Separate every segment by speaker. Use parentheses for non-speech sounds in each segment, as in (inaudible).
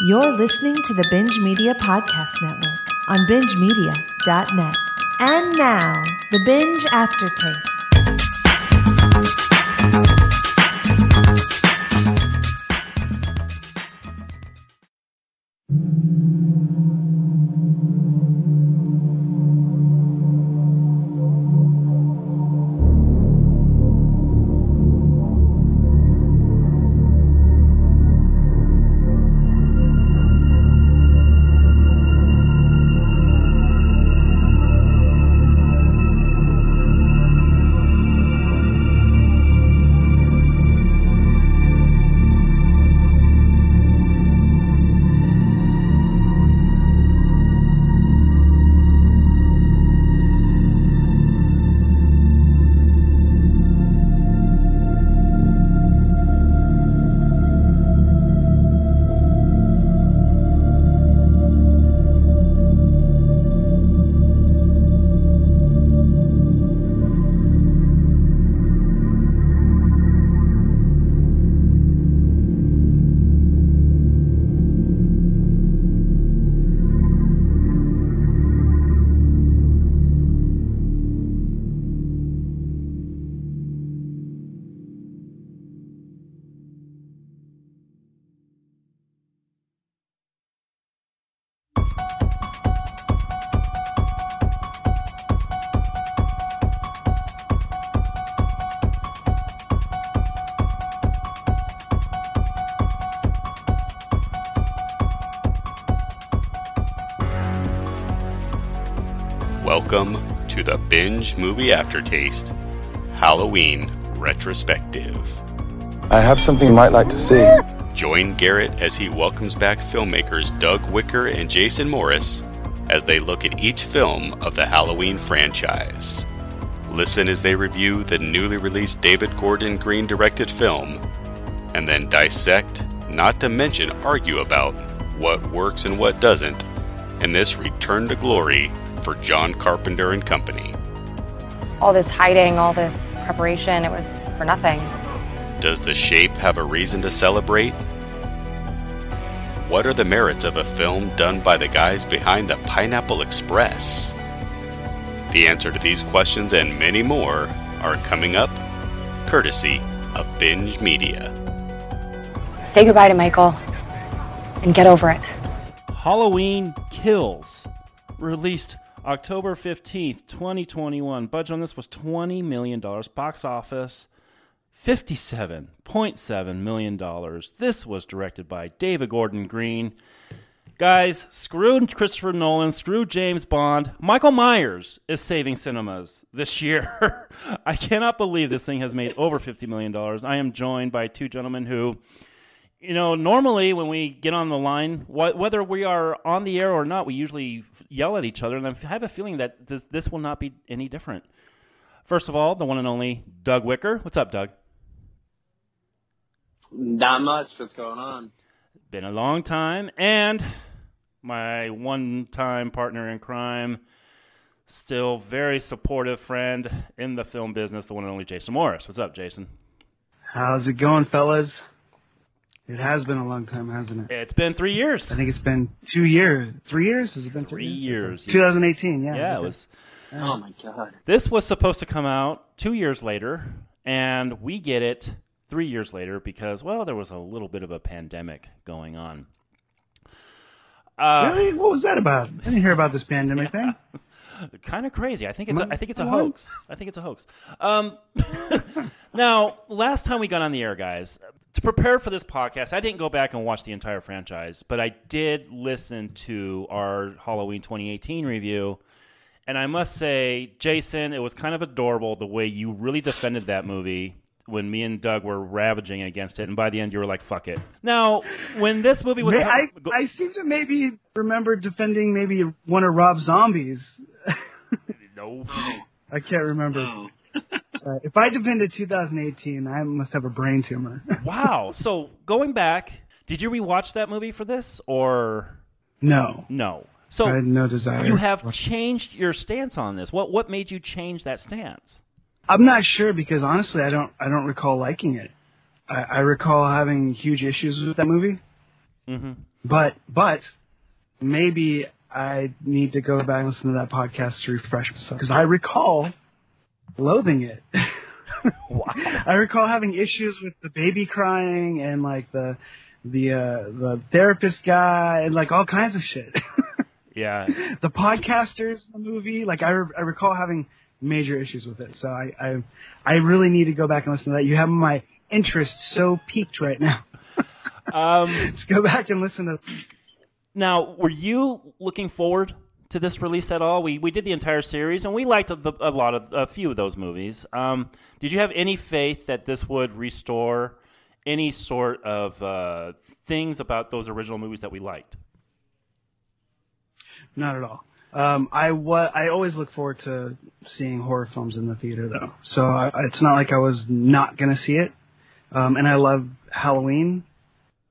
Speaker 1: You're listening to the Binge Media Podcast Network on bingemedia.net. And now, the Binge Aftertaste.
Speaker 2: Binge Movie Aftertaste Halloween Retrospective.
Speaker 3: I have something you might like to see.
Speaker 2: Join Garrett as he welcomes back filmmakers Doug Wicker and Jason Morris as they look at each film of the Halloween franchise. Listen as they review the newly released David Gordon Green directed film, and then dissect, not to mention argue about, what works and what doesn't in this return to glory for John Carpenter and Company.
Speaker 4: All this hiding, all this preparation, it was for nothing.
Speaker 2: Does The Shape have a reason to celebrate? What are the merits of a film done by the guys behind the Pineapple Express? The answer to these questions and many more are coming up, courtesy of Binge Media.
Speaker 4: Say goodbye to Michael and get over it.
Speaker 5: Halloween Kills, released October 15th, 2021. Budget on this was $20 million. Box office, $57.7 million. This was directed by David Gordon Green. Guys, screw Christopher Nolan, screw James Bond. Michael Myers is saving cinemas this year. (laughs) I cannot believe this thing has made over $50 million. I am joined by two gentlemen who you know, normally when we get on the line, wh- whether we are on the air or not, we usually yell at each other, and I have a feeling that th- this will not be any different. First of all, the one and only Doug Wicker. What's up, Doug?
Speaker 6: Not much. What's going on?
Speaker 5: Been a long time, and my one-time partner in crime, still very supportive friend in the film business, the one and only Jason Morris. What's up, Jason?
Speaker 7: How's it going, fellas? It has been a long time, hasn't it?
Speaker 5: It's been three years.
Speaker 7: I think it's been two years. Three years? Has it been
Speaker 5: Three
Speaker 7: three
Speaker 5: years.
Speaker 7: 2018, yeah.
Speaker 5: Yeah, it
Speaker 7: okay.
Speaker 5: was.
Speaker 6: Oh my god.
Speaker 5: This was supposed to come out two years later, and we get it three years later because, well, there was a little bit of a pandemic going on. Uh,
Speaker 7: Really? What was that about? I didn't hear about this pandemic (laughs) thing.
Speaker 5: Kind of crazy. I think it's a, I think it's a hoax. I think it's a hoax. Um, (laughs) now, last time we got on the air, guys, to prepare for this podcast, I didn't go back and watch the entire franchise, but I did listen to our Halloween 2018 review. And I must say, Jason, it was kind of adorable the way you really defended that movie when me and Doug were ravaging against it. And by the end, you were like, fuck it. Now, when this movie was.
Speaker 7: May- I,
Speaker 5: go-
Speaker 7: I seem to maybe remember defending maybe one of Rob Zombie's. (laughs)
Speaker 5: no.
Speaker 7: I can't remember. (laughs) Uh, if I defended 2018, I must have a brain tumor. (laughs)
Speaker 5: Wow. So going back, did you rewatch that movie for this or
Speaker 7: no,
Speaker 5: no? So
Speaker 7: I had no desire.
Speaker 5: you have changed your stance on this. What what made you change that stance?
Speaker 7: I'm not sure because honestly, I don't. I don't recall liking it. I, I recall having huge issues with that movie.
Speaker 5: hmm
Speaker 7: but but maybe I need to go back and listen to that podcast to refresh myself because I recall loathing it. (laughs) (laughs) I recall having issues with the baby crying and like the the uh, the therapist guy and like all kinds of shit. (laughs)
Speaker 5: Yeah.
Speaker 7: the podcasters in the movie, like I, re- I recall having major issues with it. So I, I I really need to go back and listen to that. You have my interest so peaked right now. (laughs)
Speaker 5: Um, (laughs)
Speaker 7: Let's go back and listen to.
Speaker 5: now, were you looking forward to this release at all? We we did the entire series, and we liked a, a lot of a few of those movies. Um, did you have any faith that this would restore any sort of uh, things about those original movies that we liked?
Speaker 7: Not at all. Um, I wa- I always look forward to seeing horror films in the theater, though. So I, it's not like I was not gonna see it. Um, and I love Halloween,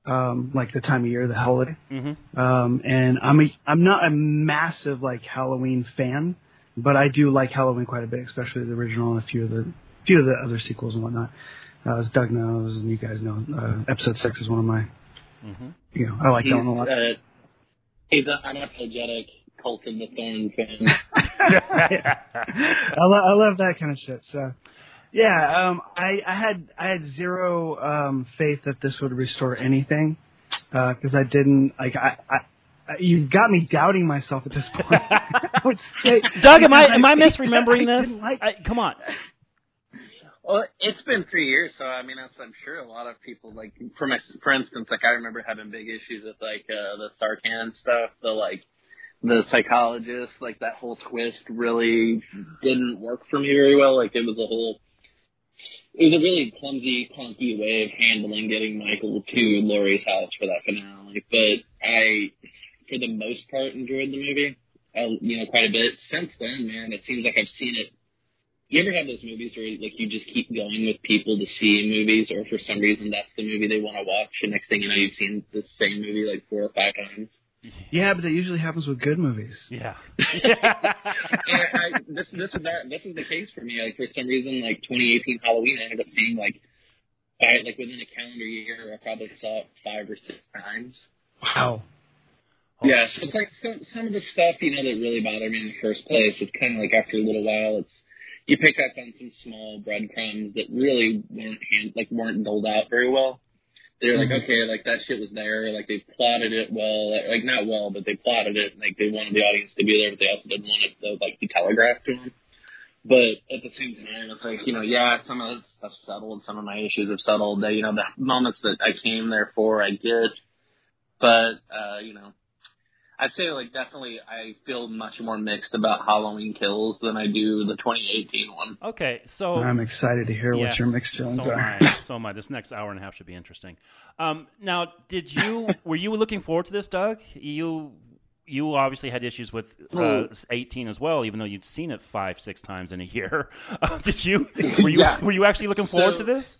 Speaker 7: um, like the time of year, the holiday.
Speaker 5: Mm-hmm.
Speaker 7: Um, and I'm a, I'm not a massive like Halloween fan, but I do like Halloween quite a bit, especially the original and a few of the few of the other sequels and whatnot. Uh, as Doug knows, and you guys know, uh, Episode Six is one of my.
Speaker 5: Mm-hmm.
Speaker 7: You know, I like that one a lot.
Speaker 6: uh, he's an unapologetic cult of the thorn fan. (laughs) (laughs)
Speaker 7: I, lo- I love that kind of shit. So, yeah, um, I, I had I had zero um, faith that this would restore anything because I didn't like I. I I- you got me doubting myself at this point. (laughs) I say,
Speaker 5: Doug, am I am I
Speaker 7: I
Speaker 5: misremembering
Speaker 7: didn't
Speaker 5: this?
Speaker 7: like-
Speaker 5: I, come on.
Speaker 6: Well, it's been three years, so I mean, that's, I'm sure a lot of people like, for my, for instance, like I remember having big issues with like uh, the Sartain stuff, the like the psychologist, like that whole twist really didn't work for me very well. Like it was a whole, it was a really clumsy, clunky way of handling getting Michael to Laurie's house for that finale. But I, for the most part, enjoyed the movie. Uh, you know, quite a bit. Since then, man, it seems like I've seen it you ever have those movies where like you just keep going with people to see movies, or for some reason that's the movie they want to watch, and next thing you know you've seen the same movie like four or five times.
Speaker 7: Yeah, but that usually happens with good movies.
Speaker 5: Yeah. (laughs)
Speaker 6: and I, this this is that this is the case for me. Like for some reason, like 2018 Halloween, I ended up seeing like five, like within a calendar year, I probably saw it five or six times.
Speaker 7: Wow. Oh.
Speaker 6: Yeah, so it's like some some of the stuff you know that really bothered me in the first place. It's kind of like after a little while, it's you pick up on some small breadcrumbs that really weren't hand, like weren't doled out very well. They're like, okay, like that shit was there, like they plotted it well, like not well, but they plotted it, like they wanted the audience to be there, but they also didn't want it to like be telegraphed to them. But at the same time, it's like, you know, yeah, some of this stuff settled, some of my issues have settled. That you know, the moments that I came there for, I get. But uh, you know, I'd say like definitely I feel much more mixed about Halloween Kills than I do the 2018 one.
Speaker 5: Okay, so
Speaker 7: I'm excited to hear what your mixed feelings
Speaker 5: so
Speaker 7: are.
Speaker 5: Am I. (laughs) So am I. This next hour and a half should be interesting. Um, now, did you (laughs) were you looking forward to this, Doug? You you obviously had issues with uh, 18 as well, even though you'd seen it five, six times in a year. Uh, (laughs) did you? Were you
Speaker 6: Yeah.
Speaker 5: were you actually looking forward
Speaker 6: So-
Speaker 5: to this?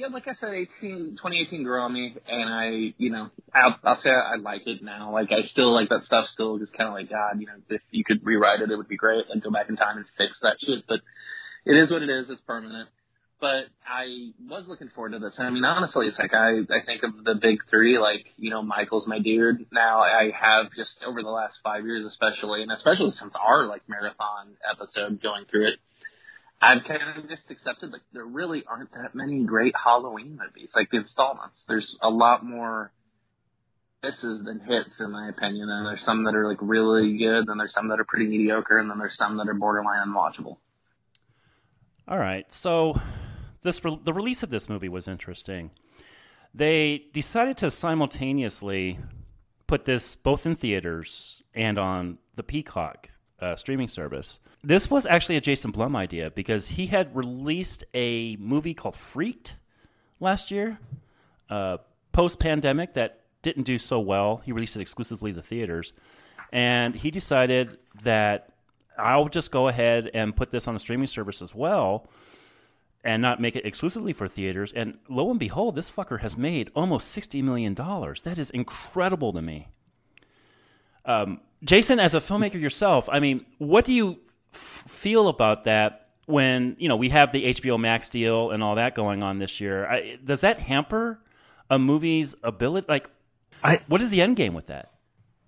Speaker 6: Yeah, like I said, 18, 2018 grew on me, and I, you know, I'll, I'll say I like it now. Like I still like that stuff. Still, just kind of like God, you know, if you could rewrite it, it would be great. Like go back in time and fix that shit. But it is what it is. It's permanent. But I was looking forward to this. And I mean, honestly, it's like I, I think of the big three, like, you know, Michael's my dude. Now I have just over the last five years, especially, and especially since our like marathon episode going through it, I've kind of just accepted like there really aren't that many great Halloween movies, like the installments. There's a lot more misses than hits, in my opinion. And there's some that are like really good, and there's some that are pretty mediocre, and then there's some that are borderline unwatchable.
Speaker 5: All right. So this re- the release of this movie was interesting. They decided to simultaneously put this both in theaters and on the Peacock uh, streaming service. This was actually a Jason Blum idea because he had released a movie called Freaky last year, uh, post pandemic, that didn't do so well. He released it exclusively to theaters. And he decided that I'll just go ahead and put this on the streaming service as well and not make it exclusively for theaters. And lo and behold, this fucker has made almost $60 million. That is incredible to me. Um, Jason, as a filmmaker yourself, I mean, what do you f- feel about that when, you know, we have the HBO Max deal and all that going on this year? I, does that hamper a movie's ability? Like,
Speaker 7: I
Speaker 5: what is the end game with that?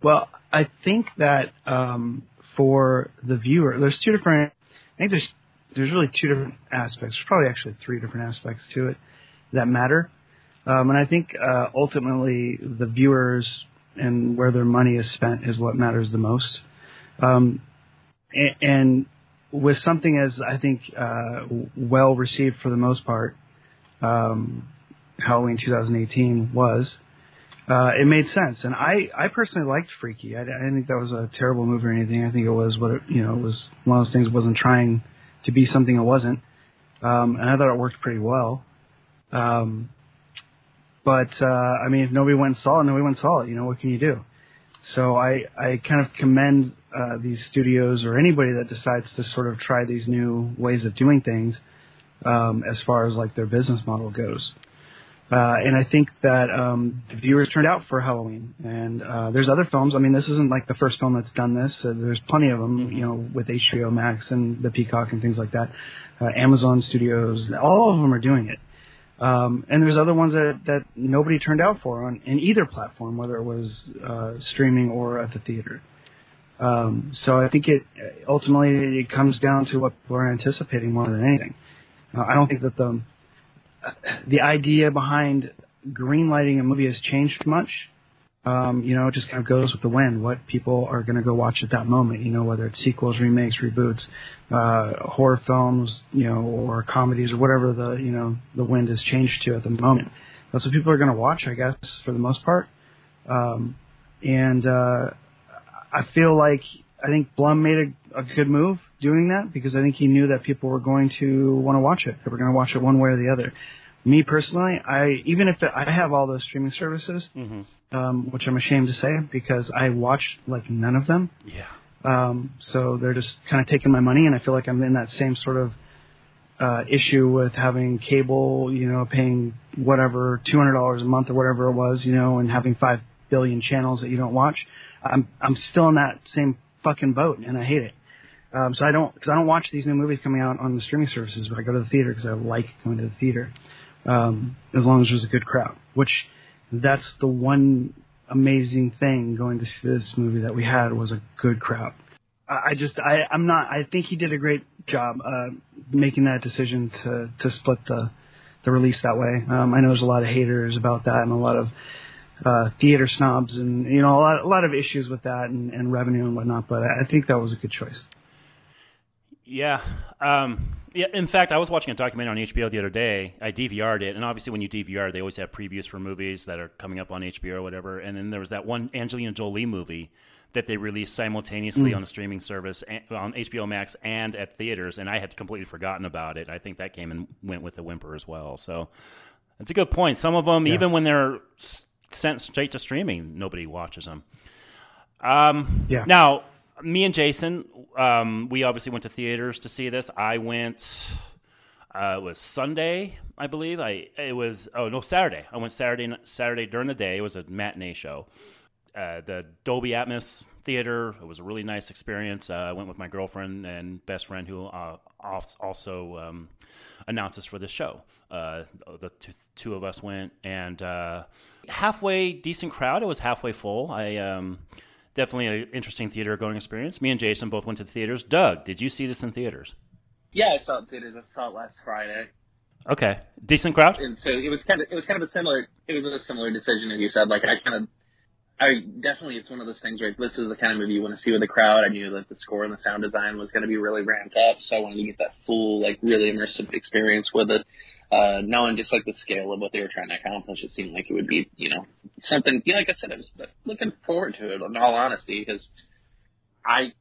Speaker 7: Well, I think that um, for the viewer, there's two different. I think there's there's really two different aspects. There's probably actually three different aspects to it that matter. Um, and I think uh, ultimately the viewers and where their money is spent is what matters the most. Um, and, and, with something as I think uh, well received for the most part, um, Halloween 2018 was. Uh, it made sense, and I, I personally liked Freaky. I, I didn't think that was a terrible movie or anything. I think it was what it, you know it was one of those things. wasn't trying to be something it wasn't, um, and I thought it worked pretty well. Um, but uh, I mean, if nobody went and saw it, nobody went and saw it. You know, what can you do? So I I kind of commend uh, these studios or anybody that decides to sort of try these new ways of doing things um, as far as like their business model goes. Uh, and I think that um, the viewers turned out for Halloween. And uh, there's other films. I mean, this isn't like the first film that's done this. Uh, there's plenty of them, you know, with HBO Max and the Peacock and things like that. Uh, Amazon Studios, all of them are doing it. Um, and there's other ones that, that nobody turned out for on in either platform, whether it was uh, streaming or at the theater. Um, so I think it ultimately it comes down to what are anticipating more than anything. Uh, I don't think that the the idea behind greenlighting a movie has changed much. Um, you know, it just kind of goes with the wind. What people are going to go watch at that moment. You know, whether it's sequels, remakes, reboots, uh, horror films, you know, or comedies or whatever the you know the wind has changed to at the moment. That's what people are going to watch, I guess, for the most part. Um, and uh, I feel like I think Blum made a, a good move doing that because I think he knew that people were going to want to watch it. They were going to watch it one way or the other. Me personally, I even if I have all those streaming services,
Speaker 5: Mm-hmm.
Speaker 7: Um, which I'm ashamed to say because I watch like none of them.
Speaker 5: Yeah.
Speaker 7: Um, so they're just kind of taking my money, and I feel like I'm in that same sort of uh, issue with having cable, you know, paying whatever two hundred dollars a month or whatever it was, you know, and having five billion channels that you don't watch. I'm I'm still in that same fucking boat, and I hate it. Um, so I don't because I don't watch these new movies coming out on the streaming services, but I go to the theater because I like going to the theater. Um, as long as there's a good crowd, which that's the one amazing thing going to see this movie that we had was a good crowd. I just I I'm not I think he did a great job uh, making that decision to to split the the release that way. Um, I know there's a lot of haters about that and a lot of uh, theater snobs and you know a lot a lot of issues with that and, and revenue and whatnot. But I think that was a good choice.
Speaker 5: Yeah. Um, yeah. In fact, I was watching a documentary on HBO the other day. I DVR'd it, and obviously, when you DVR, they always have previews for movies that are coming up on HBO or whatever. And then there was that one Angelina Jolie movie that they released simultaneously on a streaming service on HBO Max and at theaters, and I had completely forgotten about it. I think that came and went with the whimper as well. So that's a good point. Some of them, even when they're sent straight to streaming, nobody watches them. Um,
Speaker 7: Yeah.
Speaker 5: Now, me and Jason, um, we obviously went to theaters to see this. I went. Uh, it was Sunday, I believe. I it was oh no Saturday. I went Saturday Saturday during the day. It was a matinee show. Uh, the Dolby Atmos theater. It was a really nice experience. Uh, I went with my girlfriend and best friend who uh, also um, announces for the show. Uh, the two, two of us went and uh, halfway decent crowd. It was halfway full. I um, definitely an interesting theater going experience. Me and Jason both went to the theaters. Doug, did you see this in theaters?
Speaker 6: Yeah, I saw it in theaters. I saw it last Friday,
Speaker 5: Okay, decent crowd.
Speaker 6: and so it was kind of it was kind of a similar it was a similar decision as you said. Like I kind of I definitely it's one of those things where this is the kind of movie you want to see with a crowd. I knew that the score and the sound design was going to be really ramped up, so I wanted to get that full like really immersive experience with it. Uh, knowing just like the scale of what they were trying to accomplish, it seemed like it would be you know something. You know, like I said, I was looking forward to it. In all honesty, because I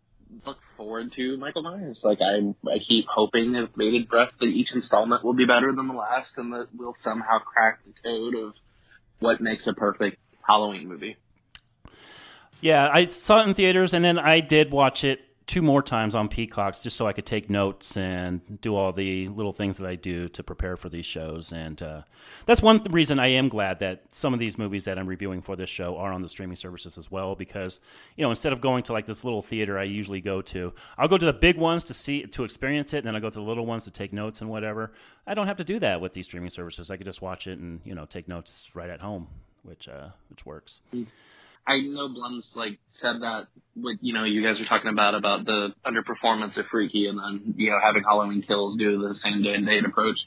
Speaker 6: look forward to Michael Myers. Like I, I keep hoping with bated breath that each installment will be better than the last, and that we'll somehow crack the code of what makes a perfect Halloween movie.
Speaker 5: Yeah, I saw it in theaters, and then I did watch it two more times on Peacock just so I could take notes and do all the little things that I do to prepare for these shows. And uh, that's one th- reason I am glad that some of these movies that I'm reviewing for this show are on the streaming services as well. Because you know, instead of going to like this little theater I usually go to, I'll go to the big ones to see to experience it, and then I go to the little ones to take notes and whatever. I don't have to do that with these streaming services. I could just watch it and you know take notes right at home which uh, which works.
Speaker 6: I know Blum's like said that what you know you guys were talking about about the underperformance of Freaky and then you know having Halloween Kills do the same day and date approach.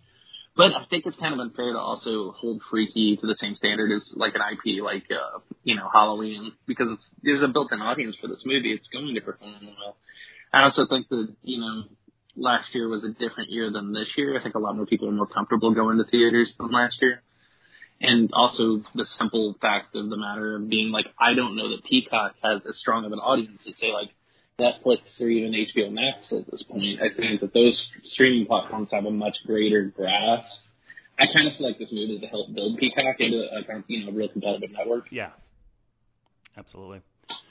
Speaker 6: But I think it's kind of unfair to also hold Freaky to the same standard as like an IP like uh, you know Halloween because it's, there's a built-in audience for this movie. It's going to perform well. I also think that you know last year was a different year than this year. I think a lot more people are more comfortable going to theaters than last year. And also the simple fact of the matter of being like, I don't know that Peacock has as strong of an audience as say like Netflix or even HBO Max at this point. I think that those streaming platforms have a much greater grasp. I kind of feel like this move is to help build Peacock into a kind of, you know real competitive network.
Speaker 5: Yeah, absolutely.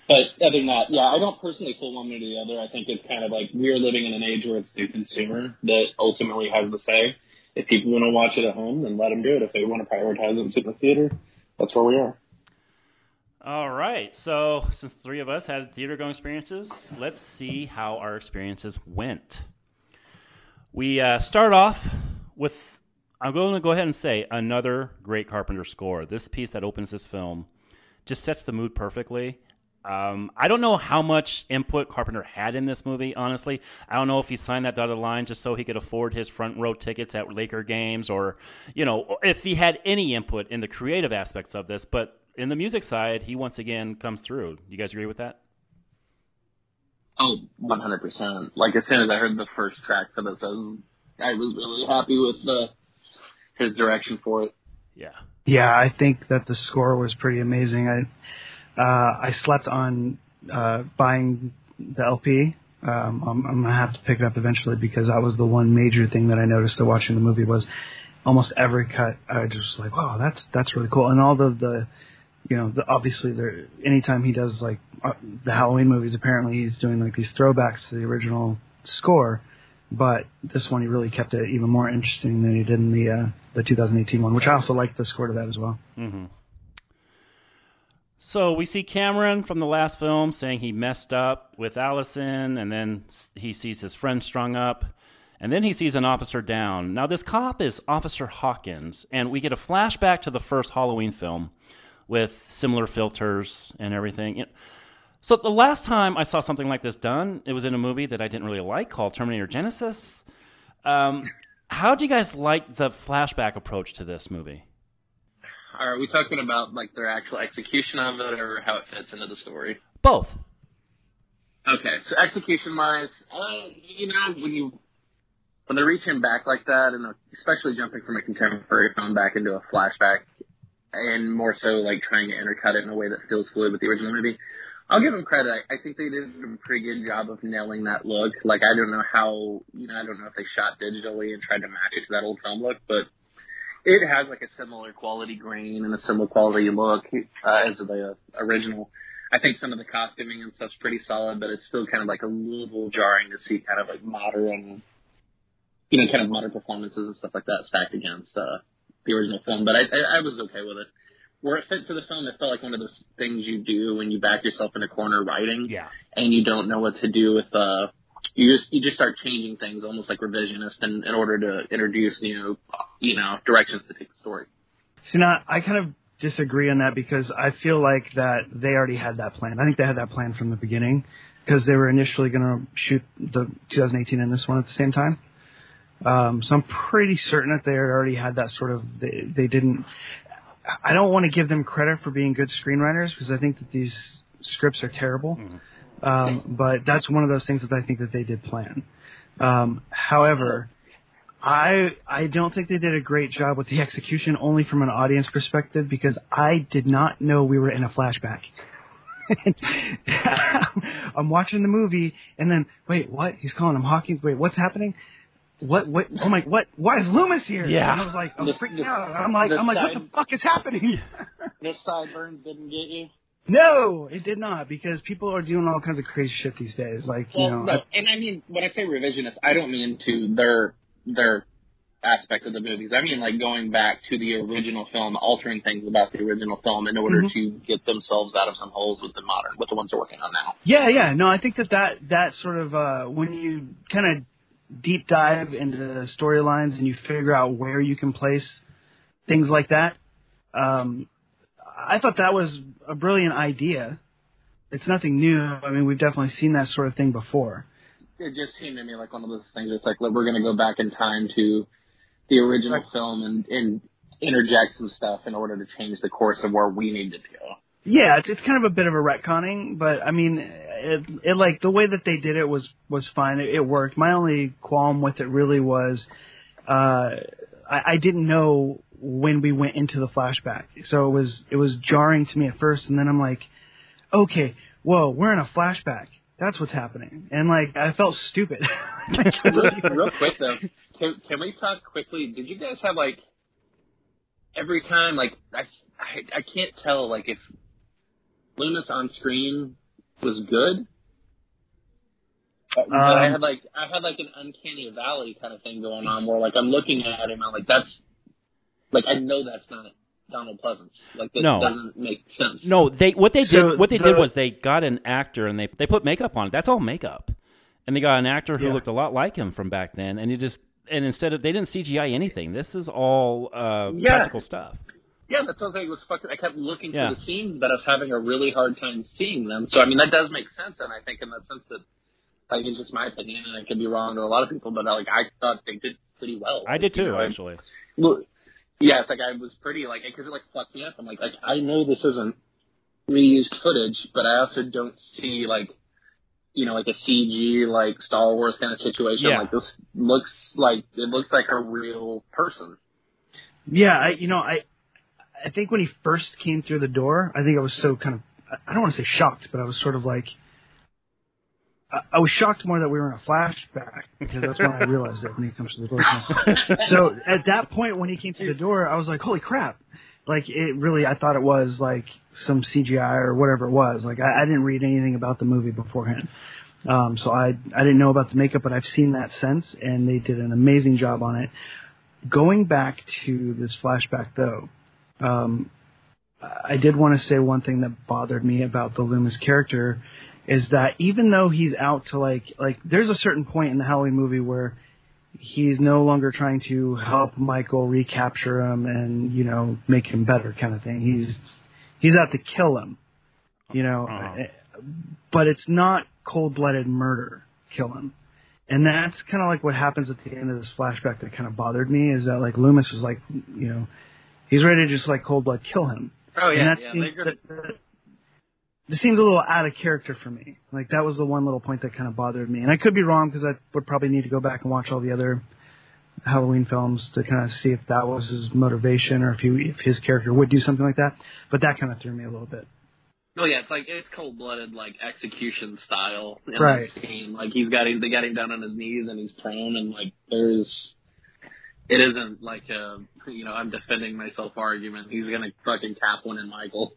Speaker 6: But other than that, yeah, I don't personally pull one way or the other. I think it's kind of like we're living in an age where it's the consumer that ultimately has the say. If people want to watch it at home, then let them do it. If they want to prioritize it in the theater, that's where we are.
Speaker 5: All right. So, since three of us had theater going experiences, let's see how our experiences went. We uh, start off with, I'm going to go ahead and say, another great Carpenter score. This piece that opens this film just sets the mood perfectly. Um, I don't know how much input Carpenter had in this movie, honestly. I don't know if he signed that dotted line just so he could afford his front row tickets at Laker games or, you know, if he had any input in the creative aspects of this. But in the music side, he once again comes through. You guys agree with that?
Speaker 6: Oh, 100%. Like, as soon as I heard the first track for this, I was, I was really happy with the, his direction for it.
Speaker 5: Yeah.
Speaker 7: Yeah, I think that the score was pretty amazing. I uh, I slept on uh, buying the LP. Um, I'm, I'm gonna have to pick it up eventually because that was the one major thing that I noticed while watching the movie was almost every cut. I just was like, wow, that's that's really cool. And all the the you know, the, obviously there anytime he does like uh, the Halloween movies, apparently he's doing like these throwbacks to the original score. But this one he really kept it even more interesting than he did in the uh, the 2018 one, which I also liked the score to that as well.
Speaker 5: Mm-hmm. So we see Cameron from the last film saying he messed up with Allison, and then he sees his friend strung up, and then he sees an officer down. Now, this cop is Officer Hawkins, and we get a flashback to the first Halloween film with similar filters and everything. So the last time I saw something like this done, it was in a movie that I didn't really like called Terminator Genisys. Um, how do you guys like the flashback approach to this movie?
Speaker 6: Are we talking about like their actual execution of it, or how it fits into the story?
Speaker 5: Both.
Speaker 6: Okay, so execution wise, uh, you know, when you when they're reaching back like that, and especially jumping from a contemporary film back into a flashback, and more so like trying to intercut it in a way that feels fluid with the original movie, I'll give them credit. I, I think they did a pretty good job of nailing that look. Like I don't know how, you know, I don't know if they shot digitally and tried to match it to that old film look, but it has like a similar quality grain and a similar quality look uh, as the original. I think some of the costuming and stuff's pretty solid, but it's still kind of like a little jarring to see kind of like modern, you know, kind of modern performances and stuff like that stacked against uh, the original film. But I, I, I was okay with it. Where it fit to the film, it felt like one of those things you do when you back yourself in a corner writing,
Speaker 5: yeah,
Speaker 6: and you don't know what to do with uh, you just you just start changing things almost like revisionist in, in order to introduce new you know directions to take the story.
Speaker 7: See now I kind of disagree on that because I feel like that they already had that plan. I think they had that plan from the beginning because they were initially going to shoot the 2018 and this one at the same time. Um, so I'm pretty certain that they already had that sort of. They, they didn't. I don't want to give them credit for being good screenwriters because I think that these scripts are terrible. Mm-hmm. Um, but that's one of those things that I think that they did plan. Um, however, I I don't think they did a great job with the execution, only from an audience perspective, because I did not know we were in a flashback. (laughs) I'm watching the movie, and then wait, what? He's calling him Hawkins. Wait, what's happening? What? What? Oh my! What? Why is Loomis here?
Speaker 5: Yeah.
Speaker 7: And I was like, I'm freaking out. I'm like, I'm like, what the fuck is happening? (laughs)
Speaker 6: this sideburns didn't get you.
Speaker 7: No, it did not because people are doing all kinds of crazy shit these days. Like
Speaker 6: well,
Speaker 7: you know,
Speaker 6: no, and I mean when I say revisionist, I don't mean to their their aspect of the movies. I mean like going back to the original film, altering things about the original film in order mm-hmm. to get themselves out of some holes with the modern with the ones they're working on now.
Speaker 7: Yeah, yeah. No, I think that that that sort of uh when you kind of deep dive into the storylines and you figure out where you can place things like that. Um, I thought that was a brilliant idea. It's nothing new. I mean, we've definitely seen that sort of thing before.
Speaker 6: It just seemed to me like one of those things. It's like look, we're going to go back in time to the original
Speaker 7: Right.
Speaker 6: film and and interject some stuff in order to change the course of where we need to go.
Speaker 7: Yeah, it's, it's kind of a bit of a retconning, but I mean, it, it like the way that they did it was was fine. It, it worked. My only qualm with it really was, uh, I, I didn't know when we went into the flashback, so it was it was jarring to me at first, and then I'm like, okay, whoa, we're in a flashback. That's what's happening, and like I felt stupid. (laughs)
Speaker 6: real, real quick though, can, can we talk quickly? Did you guys have like every time like I I, I can't tell like if Loomis on screen was good. But I
Speaker 7: Um,
Speaker 6: had like I had like an uncanny valley kind of thing going on where like I'm looking at him, I'm like that's like I know that's not Donald Pleasence. Like this
Speaker 5: No.
Speaker 6: doesn't make sense.
Speaker 5: No, they what they
Speaker 7: So
Speaker 5: did what they did was they got an actor and they they put makeup on it. That's all makeup, and they got an actor who
Speaker 7: Yeah.
Speaker 5: looked a lot like him from back then. And you just and instead of they didn't CGI anything. This is all uh,
Speaker 6: Yeah.
Speaker 5: practical stuff.
Speaker 6: Yeah, that's something that was fucking. I kept looking
Speaker 5: Yeah.
Speaker 6: for the scenes, but I was having a really hard time seeing them. So I mean, that does make sense, and I think in that sense that, like, it's just my opinion, and I could be wrong to a lot of people, but like, I thought they did pretty well.
Speaker 5: I did
Speaker 6: You
Speaker 5: too,
Speaker 6: know,
Speaker 5: actually.
Speaker 6: Well, it's like I was pretty like because it like fucked me up. I'm like, like I know this isn't reused footage, but I also don't see like. You know, like a CG, like Star Wars kind of situation.
Speaker 5: Yeah.
Speaker 6: Like this looks like it looks like a real person.
Speaker 7: Yeah, I you know I I think when he first came through the door, I think I was so kind of I don't want to say shocked, but I was sort of like I, was shocked more that we were in a flashback because that's when I realized it when he comes to the door. so at that point when he came to the door, I was like, holy crap! Like it really, I thought it was like some CGI or whatever it was. Like I, I didn't read anything about the movie beforehand. Um, so I I didn't know about the makeup, but I've seen that since, and they did an amazing job on it. Going back to this flashback, though, um, I did want to say one thing that bothered me about the Loomis character is that even though he's out to like like there's a certain point in the Halloween movie where he's no longer trying to help Michael recapture him and you know make him better kind of thing. He's he's out to kill him, you know.
Speaker 5: Uh-huh.
Speaker 7: But it's not cold-blooded murder. Kill him. And that's kind of like what happens at the end of this flashback that kind of bothered me is that like Loomis was like, you know, he's ready to just like cold blood kill him.
Speaker 6: Oh
Speaker 7: and that seemed,
Speaker 6: they're gonna-
Speaker 7: that, that seemed a little out of character for me. Like that was the one little point that kind of bothered me. And I could be wrong because I would probably need to go back and watch all the other Halloween films to kind of see if that was his motivation or if he if his character would do something like that. But that kind of threw me a little bit.
Speaker 6: Oh yeah, it's like it's cold blooded like execution style in
Speaker 7: Right.
Speaker 6: this scene. Like he's got him they got him down on his knees and he's prone and like there's it isn't like a you know, I'm defending myself argument. He's gonna fucking cap one in Michael.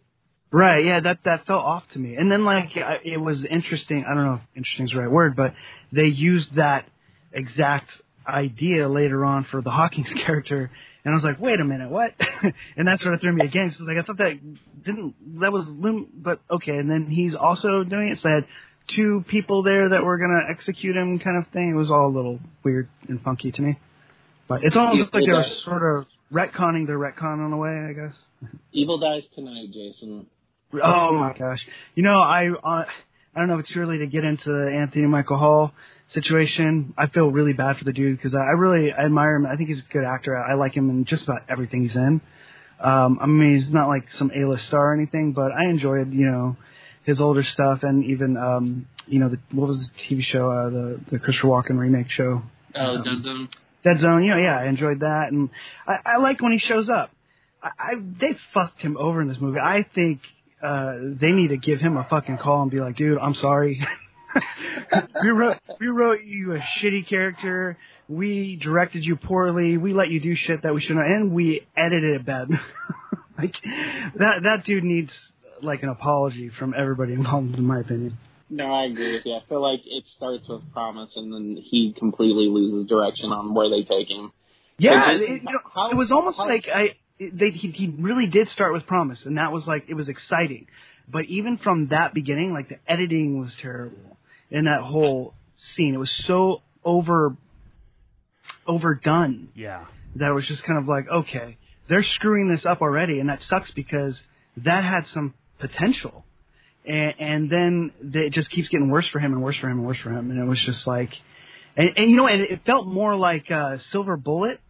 Speaker 7: Right, yeah, that that felt off to me. And then like I- it was interesting. I don't know if interesting is the right word, but they used that exact idea later on for the Hawkins (laughs) character, and I was like, wait a minute, what? (laughs) and that sort of threw me again. So like I thought that didn't that was Loom, but okay. And then he's also doing it. So I had two people there that were gonna execute him, kind of thing. It was all a little weird and funky to me. But it's almost
Speaker 6: Evil
Speaker 7: like they were sort of retconning their retcon in a way, I guess. (laughs)
Speaker 6: Evil dies tonight, Jason.
Speaker 7: Oh my gosh! You know, I uh, I don't know if it's too early to get into the Anthony Michael Hall situation. I feel really bad for the dude because I, I really admire him. I think he's a good actor. I like him in just about everything he's in. Um, I mean, he's not like some A-list star or anything, but I enjoyed you know his older stuff and even um, you know the, what was the TV show uh, the the Christopher Walken remake show
Speaker 6: Oh,
Speaker 7: Um,
Speaker 6: dun dun.
Speaker 7: Dead Zone. You know, yeah, I enjoyed that, and I, I like when he shows up. I, I they fucked him over in this movie. I think uh they need to give him a fucking call and be like, dude, I'm sorry. (laughs) we wrote we wrote you a shitty character. We directed you poorly. We let you do shit that we shouldn't, and we edited it bad. (laughs) like that that dude needs like an apology from everybody involved, in my opinion.
Speaker 6: No, I agree with you. I feel like it starts with promise and then he completely loses direction on where they take him.
Speaker 7: Yeah,
Speaker 6: It
Speaker 7: you know,
Speaker 6: how-
Speaker 7: it was almost like I they, he, he really did start with promise, and that was like it was exciting. But even from that beginning, like the editing was terrible in that whole scene. It was so over overdone
Speaker 5: Yeah.
Speaker 7: that it was just kind of like, okay, they're screwing this up already, and that sucks because that had some potential. And, and then it just keeps getting worse for him and worse for him and worse for him. And it was just like, and, and you know, it, it felt more like uh, Silver Bullet.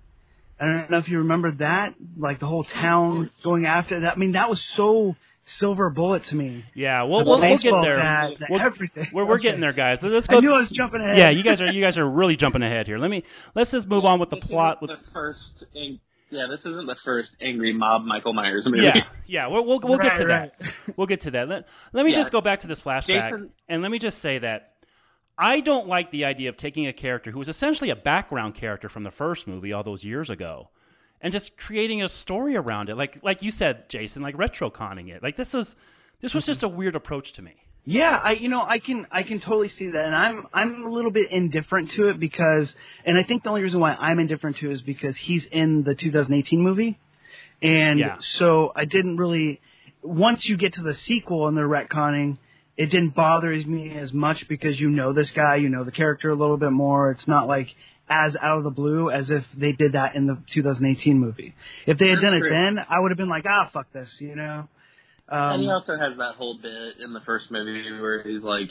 Speaker 7: I don't know if you remember that, like the whole town going after that. I mean, that was so Silver Bullet to me.
Speaker 5: Yeah, we'll
Speaker 7: The
Speaker 5: we'll, we'll get
Speaker 7: baseball
Speaker 5: there.
Speaker 7: bat, the
Speaker 5: We'll-
Speaker 7: everything.
Speaker 5: We're, we're
Speaker 7: Okay.
Speaker 5: getting there, guys. Let's go.
Speaker 7: I knew I was jumping ahead.
Speaker 5: yeah, you guys are you guys are really jumping ahead here. Let me let's just move on with the plot. With
Speaker 6: the first. ang- Yeah, this isn't the first angry mob Michael Myers movie.
Speaker 5: yeah, yeah, we'll we'll, we'll get to
Speaker 7: right.
Speaker 5: that. We'll get to that. Let, let me
Speaker 6: Yeah.
Speaker 5: just go back to this flashback,
Speaker 6: Jason-
Speaker 5: and let me just say that I don't like the idea of taking a character who was essentially a background character from the first movie all those years ago, and just creating a story around it. Like like you said, Jason, like retroconning it. Like this was this was just a weird approach to me.
Speaker 7: Yeah, I you know I can I can totally see that, and I'm I'm a little bit indifferent to it because, and I think the only reason why I'm indifferent to it is because he's in the 2018 movie, and
Speaker 5: Yeah.
Speaker 7: so I didn't really. Once you get to the sequel and they're retconning, it didn't bother me as much because you know this guy, you know the character a little bit more. It's not like as out of the blue as if they did that in the 2018 movie. If they had
Speaker 6: That's
Speaker 7: done it then, I would have been like, ah, fuck this, you know. Um,
Speaker 6: and he also has that whole bit in the first movie where he's like,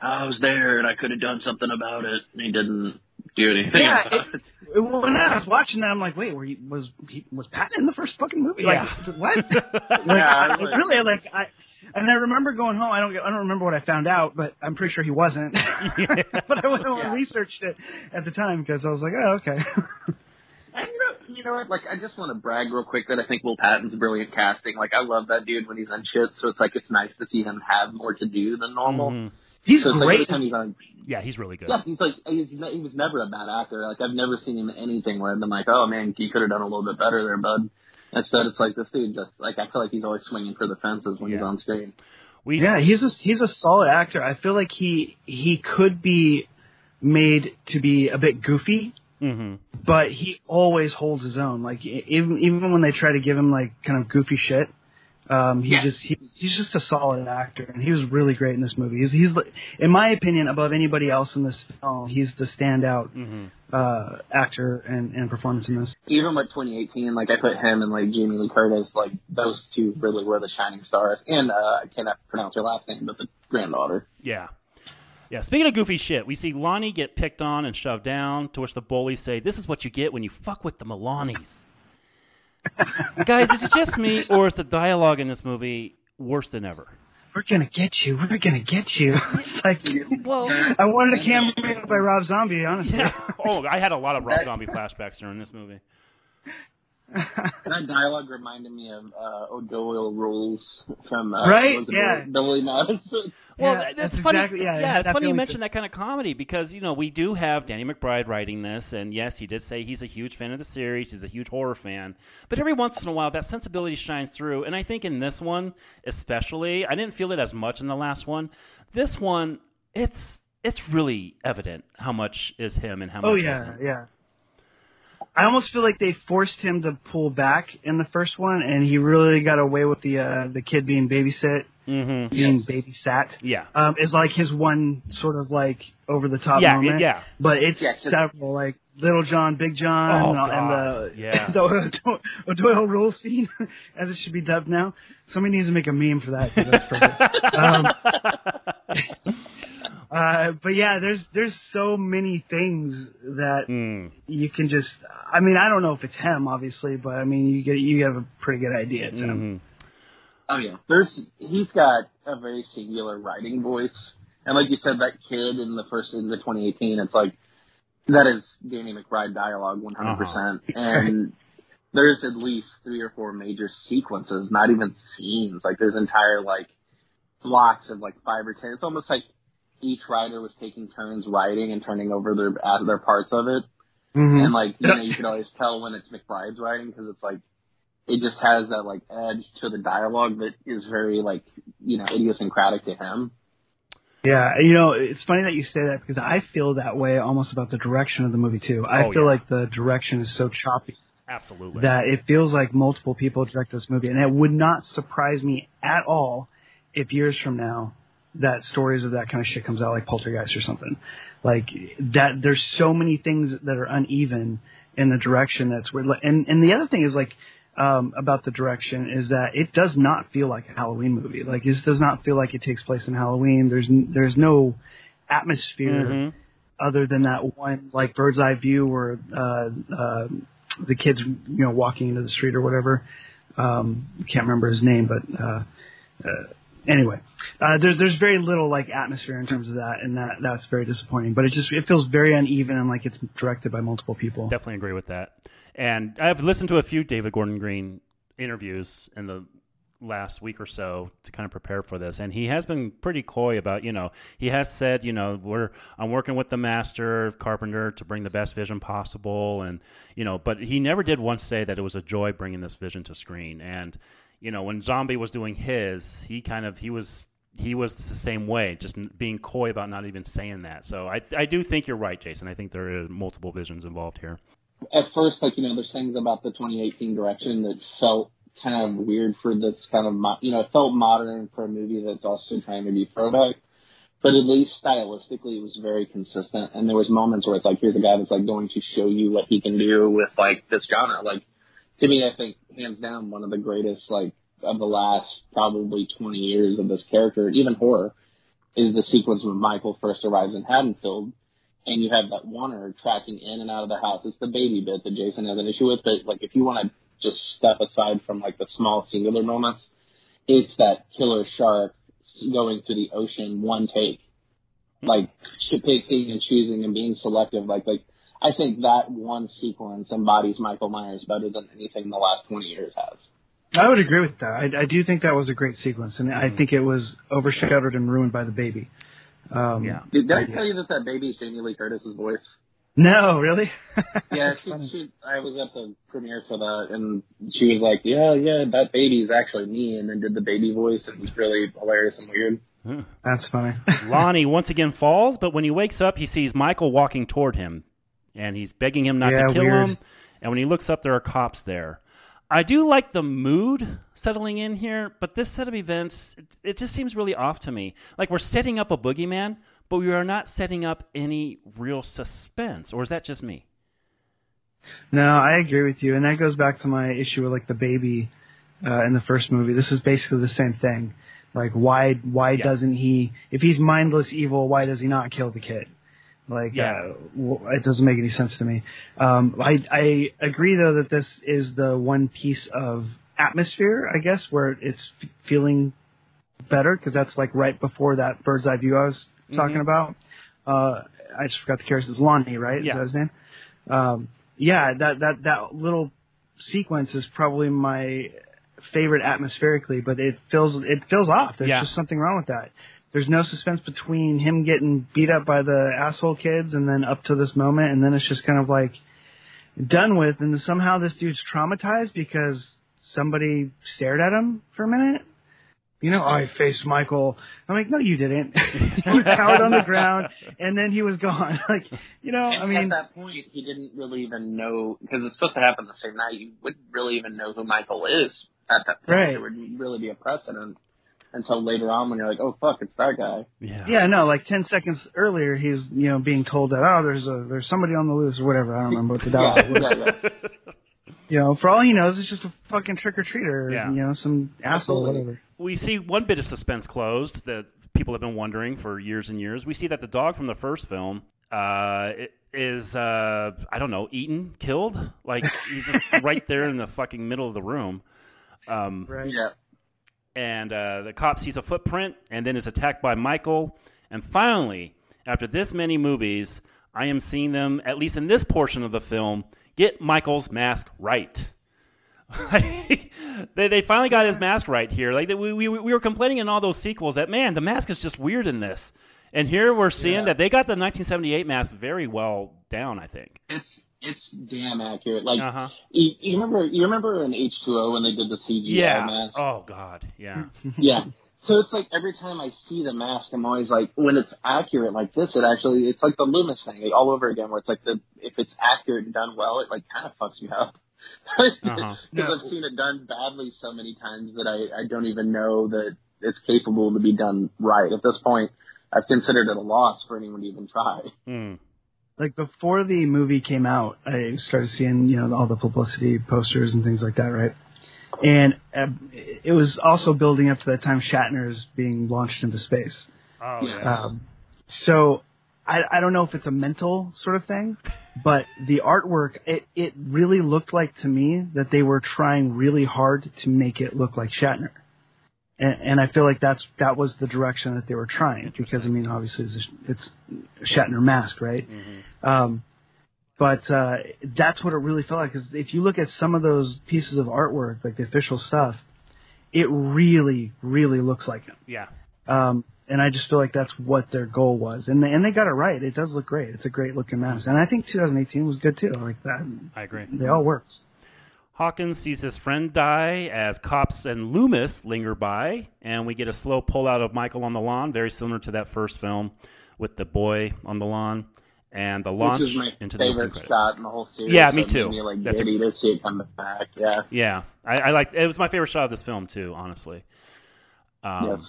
Speaker 6: "I was there and I could have done something about it," and he didn't do anything.
Speaker 7: Yeah,
Speaker 6: about
Speaker 7: it, it- when I was watching that, I'm like, wait, were you, was he, was Patton in the first fucking movie? Like,
Speaker 5: Yeah.
Speaker 7: what? like, (laughs)
Speaker 6: Yeah, I like-
Speaker 7: really, like, I, and I remember going home. I don't, get, I don't remember what I found out, but I'm pretty sure he wasn't. (laughs) (laughs) but I went home and researched it at the time because I was like, oh, okay. (laughs)
Speaker 6: And you know, you know what? Like, I just want to brag real quick that I think Will Patton's brilliant casting. Like, I love that dude when he's on shit. So it's like it's nice to see him have more to do than normal.
Speaker 5: Mhm.
Speaker 7: He's
Speaker 6: so it's like
Speaker 7: great.
Speaker 6: he's on,
Speaker 5: Yeah, he's really good.
Speaker 6: yeah, he's like he's ne- he was never a bad actor. Like I've never seen him in anything where I've been like, oh man, he could have done a little bit better there, bud. Instead, it's like this dude just like I feel like he's always swinging for the fences when he's on screen.
Speaker 5: We
Speaker 7: yeah, he's a he's a solid actor. I feel like he he could be made to be a bit goofy
Speaker 5: hmm
Speaker 7: but he always holds his own. Like even even when they try to give him like kind of goofy shit, um, he
Speaker 6: Yeah.
Speaker 7: just he, he's just a solid actor, and he was really great in this movie. He's he's in my opinion above anybody else in this film. He's the standout
Speaker 5: hmm
Speaker 7: uh, actor and, and performance in this.
Speaker 6: Even with 2018, like I put him and like Jamie Lee Curtis, like those two really were the shining stars. And uh, I cannot pronounce her last name, but the granddaughter.
Speaker 5: Yeah. Yeah. Speaking of goofy shit, we see Lonnie get picked on and shoved down, to which the bullies say, This is what you get when you fuck with the Milanis. Guys, is it just me, or is the dialogue in this movie worse than ever?
Speaker 7: We're gonna get you. We're gonna get you. (laughs) It's like
Speaker 5: Well,
Speaker 7: I wanted a cameo by Rob Zombie, honestly.
Speaker 5: yeah. Oh, I had a lot of Rob Zombie flashbacks during this movie.
Speaker 6: That (laughs) dialogue reminded me of uh, O'Doyle Rules from uh,
Speaker 7: Right?
Speaker 6: was
Speaker 7: Yeah.
Speaker 6: Billy Madison. (laughs)
Speaker 5: Well,
Speaker 7: Yeah,
Speaker 5: that's,
Speaker 7: that's
Speaker 5: funny.
Speaker 7: exactly- yeah,
Speaker 5: yeah, it's funny you
Speaker 7: feeling
Speaker 5: mention that kind of comedy because you know we do have Danny McBride writing this, and yes, he did say he's a huge fan of the series. He's a huge horror fan, but every once in a while that sensibility shines through, and I think in this one especially, I didn't feel it as much in the last one. This one, it's it's really evident how much is him and how much
Speaker 7: Oh
Speaker 5: is
Speaker 7: yeah, yeah. I almost feel like they forced him to pull back in the first one, and he really got away with the uh, the kid being babysit,
Speaker 5: Mm-hmm.
Speaker 7: being babysat.
Speaker 5: Yeah.
Speaker 7: Um, is like his one sort of like over the top
Speaker 5: Yeah,
Speaker 7: moment.
Speaker 5: yeah.
Speaker 7: But it's
Speaker 6: Yeah, 'cause-
Speaker 7: several like Little John, Big John,
Speaker 5: Oh,
Speaker 7: and,
Speaker 5: God.
Speaker 7: the (laughs)
Speaker 5: Yeah.
Speaker 7: the O'Do- O'Doyle rule scene, (laughs) as it should be dubbed now. Somebody needs to make a meme for that. 'cause That's perfect. (laughs) um, uh, but yeah, there's there's so many things that
Speaker 5: Mm.
Speaker 7: you can just. I mean, I don't know if it's him, obviously, but I mean, you get you have a pretty good idea. It's him.
Speaker 5: Mhm.
Speaker 6: Oh yeah, there's he's got a very singular writing voice, and like you said, that kid in the first in the 2018, it's like that is Danny McBride dialogue 100, percent (laughs) and there's at least three or four major sequences, not even scenes. Like there's entire like blocks of like five or ten. It's almost like each writer was taking turns writing and turning over their their parts of it.
Speaker 7: Mhm.
Speaker 6: And like you know, you can always tell when it's McBride's writing because it's like it just has that like edge to the dialogue that is very like you know idiosyncratic to him.
Speaker 7: Yeah, you know, it's funny that you say that because I feel that way almost about the direction of the movie too. I
Speaker 5: Oh,
Speaker 7: feel
Speaker 5: yeah.
Speaker 7: like the direction is so choppy
Speaker 5: Absolutely.
Speaker 7: that it feels like multiple people direct this movie, and it would not surprise me at all if years from now that stories of that kind of shit comes out like Poltergeist or something. Like that, there's so many things that are uneven in the direction that's weird. And and the other thing is like um, about the direction is that it does not feel like a Halloween movie. Like this does not feel like it takes place in Halloween. There's n- there's no atmosphere
Speaker 5: Mhm.
Speaker 7: other than that one like bird's eye view where uh, uh, the kids you know walking into the street or whatever. Um, I can't remember his name, but uh, uh, anyway, uh, there's there's very little like atmosphere in terms of that, and that that's very disappointing. But it just it feels very uneven and like it's directed by multiple people.
Speaker 5: Definitely agree with that. And I've listened to a few David Gordon Green interviews in the last week or so to kind of prepare for this and he has been pretty coy about you know he has said you know we're i'm working with the master carpenter to bring the best vision possible and you know but he never did once say that it was a joy bringing this vision to screen and you know when zombie was doing his he kind of he was he was the same way just being coy about not even saying that so i i do think you're right jason i think there are multiple visions involved here
Speaker 6: at first, like you know, there's things about the 2018 direction that felt kind of weird for this kind of mo- you know, it felt modern for a movie that's also trying to be throwback. But at least stylistically, it was very consistent. And there was moments where it's like, here's a guy that's like going to show you what he can do with like this genre. Like to me, I think hands down one of the greatest like of the last probably 20 years of this character, even horror, is the sequence when Michael first arrives in Haddonfield and you have that oner tracking in and out of the house. It's the baby bit that Jason has an issue with, but like if you want to just step aside from like the small singular moments, it's that killer shark going through the ocean one take, like picking and choosing and being selective. Like like I think that one sequence embodies Michael Myers better than anything the last twenty years has.
Speaker 7: I would agree with that. I, I do think that was a great sequence, and I think it was overshadowed and ruined by the baby. Um,
Speaker 5: Yeah.
Speaker 6: Did, did I tell you that that baby is Jamie Lee Curtis's voice?
Speaker 7: No, really? (laughs)
Speaker 6: Yeah, she, she, I was at the premiere for that, and she was like, "Yeah, yeah, that baby is actually me," and then did the baby voice, and it was really hilarious and weird.
Speaker 7: That's funny.
Speaker 5: Lonnie once again falls, but when he wakes up, he sees Michael walking toward him, and he's begging him not
Speaker 7: Yeah,
Speaker 5: to kill
Speaker 7: weird.
Speaker 5: him. And when he looks up, there are cops there. I do like the mood settling in here, but this set of events, it, it just seems really off to me. Like we're setting up a boogeyman, but we are not setting up any real suspense. Or is that just me?
Speaker 7: No, I agree with you, and that goes back to my issue with like the baby uh, in the first movie. This is basically the same thing. Like, why why
Speaker 5: Yeah.
Speaker 7: doesn't he? If he's mindless evil, why does he not kill the kid? Like,
Speaker 5: Yeah.
Speaker 7: uh, w- it doesn't make any sense to me. Um, I I agree though that this is the one piece of atmosphere, I guess, where it's f- feeling better because that's like right before that bird's eye view I was talking about. Uh, I just forgot the character's Lonnie, right?
Speaker 5: Yeah.
Speaker 7: Is that his name? Um, yeah, that that that little sequence is probably my favorite atmospherically, but it feels it feels off. There's
Speaker 5: Yeah.
Speaker 7: just something wrong with that. There's no suspense between him getting beat up by the asshole kids and then up to this moment, and then it's just kind of like done with, and somehow this dude's traumatized because somebody stared at him for a minute. You know, I faced Michael. I'm like, no, you didn't. (laughs) you cowered on the ground, and then he was gone. (laughs) like, you know, I mean,
Speaker 6: at that point, he didn't really even know because it's supposed to happen the same night. You wouldn't really even know who Michael is at that point.
Speaker 7: Right.
Speaker 6: There would really be a precedent until later on when you're like, "Oh fuck, it's that guy."
Speaker 5: Yeah.
Speaker 7: Yeah, no, like ten seconds earlier, he's you know being told that oh, there's a there's somebody on the loose or whatever. I don't remember what the (laughs)
Speaker 6: Yeah,
Speaker 7: dialogue was.
Speaker 6: yeah, yeah. (laughs)
Speaker 7: You know, for all he knows, it's just a fucking trick or treater.
Speaker 5: Yeah.
Speaker 7: You know, some asshole, whatever.
Speaker 5: we see one bit of suspense closed that people have been wondering for years and years. We see that the dog from the first film uh, i- is, uh, I don't know, eaten, killed. Like he's just (laughs) right there in the fucking middle of the room. Um,
Speaker 7: Right.
Speaker 6: yeah.
Speaker 5: And uh, the cop sees a footprint and then is attacked by Michael. And finally, after this many movies, I am seeing them, at least in this portion of the film, get Michael's mask right. (laughs) they, they finally got his mask right here. Like we, we, we were complaining in all those sequels that man, the mask is just weird in this. And here we're seeing
Speaker 6: Yeah.
Speaker 5: that they got the 1978 mask very well down. I think.
Speaker 6: It's it's damn accurate. Like
Speaker 5: Uh huh.
Speaker 6: you, you remember you remember in H2O when they did the CGI
Speaker 5: Yeah.
Speaker 6: mask?
Speaker 5: Oh God. Yeah. (laughs)
Speaker 6: Yeah. So it's like every time I see the mask, I'm always like, when it's accurate like this, it actually, it's like the Loomis thing like, all over again, where it's like the, if it's accurate and done well, it like kind of fucks you up. Because (laughs)
Speaker 5: Uh-huh.
Speaker 6: I've seen it done badly so many times that I, I don't even know that it's capable to be done right. At this point, I've considered it a loss for anyone to even try.
Speaker 5: Mm.
Speaker 7: Like before the movie came out, I started seeing you know all the publicity posters and things like that, right? and uh, it was also building up to that time Shatner is being launched into space.
Speaker 5: Oh
Speaker 6: Yeah.
Speaker 7: Um, so I, I don't know if it's a mental sort of thing, but the artwork it it really looked like to me that they were trying really hard to make it look like Shatner. And, and I feel like that's that was the direction that they were trying because I mean obviously it's, a, it's Shatner mask right, um, but uh, that's what it really felt like. Because if you look at some of those pieces of artwork, like the official stuff, it really really looks like him.
Speaker 5: Yeah.
Speaker 7: Um, and I just feel like that's what their goal was, and they, and they got it right. It does look great. It's a great looking mask, and I think 2018 was good too. Like that,
Speaker 5: I agree.
Speaker 7: they all worked.
Speaker 5: Hawkins sees his friend die as cops and Loomis linger by, and we get a slow pull out of Michael on the lawn, very similar to that first film with the boy on the lawn and the launch
Speaker 6: Which is my
Speaker 5: into the opening
Speaker 6: favorite
Speaker 5: credits.
Speaker 6: shot in the whole series.
Speaker 5: Yeah, me
Speaker 6: so it
Speaker 5: too.
Speaker 6: Made me, like,
Speaker 5: That's a-
Speaker 6: giddy to see it come back. Yeah.
Speaker 5: Yeah, I, I like it. Was my favorite shot of this film too, honestly. Um,
Speaker 6: yes.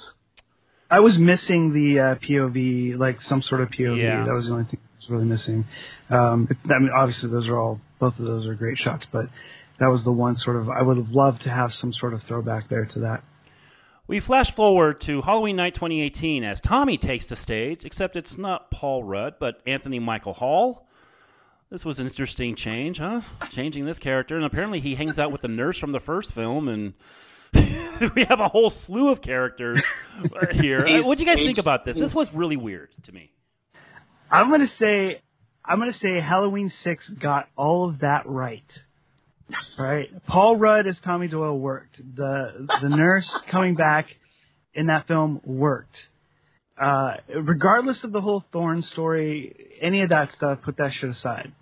Speaker 7: I was missing the uh, POV, like some sort of POV.
Speaker 5: Yeah.
Speaker 7: That was the only thing I was really missing. Um, but, I mean, obviously those are all both of those are great shots, but that was the one sort of I would have loved to have some sort of throwback there to that.
Speaker 5: We flash forward to Halloween night 2018 as Tommy takes the stage, except it's not Paul Rudd, but Anthony Michael Hall. This was an interesting change, huh? Changing this character, and apparently he hangs out with the nurse from the first film, and (laughs) we have a whole slew of characters (laughs) here. What do you guys think about this? This was really weird to me.
Speaker 7: I'm gonna say I'm gonna say Halloween Six got all of that right. Right, Paul Rudd as Tommy Doyle worked. The the nurse coming back in that film worked. Uh, regardless of the whole Thorn story, any of that stuff, put that shit aside.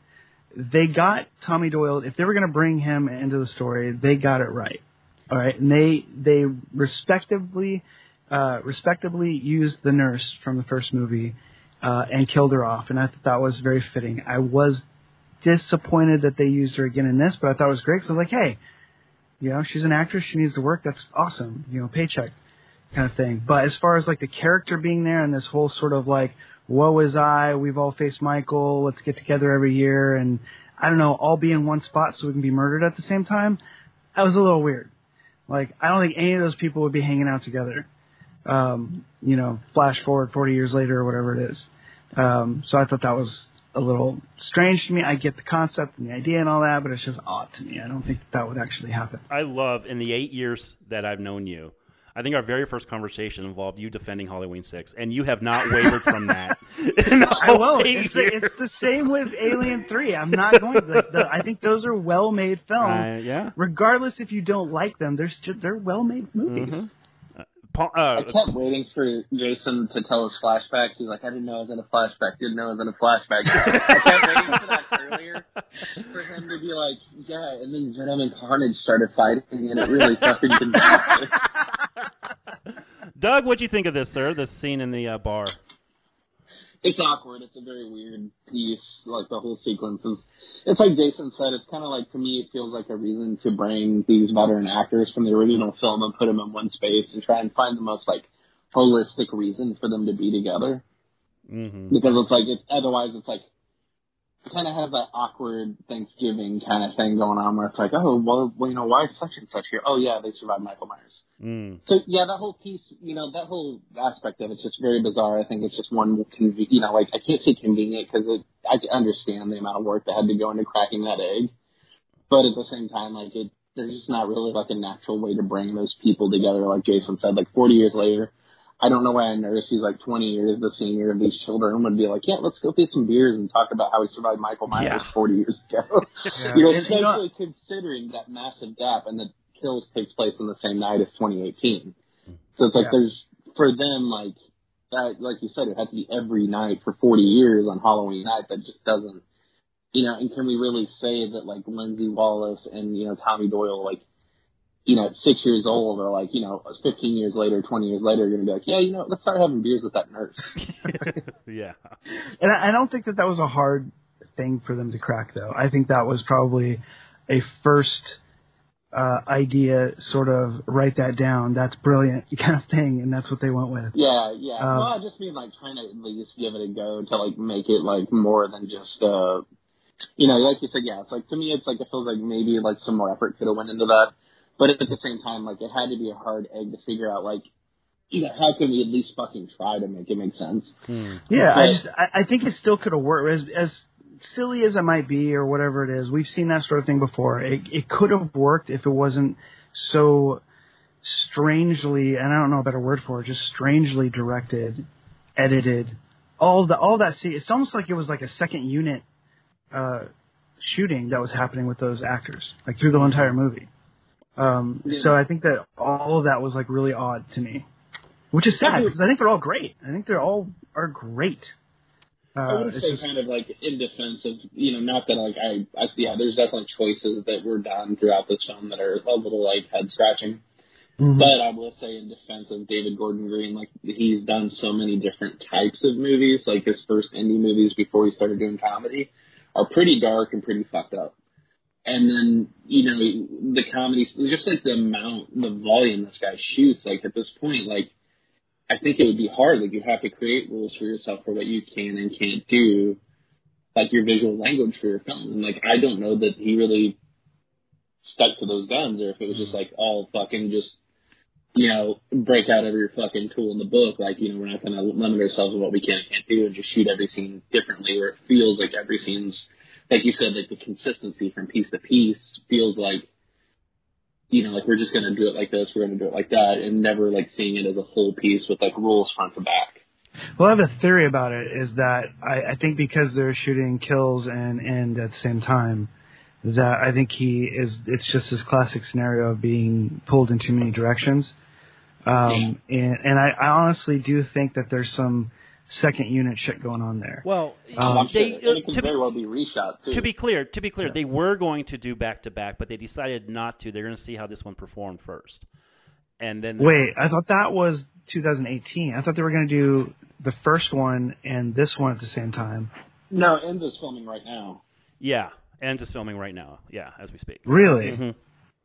Speaker 7: They got Tommy Doyle. If they were going to bring him into the story, they got it right. All right, and they they respectively uh, respectably used the nurse from the first movie uh, and killed her off, and I thought that was very fitting. I was disappointed that they used her again in this, but I thought it was great because I was like, hey, you know, she's an actress, she needs to work. That's awesome, you know, paycheck kind of thing. But as far as like the character being there and this whole sort of like, woe is I, we've all faced Michael, let's get together every year, and I don't know, all be in one spot so we can be murdered at the same time. That was a little weird. Like, I don't think any of those people would be hanging out together. Um, you know, flash forward 40 years later or whatever it is. Um, so I thought that was a little strange to me. I get the concept and the idea and all that, but it's just odd to me. I don't think that, that would actually happen.
Speaker 5: I love in the eight years that I've known you. I think our very first conversation involved you defending Halloween Six, and you have not wavered from that. (laughs)
Speaker 7: I won't.
Speaker 5: eight
Speaker 7: It's the, it's the same with Alien Three. I'm not going. To, like, the, I think those are well-made films.
Speaker 5: Uh, yeah.
Speaker 7: Regardless if you don't like them, they're they're well-made movies.
Speaker 5: Mm-hmm. Uh,
Speaker 6: I kept waiting for Jason to tell his flashbacks. He's like, I didn't know I was in a flashback. Didn't know I was in a flashback. (laughs) I kept waiting for that earlier for him to be like, yeah. And then Venom and Carnage started fighting, and it really fucking me. (laughs)
Speaker 5: Doug, what'd you think of this, sir? This scene in the uh, bar.
Speaker 6: It's awkward. It's a very weird piece. Like the whole sequence is. It's like Jason said. It's kind of like to me. It feels like a reason to bring these veteran actors from the original film and put them in one space and try and find the most like holistic reason for them to be together.
Speaker 5: Mm-hmm.
Speaker 6: because it's like it's otherwise it's like kind of has that awkward Thanksgiving kind of thing going on where it's like oh well, well you know why is such and such here? Oh yeah they survived Michael Myers.
Speaker 5: Mm.
Speaker 6: so yeah that whole piece you know that whole aspect of it's just very bizarre. I think it's just one conve- you know like I can't say convenient because I can understand the amount of work that had to go into cracking that egg. But at the same time like it there's just not really like a natural way to bring those people together. Like Jason said like 40 years later I don't know why a nurse who's like 20 years the senior of these children would be like, yeah, let's go get some beers and talk about how he survived Michael Myers
Speaker 5: Yeah.
Speaker 6: 40 years ago.
Speaker 7: Yeah. (laughs)
Speaker 6: you know,
Speaker 7: And, you know-
Speaker 6: considering that massive gap and the kills takes place on the same night as 2018. So it's like
Speaker 7: Yeah.
Speaker 6: there's, for them, like, that, like you said, it had to be every night for 40 years on Halloween night. That just doesn't, you know, and can we really say that like Lindsey Wallace and, you know, Tommy Doyle, like, you know, six years old or like, you know, 15 years later, 20 years later, you're going to be like, yeah, you know, let's start having beers with that nurse. (laughs) (laughs)
Speaker 5: Yeah.
Speaker 7: And I, I don't think that that was a hard thing for them to crack, though. I think that was probably a first uh, idea, sort of write that down. That's brilliant (laughs) kind of thing, and that's what they went with.
Speaker 6: Yeah, yeah.
Speaker 7: Um,
Speaker 6: well, I just mean like trying to at least give it a go to like make it like more than just, uh, you know, like you said, yeah, it's like to me, it's like it feels like maybe like some more effort could have went into that. But at the same time, like it had to be a hard egg to figure out, like, you know, how can we at least fucking try to make it make sense?
Speaker 7: Yeah, I just I, I think it still could have worked. As as silly as it might be, or whatever it is, we've seen that sort of thing before. It it could have worked if it wasn't so strangely, and I don't know a better word for it, just strangely directed, edited. All the all that. See, it's almost like it was like a second unit uh, shooting that was happening with those actors, like through the entire movie. Um, So I think that all of that was like really odd to me, which is sad because I think they're all great. I think they're all are great. Uh,
Speaker 6: I would say
Speaker 7: just-
Speaker 6: kind of like in defense of you know not that like I, I yeah there's definitely choices that were done throughout this film that are a little like head scratching.
Speaker 7: Mhm.
Speaker 6: But I will say in defense of David Gordon Green, like he's done so many different types of movies. Like his first indie movies before he started doing comedy are pretty dark and pretty fucked up. And then you know the comedy, just like the amount, the volume this guy shoots. Like at this point, like I think it would be hard. Like you have to create rules for yourself for what you can and can't do, like your visual language for your film. And like I don't know that he really stuck to those guns, or if it was just mm-hmm. like all fucking just you know break out every fucking tool in the book. Like you know we're not going to limit ourselves to what we can and can't do, and just shoot every scene differently, where it feels like every scene's like you said, like the consistency from piece to piece feels like you know, like we're just gonna do it like this, we're gonna do it like that, and never like seeing it as a whole piece with like rules front to back.
Speaker 7: Well, I have a theory about it. Is that I, I think because they're shooting kills and end at the same time, that I think he is. It's just this classic scenario of being pulled in too many directions. Um, and and I, I honestly do think that there's some second unit shit going on there.
Speaker 5: Well,
Speaker 7: Um,
Speaker 5: they,
Speaker 6: sure, and it could
Speaker 5: to, be,
Speaker 6: well be reshot too.
Speaker 5: to be clear, to be clear, they were going to do back to back, but they decided not to. They're going to see how this one performed first, and then
Speaker 7: Wait, I thought that was 2018. I thought they were going to do the first one and this one at the same time.
Speaker 6: no, Ends is filming right now.
Speaker 5: yeah, and just filming right now. Yeah, as we speak.
Speaker 7: Really?
Speaker 5: Mhm.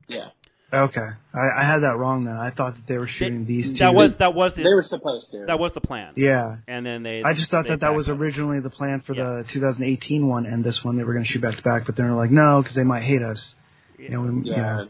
Speaker 6: Yeah,
Speaker 7: Okay, I, I had that wrong then. I thought that they were shooting these two.
Speaker 5: That was that was the
Speaker 6: they were supposed to.
Speaker 5: that was the plan.
Speaker 7: Yeah,
Speaker 5: and then they.
Speaker 7: I just thought that that was
Speaker 5: up.
Speaker 7: originally the plan for
Speaker 5: Yeah.
Speaker 7: the 2018 one and this one they were going to shoot back to back, but then they're like, no, because they might hate us. You know, we- you
Speaker 6: yeah.
Speaker 7: know, kind of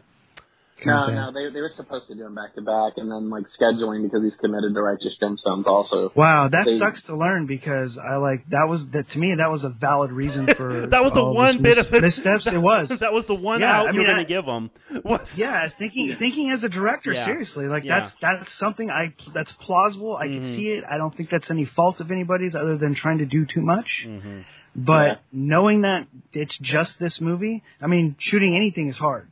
Speaker 6: No,
Speaker 7: thing.
Speaker 6: no, they they were supposed to do them back to back, and then like scheduling because he's committed to Righteous Gemstones also.
Speaker 7: Wow, that
Speaker 6: They-
Speaker 7: sucks to learn because I like that was that to me that was a valid reason (laughs) for
Speaker 5: that was the one
Speaker 7: this
Speaker 5: bit
Speaker 7: mis-
Speaker 5: of it.
Speaker 7: missteps. It was. (laughs)
Speaker 5: that was the one
Speaker 7: Yeah,
Speaker 5: out
Speaker 7: I
Speaker 5: you were
Speaker 7: mean,
Speaker 5: going
Speaker 7: I-
Speaker 5: to give them. (laughs) Was
Speaker 7: Yeah, thinking thinking as a director,
Speaker 5: Yeah.
Speaker 7: seriously, like
Speaker 5: Yeah.
Speaker 7: that's that's something I that's plausible. I
Speaker 5: Mhm.
Speaker 7: can see it. I don't think that's any fault of anybody's other than trying to do too much.
Speaker 5: Mhm.
Speaker 7: But
Speaker 6: Yeah.
Speaker 7: knowing that it's just this movie, I mean, shooting anything is hard.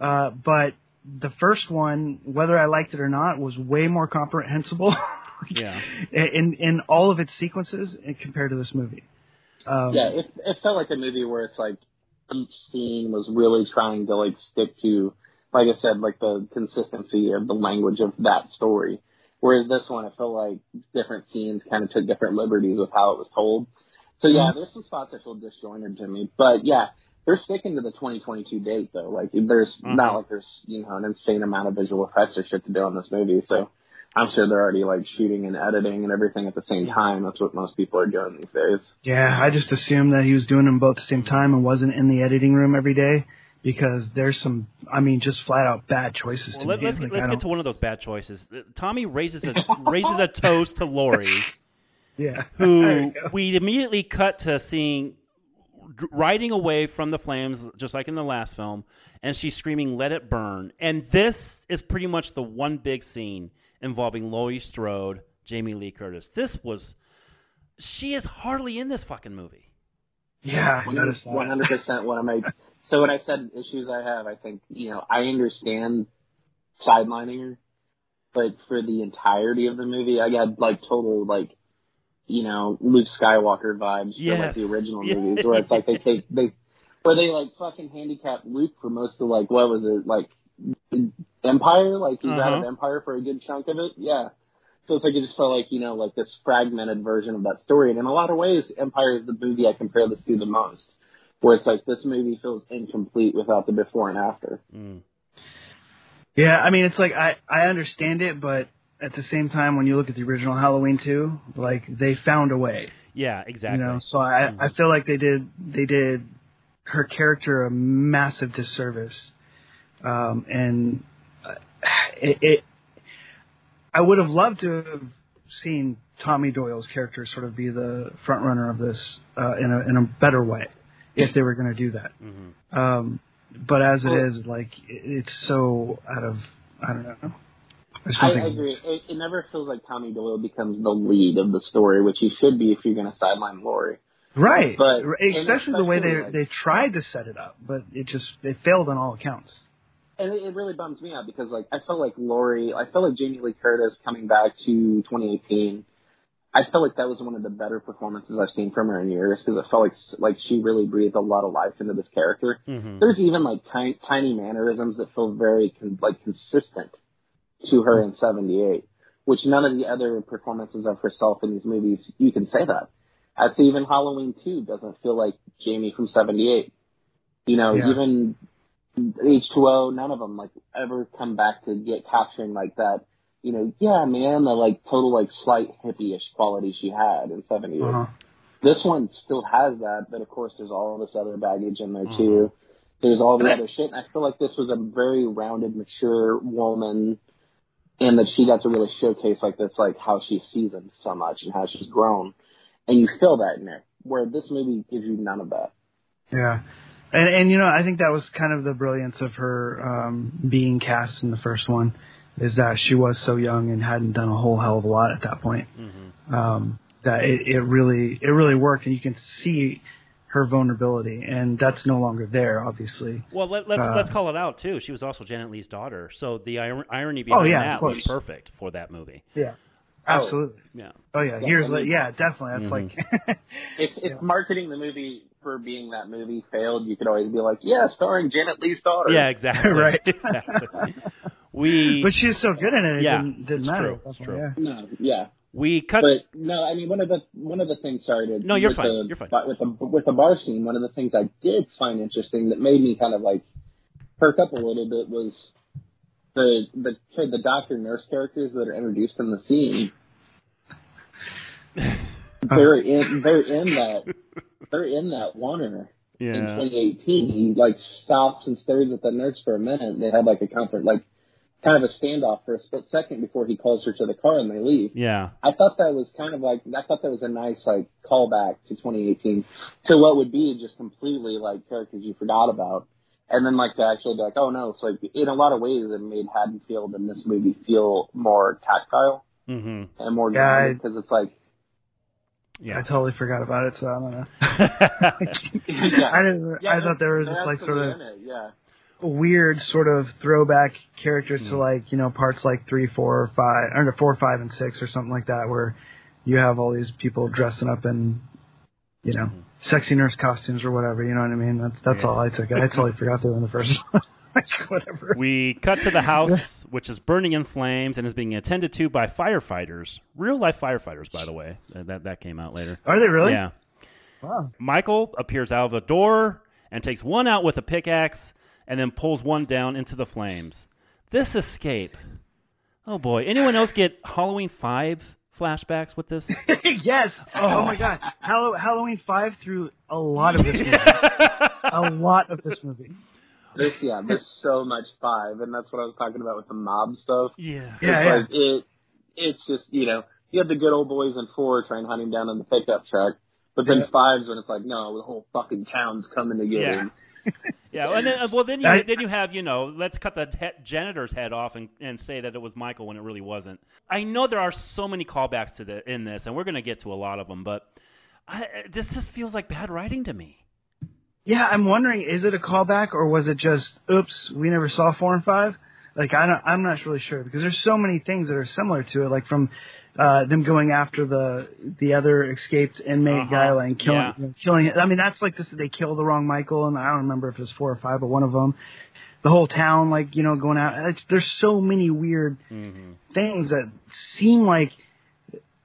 Speaker 7: Uh, but the first one, whether I liked it or not, was way more comprehensible. (laughs)
Speaker 5: Yeah.
Speaker 7: In in all of its sequences uh, compared to this movie. Um,
Speaker 6: yeah, it it felt like a movie where it's like each scene was really trying to like stick to, like I said, like the consistency of the language of that story. Whereas this one, it felt like different scenes kind of took different liberties with how it was told. So yeah, there's some spots that feel disjointed to me, but yeah, they're sticking to the 2022 date though. Like there's not like there's you know an insane amount of visual effects or shit to do in this movie, so. I'm sure they're already like shooting and editing and everything at the same time. That's what most people are doing these days.
Speaker 7: Yeah, I just assumed that he was doing them both at the same time and wasn't in the editing room every day because there's some, I mean, just flat out bad choices
Speaker 5: Well,
Speaker 7: to
Speaker 5: let,
Speaker 7: me.
Speaker 5: us
Speaker 7: Like,
Speaker 5: let's get to one of those bad choices. Uh, Tommy raises a (laughs) raises a toast to Laurie,
Speaker 7: yeah.
Speaker 5: Who (laughs) we immediately cut to seeing dr- riding away from the flames, just like in the last film, and she's screaming, "Let it burn!" And this is pretty much the one big scene involving Laurie Strode, Jamie Lee Curtis. This was she is hardly in this fucking movie.
Speaker 7: Yeah, I noticed that.
Speaker 6: One hundred percent. One of my so when I said issues I have, I think you know I understand sidelining her, but for the entirety of the movie, I got like total like you know Luke Skywalker vibes for like the original
Speaker 5: Yeah.
Speaker 6: movies, where it's like they take they where they like fucking handicap Luke for most of like what was it like Empire? Like he's out of
Speaker 5: Uh-huh.
Speaker 6: Empire for a good chunk of it. Yeah. So it's like it just felt like you know like this fragmented version of that story, and in a lot of ways, Empire is the movie I compare this to the most. Where it's like this movie feels incomplete without the before and after.
Speaker 5: Mm.
Speaker 7: Yeah, I mean, it's like I I understand it, but at the same time, when you look at the original Halloween too, like they found a way,
Speaker 5: Yeah, exactly.
Speaker 7: you know. So I I feel like they did they did her character a massive disservice um, and uh, it, it. I would have loved to have seen Tommy Doyle's character sort of be the front runner of this uh, in a in a better way, if they were going to do that.
Speaker 5: Mm-hmm.
Speaker 7: Um, but as it is, like it's so out of I don't know. There's
Speaker 6: I
Speaker 7: something-
Speaker 6: agree. It, it never feels like Tommy Doyle becomes the lead of the story, which he should be if you're going to sideline Laurie.
Speaker 7: Right.
Speaker 6: But-
Speaker 7: especially the way they
Speaker 6: and especially,
Speaker 7: they tried to set it up, but it just it failed on all accounts.
Speaker 6: And it, it really bums me out because like I felt like Laurie, I felt like Jamie Lee Curtis coming back to 2018. I felt like that was one of the better performances I've seen from her in years because it felt like like she really breathed a lot of life into this character.
Speaker 5: Mhm.
Speaker 6: There's even like tiny, tiny mannerisms that feel very con- like consistent to her in '78, which none of the other performances of herself in these movies you can say that. I'd say even Halloween 2 doesn't feel like Jamie from '78. You know,
Speaker 7: Yeah.
Speaker 6: even H2O, none of them like ever come back to get capturing like that. You know, yeah, man, the like total like slight hippie-ish quality she had in '78.
Speaker 7: Uh-huh.
Speaker 6: This one still has that, but of course there's all this other baggage in there too. There's all the other shit, and I feel like this was a very rounded, mature woman, and that she got to really showcase like this, like how she's seasoned so much and how she's grown, and you feel that in there. Where this movie gives you none of that.
Speaker 7: Yeah. And and you know, I think that was kind of the brilliance of her um being cast in the first one is that she was so young and hadn't done a whole hell of a lot at that point. Um that it, it really it really worked and you can see her vulnerability and that's no longer there obviously.
Speaker 5: Well, let, let's
Speaker 7: Uh,
Speaker 5: let's call it out too. She was also Janet Leigh's daughter, so the ir- irony behind
Speaker 7: Oh, yeah,
Speaker 5: that was perfect for that movie.
Speaker 7: Yeah. Absolutely.
Speaker 5: Yeah.
Speaker 7: Oh yeah,
Speaker 6: Yeah,
Speaker 7: years later. Yeah, definitely. That's like (laughs)
Speaker 6: If if marketing the movie for being that movie failed, you could always be like, yeah, starring Janet Leigh's daughter.
Speaker 5: Yeah, exactly. (laughs)
Speaker 7: Right. (laughs)
Speaker 5: exactly. We
Speaker 7: But she was so good in it. It
Speaker 5: Yeah,
Speaker 7: didn't, didn't
Speaker 5: it's
Speaker 7: matter.
Speaker 5: true, it's true.
Speaker 7: yeah.
Speaker 6: No, yeah.
Speaker 5: We cut.
Speaker 6: But no, I mean one of the one of the things. Sorry to
Speaker 5: No, you're fine,
Speaker 6: The,
Speaker 5: you're fine.
Speaker 6: But with the with the bar scene, one of the things I did find interesting that made me kind of like perk up a little bit was the the the doctor nurse characters that are introduced in the scene. (laughs) they're in they're in that they're in that oner in 2018. He like stops and stares at the nurse for a minute. They have like a comfort like kind of a standoff for a split second before he calls her to the car and they leave.
Speaker 5: Yeah.
Speaker 6: I thought that was kind of like I thought that was a nice like callback to 2018 to what would be just completely like characters you forgot about, and then like to actually be like, oh no, it's like in a lot of ways it made Haddonfield and this movie feel more tactile
Speaker 5: hmm
Speaker 6: and more
Speaker 7: Yeah,
Speaker 6: because it's like
Speaker 5: Yeah.
Speaker 7: I totally forgot about it, so I don't know.
Speaker 6: yeah, (laughs) (laughs)
Speaker 7: I didn't.
Speaker 6: Yeah,
Speaker 7: I thought there was just like sort of
Speaker 6: it, yeah.
Speaker 7: Weird sort of throwback characters
Speaker 5: Hmm.
Speaker 7: to like you know parts like three, four, or five, or four, five, and six, or something like that, where you have all these people dressing up in you know sexy nurse costumes or whatever. You know what I mean? That's that's
Speaker 5: Hmm. Yeah.
Speaker 7: all I took. I totally forgot they were in the first one. (laughs) Whatever.
Speaker 5: We cut to the (laughs) house, which is burning in flames and is being attended to by firefighters. Real life firefighters, by the way. Uh, That that came out later.
Speaker 7: Are they really?
Speaker 5: Yeah.
Speaker 7: Wow.
Speaker 5: Michael appears out of the door and takes one out with a pickaxe and then pulls one down into the flames. This escape. Oh boy. Anyone else get Halloween 5 flashbacks with this? (laughs)
Speaker 7: yes. Oh. my oh. god. Hallow- Halloween five through a lot of this movie. (laughs) a lot of this movie.
Speaker 6: There's yeah, there's so much five, and that's what I was talking about with the mob stuff.
Speaker 5: yeah.
Speaker 7: Yeah,
Speaker 6: it's
Speaker 7: yeah.
Speaker 6: like it it's just you know you have the good old boys in four trying to hunt him down in the pickup truck, but then
Speaker 7: Yeah.
Speaker 6: fives when it's like no, the whole fucking town's coming to get
Speaker 5: Yeah.
Speaker 6: him. (laughs)
Speaker 5: Yeah, and then uh, well, then you
Speaker 7: I-
Speaker 5: then you have you know let's cut the he- janitor's head off and, and say that it was Michael when it really wasn't. I know there are so many callbacks to the in this, and we're gonna get to a lot of them, but I, this just feels like bad writing to me.
Speaker 7: Yeah, I'm wondering, is it a callback or was it just, oops, we never saw four and five? Like, I don't, I'm not really sure because there's so many things that are similar to it, like from uh, them going after the the other escaped inmate
Speaker 5: Uh-huh.
Speaker 7: guy and killing
Speaker 5: Yeah.
Speaker 7: killing. I mean, that's like this. They killed the wrong Michael, and I don't remember if it was four or five, but one of them. The whole town, like you know, going out. It's, there's so many weird
Speaker 5: Mm-hmm.
Speaker 7: things that seem like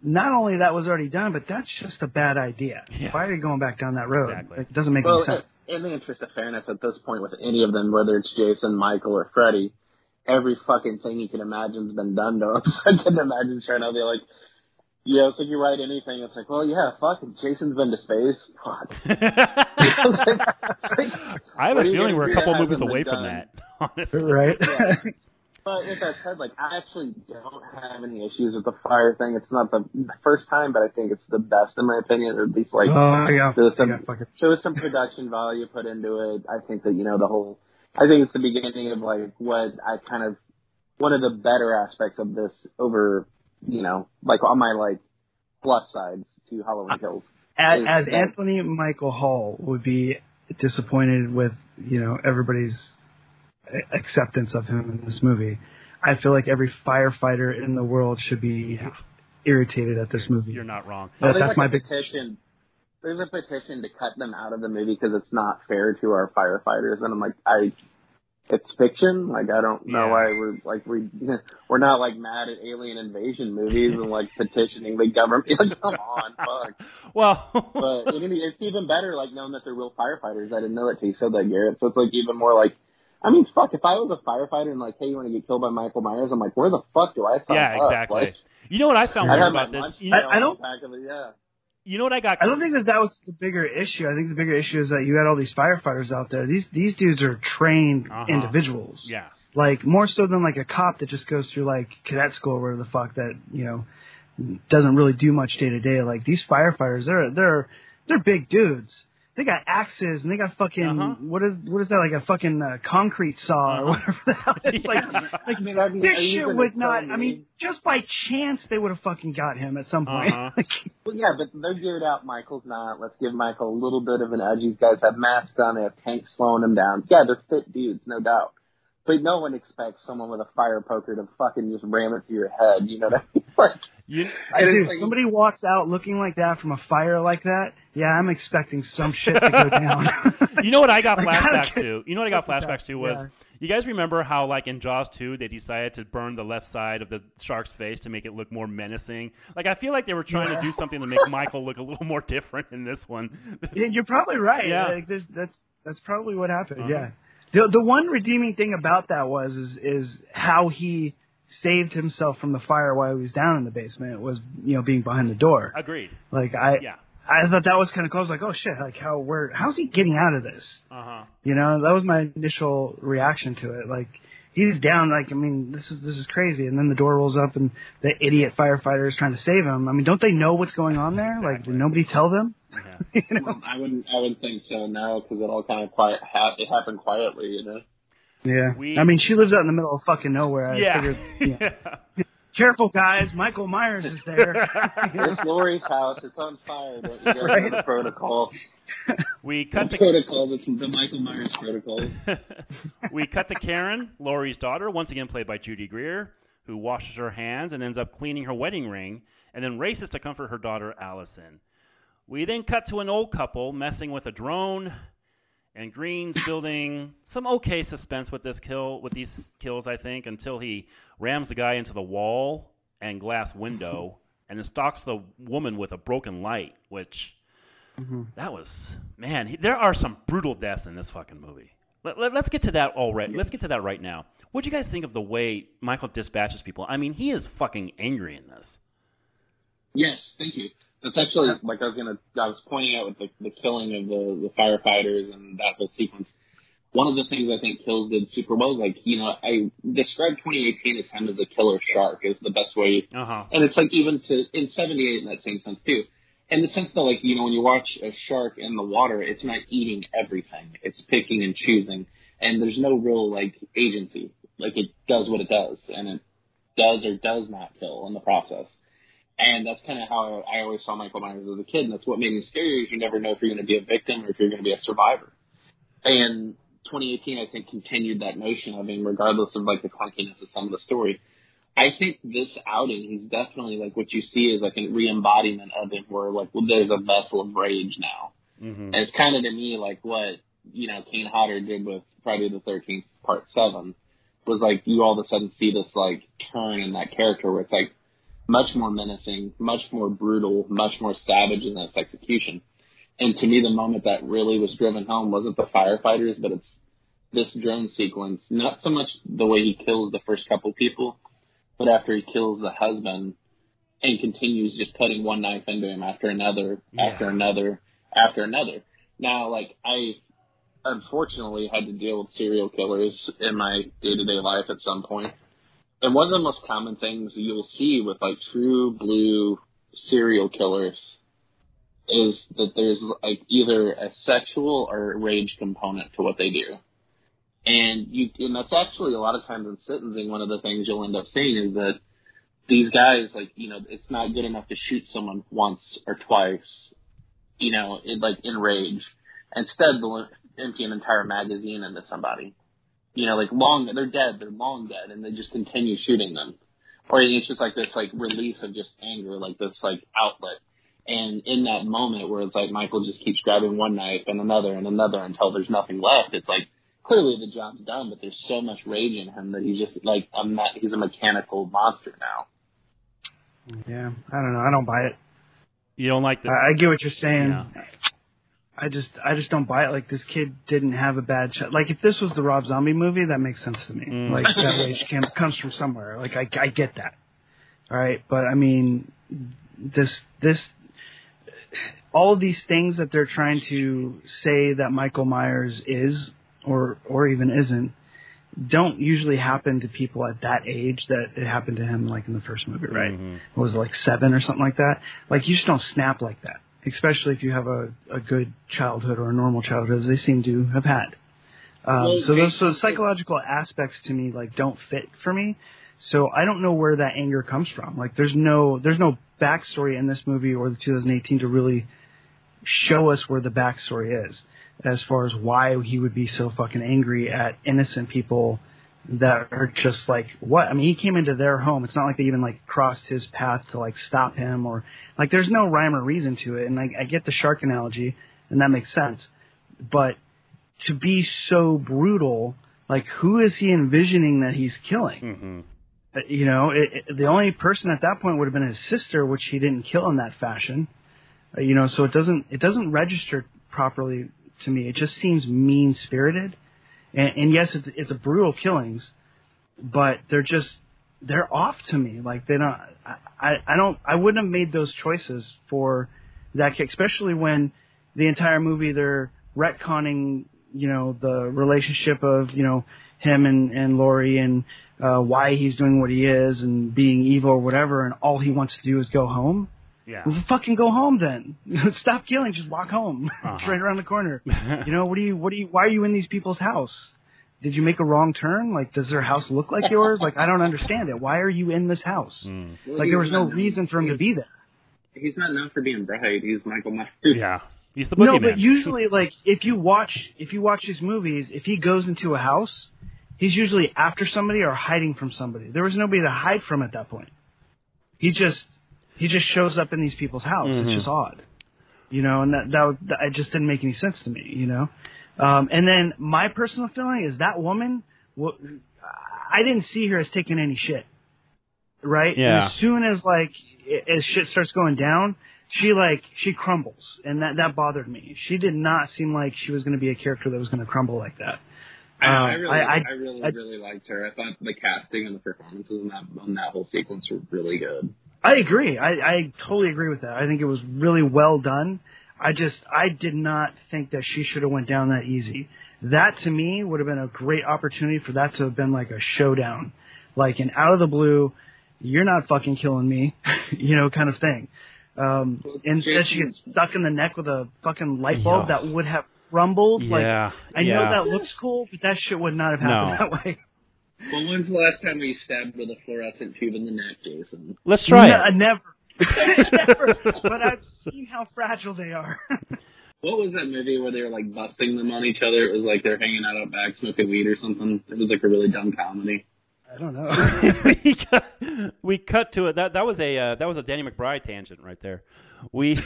Speaker 7: not only that was already done, but that's just a bad idea.
Speaker 5: Yeah.
Speaker 7: Why are you going back down that road?
Speaker 5: Exactly.
Speaker 7: Like, it doesn't make
Speaker 6: Well,
Speaker 7: any sense.
Speaker 6: in the interest of fairness, at this point with any of them, whether it's Jason, Michael, or Freddy, every fucking thing you can imagine's been done to them. (laughs) So I can imagine trying to be like, Yeah, it's like you write anything. It's like, well, yeah, fucking Jason's been to space. Fuck. (laughs) (laughs)
Speaker 5: I have a feeling we're a couple
Speaker 6: that
Speaker 5: movies away from
Speaker 6: done?
Speaker 5: that. Honestly,
Speaker 7: right?
Speaker 6: Yeah. But with that said, like I actually don't have any issues with the fire thing. It's not the first time, but I think it's the best in my opinion, or at least like
Speaker 7: oh yeah.
Speaker 6: there was some
Speaker 7: yeah,
Speaker 6: there was some production value put into it. I think that you know the whole. I think it's the beginning of like what I kind of one of the better aspects of this over you know like on my like plus sides to Halloween uh, Kills.
Speaker 7: As,
Speaker 6: is
Speaker 7: as Anthony Michael Hall would be disappointed with you know everybody's acceptance of him in this movie, I feel like every firefighter in the world should be
Speaker 5: Yeah.
Speaker 7: irritated at this movie.
Speaker 5: you're not wrong.
Speaker 7: That-
Speaker 6: there's
Speaker 7: that's
Speaker 6: like
Speaker 7: my
Speaker 6: a
Speaker 7: big.
Speaker 6: petition. There's a petition to cut them out of the movie because it's not fair to our firefighters, and I'm like, I, it's fiction. Like I don't know
Speaker 5: Yeah.
Speaker 6: why we're like we (laughs) we're not like mad at alien invasion movies and like petitioning the government. Like, come on, fuck. (laughs)
Speaker 5: Well,
Speaker 6: But it, it's even better like knowing that they're real firefighters. I didn't know that till you said that, Garrett. So it's like even more like. I mean, fuck, if I was a firefighter and like, hey, you want to get killed by Michael Myers, I'm like, where the fuck do I sign
Speaker 5: yeah,
Speaker 6: up?
Speaker 5: exactly.
Speaker 6: Like,
Speaker 5: You know what I found
Speaker 6: I
Speaker 5: weird about this?
Speaker 6: lunch
Speaker 5: You know,
Speaker 7: I- I don't-
Speaker 6: pail back of it, yeah.
Speaker 5: You know what I got?
Speaker 7: I don't think that that was the bigger issue. I think the bigger issue is that you had all these firefighters out there. These these dudes are trained
Speaker 5: Uh-huh.
Speaker 7: individuals.
Speaker 5: Yeah.
Speaker 7: Like more so than like a cop that just goes through like cadet school or whatever the fuck that you know doesn't really do much day to day. Like these firefighters, they're they're they're big dudes. They got axes and they got fucking
Speaker 5: Uh-huh.
Speaker 7: what is what is that like a fucking uh, concrete saw or whatever the hell it's like. (laughs) Like
Speaker 6: I mean, I mean,
Speaker 7: this
Speaker 6: are you
Speaker 7: shit would
Speaker 6: tell
Speaker 7: not. I mean, just by chance they would have fucking got him at some point.
Speaker 5: Uh-huh. (laughs)
Speaker 7: Like,
Speaker 6: Well, yeah, but they're geared out. Michael's not. Let's give Michael a little bit of an edge. These guys have masks on. They have tanks slowing them down. Yeah, they're fit dudes, no doubt. But no one expects someone with a fire poker to fucking just ram it through your head. You know what I mean? (laughs) Like,
Speaker 5: You,
Speaker 6: I
Speaker 7: Dude,
Speaker 6: didn't
Speaker 7: if
Speaker 6: think-
Speaker 7: somebody walks out looking like that from a fire like that, yeah, I'm expecting some shit to go down. (laughs)
Speaker 5: you know what I got (laughs)
Speaker 7: Like, I don't
Speaker 5: flashbacks to? You know what I got flashbacks to was
Speaker 7: Yeah.
Speaker 5: you guys remember how like in Jaws 2 they decided to burn the left side of the shark's face to make it look more menacing. Like I feel like they were trying to do something to make Michael look a little more different in this one.
Speaker 7: Yeah, You're probably right.
Speaker 5: Yeah.
Speaker 7: Like, that's that's probably what happened.
Speaker 5: Uh-huh.
Speaker 7: Yeah. The the one redeeming thing about that was is is how he saved himself from the fire while he was down in the basement was you know being behind the door.
Speaker 5: Agreed.
Speaker 7: Like I
Speaker 5: Yeah.
Speaker 7: I thought that was kind of cool. I was like, oh shit, like how where how's he getting out of this?
Speaker 5: Uh-huh.
Speaker 7: You know, that was my initial reaction to it. Like he's down. Like I mean, this is this is crazy. And then the door rolls up, and the idiot firefighter is trying to save him. I mean, don't they know what's going on there? Like, did nobody tell them?
Speaker 5: Yeah. (laughs)
Speaker 7: you know?
Speaker 6: I wouldn't. I wouldn't think so. now because it all kind of quiet. Ha- it happened quietly. You know.
Speaker 7: Yeah.
Speaker 5: We-
Speaker 7: I mean, she lives out in the middle of fucking nowhere. I
Speaker 5: Yeah.
Speaker 7: figured, you know, (laughs) Careful, guys. Michael Myers is there. (laughs)
Speaker 6: It's Laurie's house. It's on fire. Don't you guys
Speaker 7: Right.
Speaker 6: the protocol?
Speaker 5: we cut
Speaker 6: The
Speaker 5: to
Speaker 6: protocols. It's the Michael Myers protocol.
Speaker 5: we cut to Karen, Laurie's daughter, once again played by Judy Greer, who washes her hands and ends up cleaning her wedding ring, and then races to comfort her daughter Allyson. We then cut to an old couple messing with a drone, and Green's building some okay suspense with this kill, with these kills, I think, until he rams the guy into the wall and glass window, (laughs) and then stalks the woman with a broken light, which mm-hmm. that was man. He, there are some brutal deaths in this fucking movie. Let, let, us get to that already. Let's get to that right now. What do you guys think of the way Michael dispatches people? I mean, he is fucking angry in this.
Speaker 6: Yes, thank you. That's actually like I was gonna. I was pointing out with the, the killing of the the firefighters and that whole sequence. One of the things I think Kills did super well is like you know I described 2018 as him as a killer shark is the best way,
Speaker 5: Uh huh.
Speaker 6: and it's like even to in 78 in that same sense too. In the sense that like you know when you watch a shark in the water, it's not eating everything; it's picking and choosing, and there's no real like agency. Like it does what it does, and it does or does not kill in the process. And that's kind of how I always saw Michael Myers as a kid, and that's what made me scary. Is you never know if you're going to be a victim or if you're going to be a survivor. And 2018, I think, continued that notion of him, regardless of like the clunkiness of some of the story. I think this outing, he's definitely like what you see is like a re-embodiment of him, where like well, there's a vessel of rage now,
Speaker 5: hmm
Speaker 6: and it's kind of to me like what you know Kane Hodder did with Friday the 13th Part Seven, was like you all of a sudden see this like turn in that character where it's like much more menacing, much more brutal, much more savage in its execution. And to me, the moment that really was driven home wasn't the firefighters, but it's this drone sequence. Not so much the way he kills the first couple people, but after he kills the husband and continues just putting one knife into him after another,
Speaker 5: Yeah.
Speaker 6: after another, after another. Now, like I unfortunately had to deal with serial killers in my day to day life at some point. And one of the most common things you'll see with like true blue serial killers is that there's like either a sexual or rage component to what they do. And you and that's actually a lot of times in sentencing one of the things you'll end up seeing is that these guys like, you know, it's not good enough to shoot someone once or twice, you know, in like in rage. Instead they'll empty an entire magazine into somebody. You know, like long they're dead, they're long dead and they just continue shooting them. Or it's just like this like release of just anger, like this like outlet. And in that moment where it's like Michael just keeps grabbing one knife and another and another until there's nothing left, it's like clearly the job's done, but there's so much rage in him that he's just like a me- he's a mechanical monster now.
Speaker 7: Yeah, I don't know. I don't buy it.
Speaker 5: You don't like that?
Speaker 7: I, I get what you're saying.
Speaker 5: Yeah.
Speaker 7: I just I just don't buy it. Like this kid didn't have a bad shot. Like if this was the Rob Zombie movie, that makes sense to me.
Speaker 5: Mm.
Speaker 7: Like that (laughs) rage cam- comes from somewhere. Like I I get that. All right, but I mean this this all of these things that they're trying to say that Michael Myers is or or even isn't don't usually happen to people at that age that it happened to him like in the first movie, right?
Speaker 5: Mhm.
Speaker 7: What was like seven or something like that? Like you just don't snap like that, especially if you have a, a good childhood or a normal childhood, as they seem to have had. Um,
Speaker 6: Well,
Speaker 7: so those so psychological aspects to me like don't fit for me. So I don't know where that anger comes from. Like there's no there's no backstory in this movie or the 2018 to really show us where the backstory is as far as why he would be so fucking angry at innocent people that are just like what I mean he came into their home it's not like they even like crossed his path to like stop him or like there's no rhyme or reason to it and I, I get the shark analogy and that makes sense but to be so brutal like who is he envisioning that he's killing
Speaker 5: Mhm.
Speaker 7: uh, you know, it, it, the only person at that point would have been his sister, which he didn't kill in that fashion. Uh, you know, so it doesn't it doesn't register properly to me. It just seems mean spirited, and, and yes, it's it's a brutal killings, but they're just they're off to me. Like they don't. I I, don't. I wouldn't have made those choices for that especially when the entire movie they're retconning, you know, the relationship of you know him and and Laurie and uh, why he's doing what he is and being evil or whatever, and all he wants to do is go home.
Speaker 5: Yeah.
Speaker 7: Well, fucking go home then. (laughs) Stop killing. Just walk home. it's (laughs)
Speaker 5: Uh-huh.
Speaker 7: right around the corner. (laughs) you know what do you? What do you? Why are you in these people's house? Did you make a wrong turn? Like, does their house look like yours? Like, I don't understand it. Why are you in this house?
Speaker 5: Mm.
Speaker 7: Like, there was no reason for him to be there.
Speaker 6: He's not known for being bright. He's Michael Myers.
Speaker 5: Yeah. He's the
Speaker 7: No, but usually, like, if you watch, if you watch these movies, if he goes into a house, he's usually after somebody or hiding from somebody. There was nobody to hide from at that point. He just, he just shows up in these people's house.
Speaker 5: Mm-hmm.
Speaker 7: It's just odd, you know, and that that, was- that it just didn't make any sense to me, you know. Um, and then my personal feeling is that woman, wa- I didn't see her as taking any shit, right?
Speaker 5: Yeah.
Speaker 7: And as soon as like i- as shit starts going down, she like she crumbles, and that that bothered me. She did not seem like she was going to be a character that was going to crumble like that.
Speaker 6: I, know,
Speaker 7: Uh,
Speaker 6: I really,
Speaker 7: I-
Speaker 6: I,
Speaker 7: I-
Speaker 6: really,
Speaker 7: I-
Speaker 6: really liked her. I thought the casting and the performances in that on that whole sequence were really good.
Speaker 7: I agree. I, I totally agree with that. I think it was really well done. I just I did not think that she should have went down that easy. That to me would have been a great opportunity for that to have been like a showdown, like an out of the blue, you're not fucking killing me, (laughs) you know, kind of thing. Um, and instead she gets stuck in the neck with a fucking light bulb
Speaker 5: Yeah.
Speaker 7: that would have rumbled. Like
Speaker 5: yeah.
Speaker 7: I
Speaker 5: yeah.
Speaker 7: know that looks cool, but that shit would not have happened
Speaker 5: No.
Speaker 7: that way.
Speaker 6: Well, when's the last time we stabbed with a fluorescent tube in the neck, Jason?
Speaker 5: Let's try
Speaker 7: Ne-
Speaker 5: it.
Speaker 7: never. (laughs) never. But I've seen how fragile they are. (laughs)
Speaker 6: What was that movie where they were like busting them on each other? It was like they're hanging out out back smoking weed or something. It was like a really dumb comedy.
Speaker 7: I don't know. (laughs)
Speaker 5: we, cut, we cut to it. That that was a uh, that was a Danny McBride tangent right there. We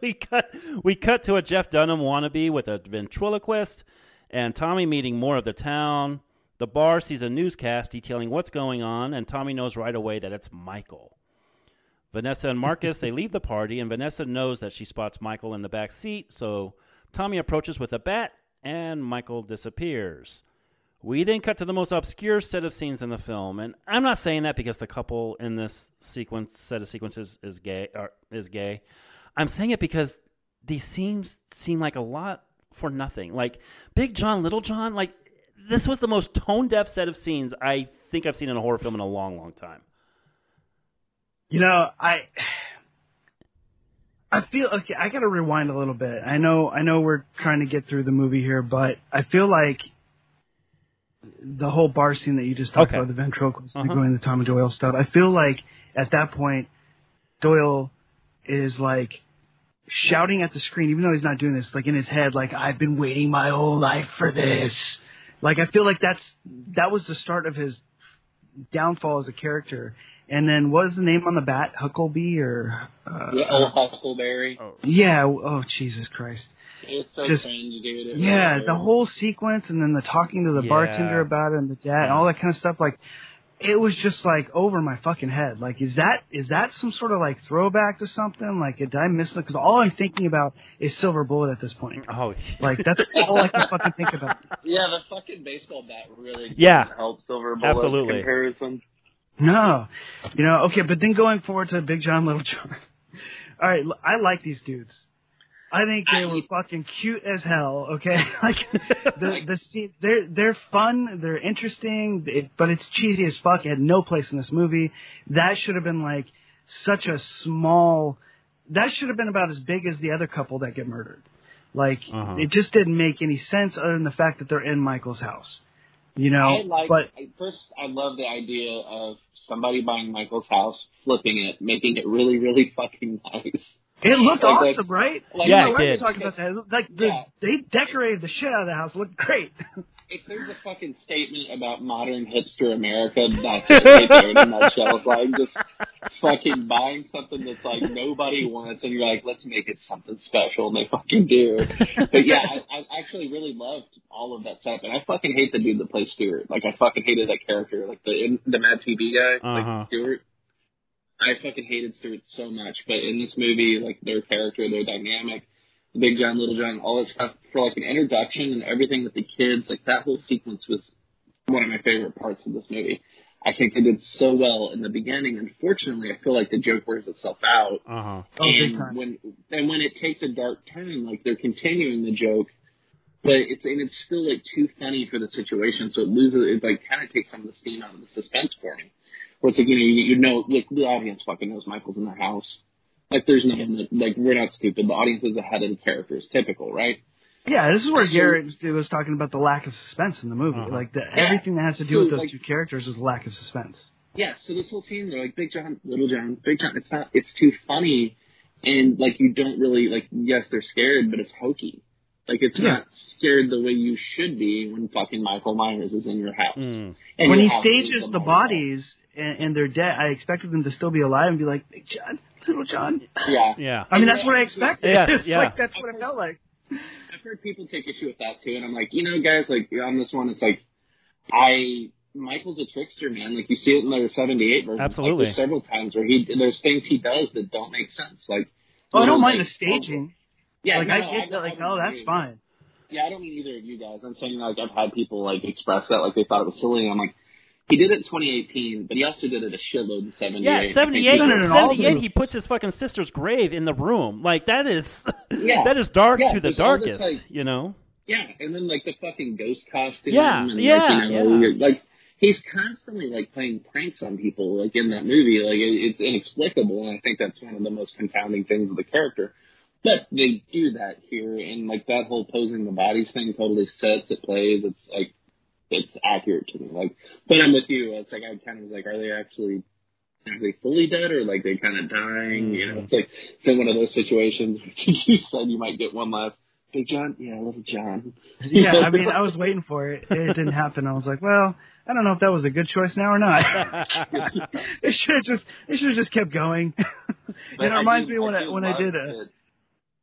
Speaker 5: we cut we cut to a Jeff Dunham wannabe with a ventriloquist, and Tommy meeting more of the town. The bar sees a newscast detailing what's going on, and Tommy knows right away that it's Michael. Vanessa and Marcus they leave the party, and Vanessa knows that she spots Michael in the back seat. So Tommy approaches with a bat, and Michael disappears. We then cut to the most obscure set of scenes in the film, and I'm not saying that because the couple in this sequence set of sequences is gay or is gay. I'm saying it because these scenes seem like a lot for nothing. Like Big John, Little John, like this was the most tone deaf set of scenes I think I've seen in a horror film in a long, long time.
Speaker 7: You know, I I feel okay. I got to rewind a little bit. I know, I know, we're trying to get through the movie here, but I feel like the whole bar scene that you just talked
Speaker 5: Okay.
Speaker 7: about, the ventriloquist
Speaker 5: Uh-huh.
Speaker 7: going the Tommy Doyle stuff. I feel like at that point, Doyle is like shouting at the screen, even though he's not doing this. Like in his head, like I've been waiting my whole life for this. Like I feel like that's that was the start of his downfall as a character. And then was the name on the bat? Huckleby or uh,
Speaker 6: Yeah, oh, Huckleberry.
Speaker 7: yeah? Oh Jesus Christ!
Speaker 6: It's so
Speaker 7: just-
Speaker 6: cringe, dude. It
Speaker 7: Yeah, the whole sequence, and then the talking to the
Speaker 5: Yeah.
Speaker 7: bartender about it, and the dad, and all that kind of stuff. Like, it was just like over my fucking head. Like, is that is that some sort of like throwback to something? Like, did I miss it? Because all I'm thinking about is Silver Bullet at this point.
Speaker 5: Oh, (laughs)
Speaker 7: Like, that's all I can fucking think about.
Speaker 6: Yeah, the fucking baseball bat really
Speaker 5: Yeah.
Speaker 6: doesn't help Silver Bullet
Speaker 5: Absolutely.
Speaker 6: comparison.
Speaker 7: No, you know. Okay, but then going forward to Big John, Little John. (laughs) All right, I like these dudes. I think they were fucking cute as hell. Okay, (laughs) like (laughs) the the scene, they're they're fun, they're interesting, it, but it's cheesy as fuck. It had no place in this movie. That should have been like such a small. That should have been about as big as the other couple that get murdered. Like
Speaker 5: Uh-huh.
Speaker 7: it just didn't make any sense other than the fact that they're in Michael's house. You know,
Speaker 6: I like.
Speaker 7: but
Speaker 6: I- first, I love the idea of somebody buying Michael's house, flipping it, making it really, really fucking (laughs) nice.
Speaker 7: It looked
Speaker 6: Like
Speaker 7: awesome,
Speaker 6: that's-
Speaker 7: right?
Speaker 6: Like,
Speaker 5: Yeah,
Speaker 7: You know,
Speaker 5: it
Speaker 7: we're
Speaker 5: did.
Speaker 7: Talking about that, like the,
Speaker 6: Yeah.
Speaker 7: they decorated the shit out of the house. It looked great. (laughs)
Speaker 6: If there's a fucking statement about modern hipster America, that's it right there in a nutshell. It's like just fucking buying something that's like nobody wants, and you're like, let's make it something special, and they fucking do. But yeah, I, I actually really loved all of that stuff, and I fucking hate the dude that plays Stuart. Like, I fucking hated that character, like the in, the Mad TV guy,
Speaker 5: Uh-huh.
Speaker 6: like Stuart. I fucking hated Stuart so much, but in this movie, like their character, their dynamic, the Big John, Little John, all that stuff for like an introduction and everything with the kids, like that whole sequence was one of my favorite parts of this movie. I think they did so well in the beginning. Unfortunately, I feel like the joke wears itself out.
Speaker 5: uh huh.
Speaker 7: Oh,
Speaker 6: and when and when it takes a dark turn, like they're continuing the joke, but it's and it's still like too funny for the situation, so it loses. It like kind of takes some of the steam out of the suspense for me. Where it's like you know you, you know like the audience fucking knows Michael's in their house. Like there's nothing that like we're not stupid. The audience is ahead of the characters, typical, right?
Speaker 7: yeah, this is where
Speaker 6: So-
Speaker 7: Garrett was talking about the lack of suspense in the movie.
Speaker 5: Uh-huh.
Speaker 7: Like the,
Speaker 6: Yeah.
Speaker 7: everything that has to do
Speaker 6: So,
Speaker 7: with those
Speaker 6: like-
Speaker 7: two characters is lack of suspense.
Speaker 6: Yeah, so this whole scene, they're like Big John, Little John, Big John. It's not. It's too funny, and like you don't really like. Yes, they're scared, but it's hokey. Like it's
Speaker 7: Yeah.
Speaker 6: not scared the way you should be when fucking Michael Myers is in your house.
Speaker 5: Mm.
Speaker 6: And
Speaker 7: when he stages the bodies and, and they're dead, I expected them to still be alive and be like, Big John, Little John.
Speaker 6: Yeah,
Speaker 5: Yeah.
Speaker 7: I mean, that's what I expected.
Speaker 5: Yes, (laughs) yeah.
Speaker 7: like that's what it felt like.
Speaker 6: I've heard people take issue with that too, and I'm like, you know, guys, like on this one, it's like, I Michael's a trickster, man. Like you see it in the '78 version.
Speaker 5: Absolutely.
Speaker 6: Like, there's several times where he there's things he does that don't make sense. Like,
Speaker 7: Oh, I don't mind
Speaker 6: like,
Speaker 7: the staging.
Speaker 6: Yeah,
Speaker 7: like
Speaker 6: no,
Speaker 7: I
Speaker 6: no,
Speaker 7: get that. Like, oh, that's fine.
Speaker 6: Yeah, I don't mean either of you guys. I'm saying like I've had people like express that like they thought it was silly. And I'm like, he did it in 2018, but he also did it a shitload in 78.
Speaker 5: Yeah, 78.
Speaker 6: he
Speaker 7: done it
Speaker 6: did-
Speaker 7: in
Speaker 5: 78 he puts his fucking sister's grave in the room. Like that is (laughs)
Speaker 6: Yeah.
Speaker 5: that is dark
Speaker 6: Yeah,
Speaker 5: to the
Speaker 6: all this,
Speaker 5: darkest,
Speaker 6: like-
Speaker 5: you know.
Speaker 6: Yeah, and then like the fucking ghost costume.
Speaker 5: Yeah,
Speaker 6: and,
Speaker 5: yeah,
Speaker 6: like, you know,
Speaker 5: yeah.
Speaker 6: Like he's constantly like playing pranks on people like in that movie. Like it, it's inexplicable, and I think that's one of the most confounding things of the character. But they do that here, and like that whole posing the bodies thing totally sets. It plays. It's like it's accurate to me. Like, but I'm with you. It's like I kind of was like, are they actually? Are they fully dead or like they kind of dying? You know, mm-hmm. it's like it's in one of those situations. (laughs) you said you might get one last Big John, yeah, little John.
Speaker 7: Yeah, I mean, (laughs) I was waiting for it. It didn't happen. I was like, well, I don't know if that was a good choice now or not. (laughs) it should have just, it should have just kept going. It reminds
Speaker 6: do-
Speaker 7: me when I
Speaker 6: do
Speaker 7: when I did a.
Speaker 6: that-
Speaker 7: Go ahead.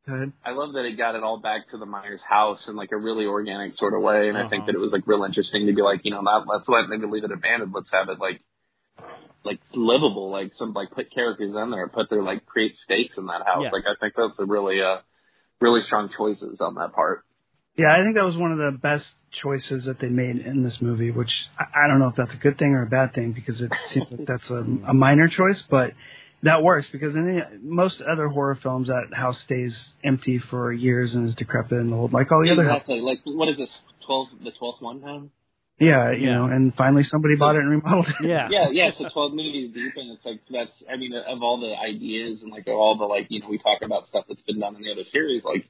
Speaker 6: I love that it got it all back to the Myers house in like a really organic sort of way, and I think
Speaker 5: Uh-huh.
Speaker 6: that it was like real interesting to be like, you know, not let's let maybe leave it abandoned. Let's have it like like livable, like some like put characters in there, put their like create stakes in that house.
Speaker 5: Yeah.
Speaker 6: Like I think that's a really uh really strong choices on that part.
Speaker 7: Yeah, I think that was one of the best choices that they made in this movie, which I, I don't know if that's a good thing or a bad thing because it seems like that's a, a minor choice, but that works because in the, most other horror films, that house stays empty for years and is decrepit and old, like all the other.
Speaker 6: exactly. Like what is this? Twelve, the twelfth one now.
Speaker 7: Yeah, you
Speaker 5: Yeah.
Speaker 7: know, and finally somebody bought it and remodeled it.
Speaker 5: Yeah.
Speaker 6: Yeah, yeah. So twelve movies deep, and it's like that's. I mean, of all the ideas and like of all the like you know we talk about stuff that's been done in the other series, like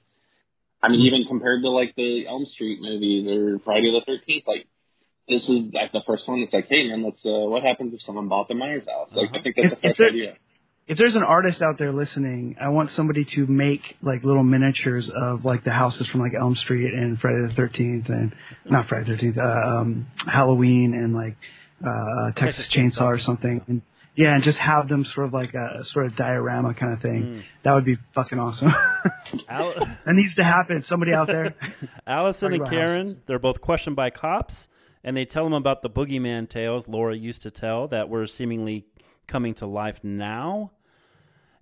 Speaker 6: I mean, even compared to like the Elm Street movies or Friday the Thirteenth, like this is like the first one. It's like, hey man, let's. Uh, what happens if someone bought the Myers house? Like, I think that's
Speaker 7: If-
Speaker 6: a fresh idea.
Speaker 7: If there's an artist out there listening, I want somebody to make like little miniatures of like the houses from like Elm Street and Friday the Thirteenth and not Friday the Thirteenth, uh, um, Halloween and like uh, Texas,
Speaker 5: Texas
Speaker 7: Chainsaw,
Speaker 5: Chainsaw.
Speaker 7: or something. And yeah, and just have them sort of like a sort of diorama kind of thing.
Speaker 5: Mm.
Speaker 7: That would be fucking awesome. (laughs)
Speaker 5: Al-
Speaker 7: that needs to happen. Somebody out there. (laughs) Allyson
Speaker 5: and Karen, they're both questioned by cops, and they tell them about the boogeyman tales Laurie used to tell that were seemingly coming to life now.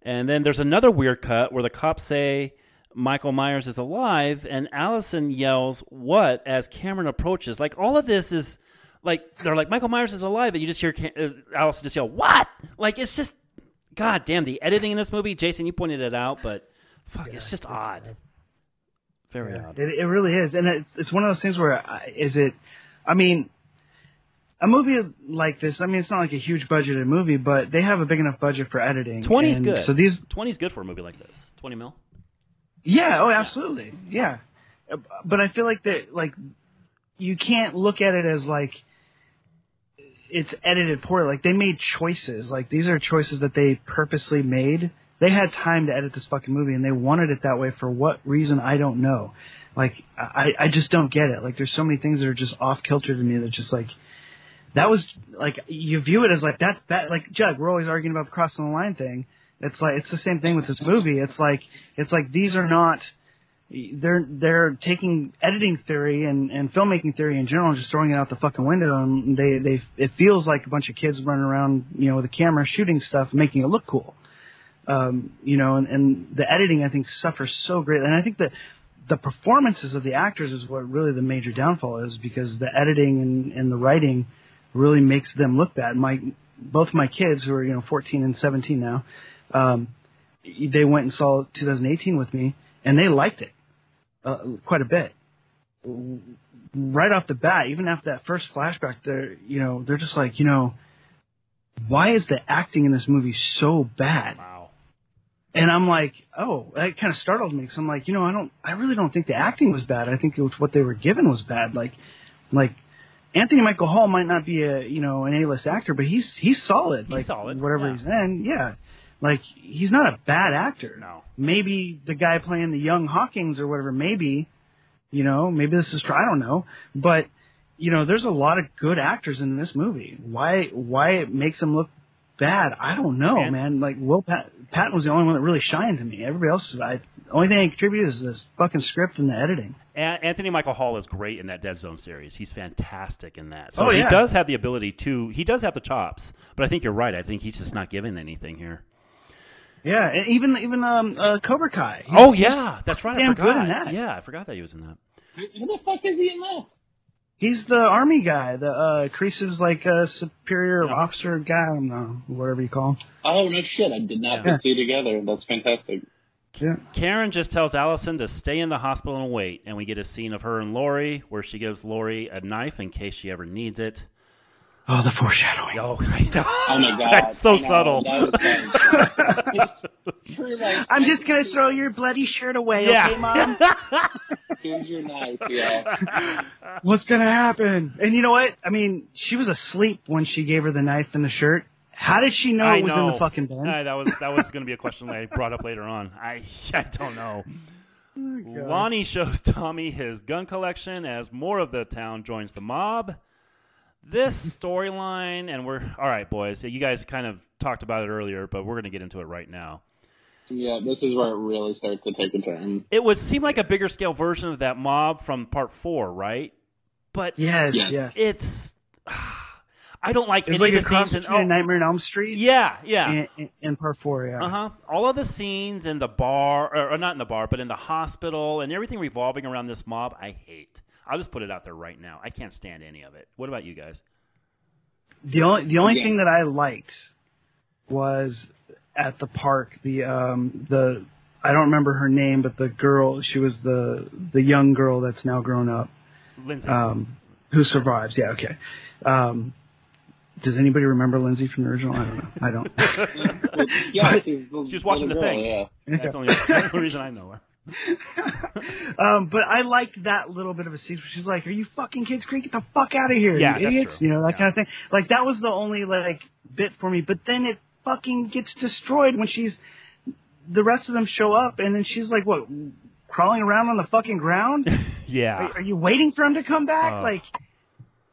Speaker 5: And then there's another weird cut where the cops say Michael Myers is alive, and Allyson yells, What? as Cameron approaches. Like, all of this is like, they're like, Michael Myers is alive, and you just hear Cam- uh, Allyson just yell, What? Like, it's just, God damn, the editing in this movie, Jason, you pointed it out, but fuck, it's just odd. Very odd.
Speaker 7: It, it really is, and it's it's one of those things where I- is it? I mean, a movie like this. I mean, it's not like a huge budgeted movie, but they have a big enough budget for editing.
Speaker 5: 20's
Speaker 7: and
Speaker 5: good.
Speaker 7: So these,
Speaker 5: 20's good for a movie like this. 20 mil.
Speaker 7: yeah, oh, absolutely, yeah. But I feel like that, like, you can't look at it as like it's edited poorly. Like they made choices. Like these are choices that they purposely made. They had time to edit this fucking movie, and they wanted it that way for what reason I don't know. Like I, I just don't get it. Like there's so many things that are just off kilter to me that just like that was like you view it as like that's bad. Like Jug, we're always arguing about the crossing the line thing. It's like it's the same thing with this movie. It's like it's like these are not they're they're taking editing theory and, and filmmaking theory in general and just throwing it out the fucking window and they they it feels like a bunch of kids running around you know with a camera shooting stuff making it look cool um you know and, and the editing I think suffers so greatly and I think that the performances of the actors is what really the major downfall is because the editing and, and the writing really makes them look bad my both my kids who are you know 14 and 17 now um they went and saw 2018 with me and they liked it uh, quite a bit. Right off the bat, even after that first flashback, they're you know they're just like you know, why is the acting in this movie so bad?
Speaker 5: Wow.
Speaker 7: And I'm like, oh, that kind of startled me because I'm like, you know, I don't, I really don't think the acting was bad. I think it was what they were given was bad. Like, like Anthony Michael Hall might not be a you know an A-list actor, but he's he's solid.
Speaker 5: He's
Speaker 7: like,
Speaker 5: solid,
Speaker 7: Whatever
Speaker 5: yeah.
Speaker 7: he's in, yeah. Like he's not a bad actor.
Speaker 5: No.
Speaker 7: Maybe the guy playing the young Hawkins or whatever. Maybe, you know, maybe this is I don't know, but you know, there's a lot of good actors in this movie. Why why it makes them look bad? I don't know,
Speaker 5: And-
Speaker 7: man. Like Will Pat, Patton was the only one that really shined to me. Everybody else, is I only thing I contributed is this fucking script and the editing.
Speaker 5: A- Anthony Michael Hall is great in that Dead Zone series. He's fantastic in that. So
Speaker 7: Oh,
Speaker 5: he does have the ability to. He does have the chops, but I think you're right. I think he's just not given anything here.
Speaker 7: Yeah, and even even um uh, Cobra Kai. He-
Speaker 5: Oh yeah, that's right. I
Speaker 7: damn
Speaker 5: forgot.
Speaker 7: good in that.
Speaker 5: Yeah, I forgot that he was in that.
Speaker 6: Who who the fuck is he in that?
Speaker 7: He's the army guy, the uh Kreese's like uh, superior
Speaker 5: Yeah.
Speaker 7: officer guy, I don't know, whatever you call him.
Speaker 6: Oh no shit! I did not
Speaker 7: Yeah.
Speaker 6: put two together. That's fantastic.
Speaker 7: Yeah.
Speaker 5: Karen just tells Allyson to stay in the hospital and wait, and we get a scene of her and Laurie where she gives Laurie a knife in case she ever needs it.
Speaker 7: Oh, the foreshadowing.
Speaker 5: Oh, I know.
Speaker 6: Oh my (laughs) god!
Speaker 5: That's so
Speaker 6: I
Speaker 5: subtle.
Speaker 6: that was fun. You're like,
Speaker 7: I'm just gonna throw your bloody shirt away,
Speaker 5: Yeah.
Speaker 7: okay, mom? (laughs)
Speaker 6: Here's your knife. Yeah. (laughs)
Speaker 7: What's gonna happen? And you know what? I mean, she was asleep when she gave her the knife and the shirt. How did she know
Speaker 5: I
Speaker 7: it was
Speaker 5: know.
Speaker 7: in the fucking bin?
Speaker 5: Uh, that was that was going to be a question I brought up later on. I I don't know.
Speaker 7: Oh,
Speaker 5: Lonnie shows Tommy his gun collection as more of the town joins the mob. This storyline, and we're all right, boys. You guys kind of talked about it earlier, but we're going to get into it right now.
Speaker 6: Yeah. This is where it really starts to take a turn.
Speaker 5: It would seem like a bigger scale version of that mob from part four, right? But
Speaker 7: Yes,
Speaker 6: Yes.
Speaker 7: yes.
Speaker 5: it's (sighs) I don't like
Speaker 7: It's
Speaker 5: any
Speaker 7: like
Speaker 5: of the scenes. In, oh,
Speaker 7: Nightmare on Elm Street
Speaker 5: yeah, yeah.
Speaker 7: In, and, and Part Four. Yeah.
Speaker 5: Uh huh. All of the scenes in the bar, or, or not in the bar, but in the hospital, and everything revolving around this mob, I hate. I'll just put it out there right now. I can't stand any of it. What about you guys?
Speaker 7: The only the only
Speaker 6: Yeah.
Speaker 7: thing that I liked was at the park the um the I don't remember her name, but the girl she was the the young girl that's now grown up
Speaker 5: Lindsey.
Speaker 7: um who survives. Yeah, okay. Um does anybody remember Lindsey from the original? I don't know. I don't. (laughs)
Speaker 6: yeah, (laughs) she's, the,
Speaker 5: She was watching
Speaker 6: little
Speaker 5: the
Speaker 6: girl,
Speaker 5: thing.
Speaker 6: Yeah.
Speaker 5: that's, the only, that's the only reason I know her. (laughs)
Speaker 7: um, but I liked that little bit of a scene where She's like, "Are you fucking kids Creek? Get the fuck out of here,
Speaker 5: Yeah,
Speaker 7: you idiots!" You know that
Speaker 5: Yeah.
Speaker 7: kind of thing. Like that was the only like bit for me. But then it fucking gets destroyed when she's. The rest of them show up, and then she's like, "What? Crawling around on the fucking ground? (laughs)
Speaker 5: Yeah.
Speaker 7: are, are you waiting for him to come back?
Speaker 5: Ugh.
Speaker 7: like,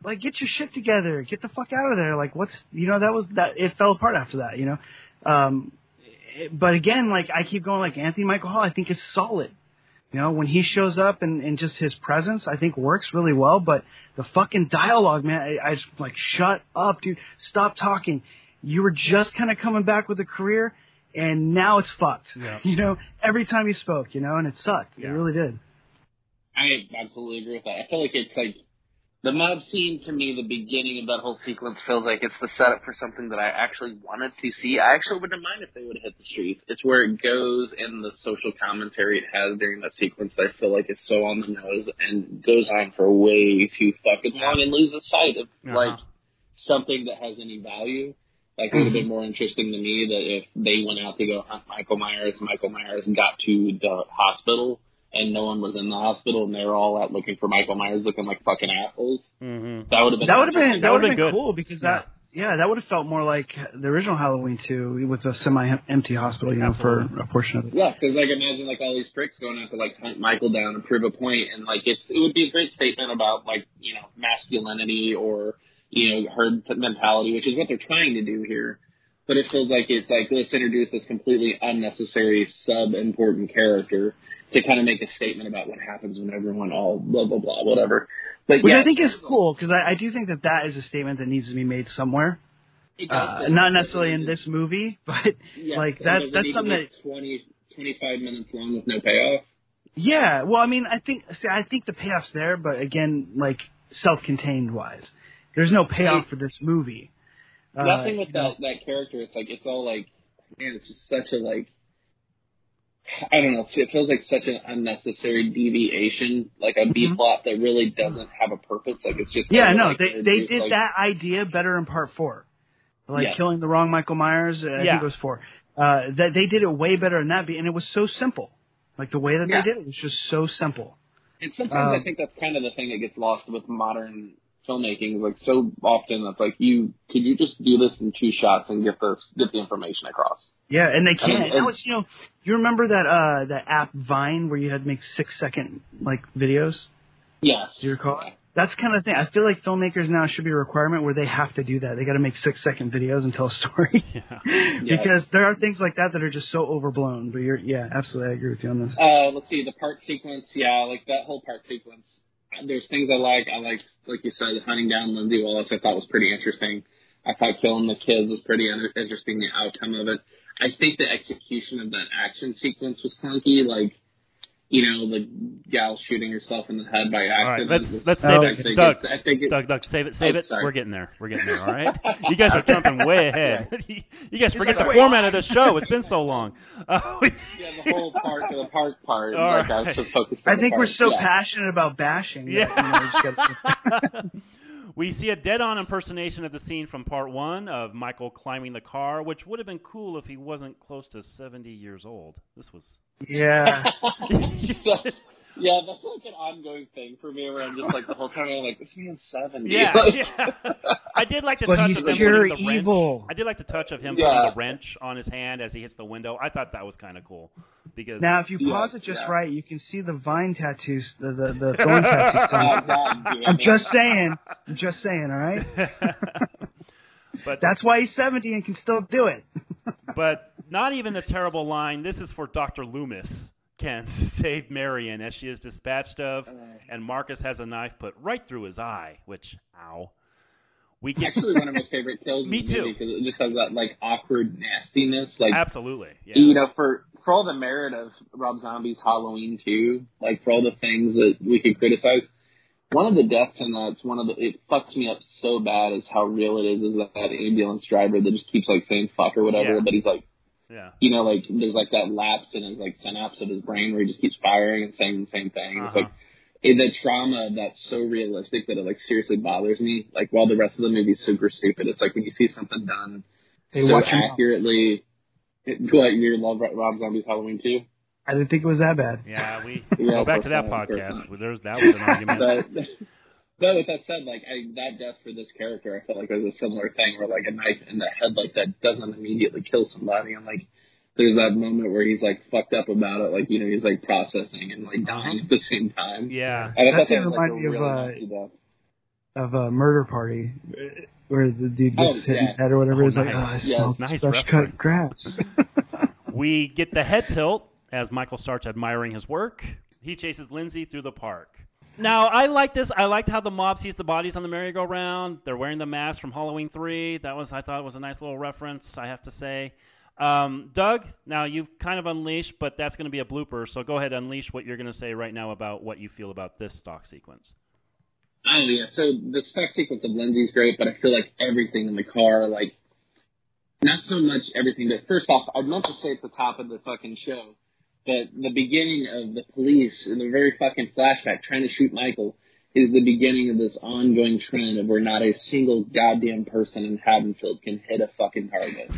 Speaker 7: like get your shit together. Get the fuck out of there. Like, what's you know that was that it fell apart after that. You know." Um, but again, like I keep going, like Anthony Michael Hall, I think is solid. You know, when he shows up and, and just his presence, I think works really well. But the fucking dialogue, man, I, I just like, shut up, dude. Stop talking. You were just kind of coming back with a career, and now it's fucked.
Speaker 5: Yeah. (laughs)
Speaker 7: You know, every time you spoke, you know, and it sucked.
Speaker 5: Yeah.
Speaker 7: It really did.
Speaker 6: I absolutely agree with that. I feel like it's like the mob scene to me, the beginning of that whole sequence feels like it's the setup for something that I actually wanted to see. I actually wouldn't mind if they would have hit the streets. It's where it goes and the social commentary it has during that sequence that I feel like is so on the nose and goes on for way too fucking long and loses sight of
Speaker 5: Uh-huh.
Speaker 6: like something that has any value. Like it would have been more interesting to me that if they went out to go hunt Michael Myers, Michael Myers got to the hospital and no one was in the hospital and they were all out looking for Michael Myers looking like fucking assholes.
Speaker 5: Mm-hmm.
Speaker 6: That would have been
Speaker 7: That would have been that would
Speaker 5: would've been
Speaker 7: been, cool because that yeah that would have felt more like the original Halloween two with a semi-empty hospital, you know,
Speaker 5: Absolutely.
Speaker 7: for a portion of it.
Speaker 6: Yeah, because like imagine like all these pricks going out to like hunt Michael down and prove a point, and like it's it would be a great statement about like you know masculinity or you know herd mentality, which is what they're trying to do here. But it feels like it's like let's introduce this completely unnecessary sub important character to kind of make a statement about what happens when everyone all blah blah blah whatever. But
Speaker 7: Which
Speaker 6: yeah,
Speaker 7: I think is cool because I, I do think that that is a statement that needs to be made somewhere.
Speaker 6: it does
Speaker 7: Uh, not necessarily in this movie, (laughs) but
Speaker 6: Yes,
Speaker 7: like that that's something that
Speaker 6: 20, 25 minutes long with no payoff.
Speaker 7: yeah. Well, I mean, I think see, I think the payoff's there, but again, like self-contained wise, there's no payoff for this movie. Uh,
Speaker 6: Nothing with
Speaker 7: you know,
Speaker 6: that that character. It's like it's all like, man, it's just such a like. I don't know. It feels like such an unnecessary deviation, like a B plot that really doesn't have a purpose. Like it's just
Speaker 7: Mm-hmm. Yeah, no,
Speaker 6: like
Speaker 7: they they did
Speaker 6: like-
Speaker 7: that idea better in part four, like
Speaker 6: Yes.
Speaker 7: killing the wrong Michael Myers. uh, I
Speaker 5: Yeah.
Speaker 7: think it was four. Uh, that they did it way better in that, be- and it was so simple. Like the way that
Speaker 6: Yeah.
Speaker 7: they did it was just so simple.
Speaker 6: And sometimes I
Speaker 7: Um,
Speaker 6: think that's kind of the thing that gets lost with modern filmmaking. Like so often, it's like you could you just do this in two shots and get the get the information across.
Speaker 7: Yeah, and they
Speaker 6: I mean,
Speaker 7: can't. That
Speaker 6: and-
Speaker 7: was, you know, you remember that uh that app Vine where you had to make six second like videos?
Speaker 6: Yes.
Speaker 7: Do you recall? That's kind of thing. I feel like filmmakers now should be a requirement where they have to do that. They got to make six second videos and tell a story. (laughs) Yeah. (laughs) because there are things like that that are just so overblown. But you're, yeah, absolutely, I agree with you on this.
Speaker 6: Uh, let's see the part sequence. Yeah, like that whole part sequence. There's things I like. I like, like you said, hunting down Lindsey Wallace. I thought was pretty interesting. I thought killing the kids was pretty interesting. The outcome of it. I think the execution of that action sequence was clunky. Like, you know, the gal shooting herself in the head by accident.
Speaker 5: All right, let's let's save
Speaker 6: I
Speaker 5: it,
Speaker 6: think
Speaker 5: Doug.
Speaker 6: it's- I think it,
Speaker 5: Doug, Doug, save it, save
Speaker 6: Oh,
Speaker 5: it.
Speaker 6: sorry.
Speaker 5: We're getting there. We're getting there. All right. (laughs) You guys are jumping way ahead. (laughs) you guys forget the
Speaker 6: like,
Speaker 5: format of the show. It's been so long. (laughs) Uh, we-
Speaker 6: Yeah, the whole part, the park part.
Speaker 5: All
Speaker 6: like I was
Speaker 5: right.
Speaker 6: just focused. On
Speaker 7: I
Speaker 6: the
Speaker 7: think we're so
Speaker 6: yeah.
Speaker 7: passionate about bashing. that,
Speaker 5: Yeah.
Speaker 7: you know, we just gotta-
Speaker 5: we see a dead-on impersonation of the scene from part one of Michael climbing the car, which would have been cool if he wasn't close to seventy years old. This was.
Speaker 7: Yeah.
Speaker 6: That's- (laughs) (laughs) yeah, that's like an ongoing thing for me where I'm just like the whole time I'm like, this man's seventy.
Speaker 5: Yeah, yeah. I did like the
Speaker 7: But
Speaker 5: touch of them putting the
Speaker 7: evil.
Speaker 5: wrench. I did like the touch of him
Speaker 6: Yeah.
Speaker 5: putting the wrench on his hand as he hits the window. I thought that was kind of cool because
Speaker 7: Now, if you
Speaker 6: Yeah,
Speaker 7: pause it just
Speaker 6: yeah.
Speaker 7: right, you can see the vine tattoos, the the, the (laughs) thorn tattoos.
Speaker 6: God, damn
Speaker 7: I'm just saying. I'm just saying. All right.
Speaker 5: But
Speaker 7: That's why he's 70 and can still do it. (laughs)
Speaker 5: but not even the terrible line. This is for Doctor Loomis. Can (laughs) save Marion as she is dispatched of, uh. and Marcus has a knife put right through his eye. Which, ow. We get
Speaker 6: Actually, one of my favorite kills (laughs)
Speaker 5: Me
Speaker 6: in
Speaker 5: too.
Speaker 6: because it just has that like awkward nastiness. Like
Speaker 5: absolutely. Yeah.
Speaker 6: you know, for for all the merit of Rob Zombie's Halloween too, like for all the things that we could criticize, one of the deaths in that's one of the it fucks me up so bad is how real it is is that, that ambulance driver that just keeps like saying fuck or whatever,
Speaker 5: Yeah.
Speaker 6: but he's like
Speaker 5: Yeah.
Speaker 6: you know, like there's like that lapse in his like synapse of his brain where he just keeps firing and saying the same thing. It's
Speaker 5: Uh-huh.
Speaker 6: like it, the trauma that's so realistic that it like seriously bothers me. Like while the rest of the movie's super stupid, it's like when you see something done
Speaker 7: Hey,
Speaker 6: so
Speaker 7: watch him out.
Speaker 6: accurately. It, what you love Rob Zombie's Halloween too?
Speaker 7: I didn't think it was that bad.
Speaker 5: Yeah, we (laughs)
Speaker 6: Yeah,
Speaker 5: go back to that
Speaker 6: not,
Speaker 5: podcast.
Speaker 6: not.
Speaker 5: where There's that was an argument.
Speaker 6: but (laughs) but with that said, like I, that death for this character, I felt like it was a similar thing where like a knife in the head like that doesn't immediately kill somebody, and like there's that moment where he's like fucked up about it, like you know he's like processing and like dying at the same time.
Speaker 5: yeah.
Speaker 6: And I
Speaker 7: That
Speaker 6: thought that
Speaker 7: did
Speaker 6: was like
Speaker 7: me of,
Speaker 6: really
Speaker 7: uh. Of a murder party uh, where the dude
Speaker 6: Oh,
Speaker 7: gets hit in
Speaker 6: yeah.
Speaker 7: the head or whatever.
Speaker 5: Oh,
Speaker 7: He's like, oh,
Speaker 5: nice.
Speaker 7: I
Speaker 6: Yeah.
Speaker 7: smell
Speaker 5: Nice
Speaker 7: fresh
Speaker 5: reference.
Speaker 7: cut grass. (laughs)
Speaker 5: We get the head tilt as Michael starts admiring his work. He chases Lindsey through the park. Now, I like this. I liked how the mob sees the bodies on the merry-go-round. They're wearing the mask from Halloween 3. That was, I thought, was a nice little reference, I have to say. Um, Doug, now you've kind of unleashed, but that's going to be a blooper. So go ahead, unleash what you're going to say right now about what you feel about this stock sequence.
Speaker 6: Oh yeah, so the stock sequence of Lindsey's great, but I feel like everything in the car, like not so much everything. But first off, I'd love to say at the top of the fucking show that the beginning of the police in the very fucking flashback trying to shoot Michael is the beginning of this ongoing trend of where not a single goddamn person in Haddonfield can hit a fucking target.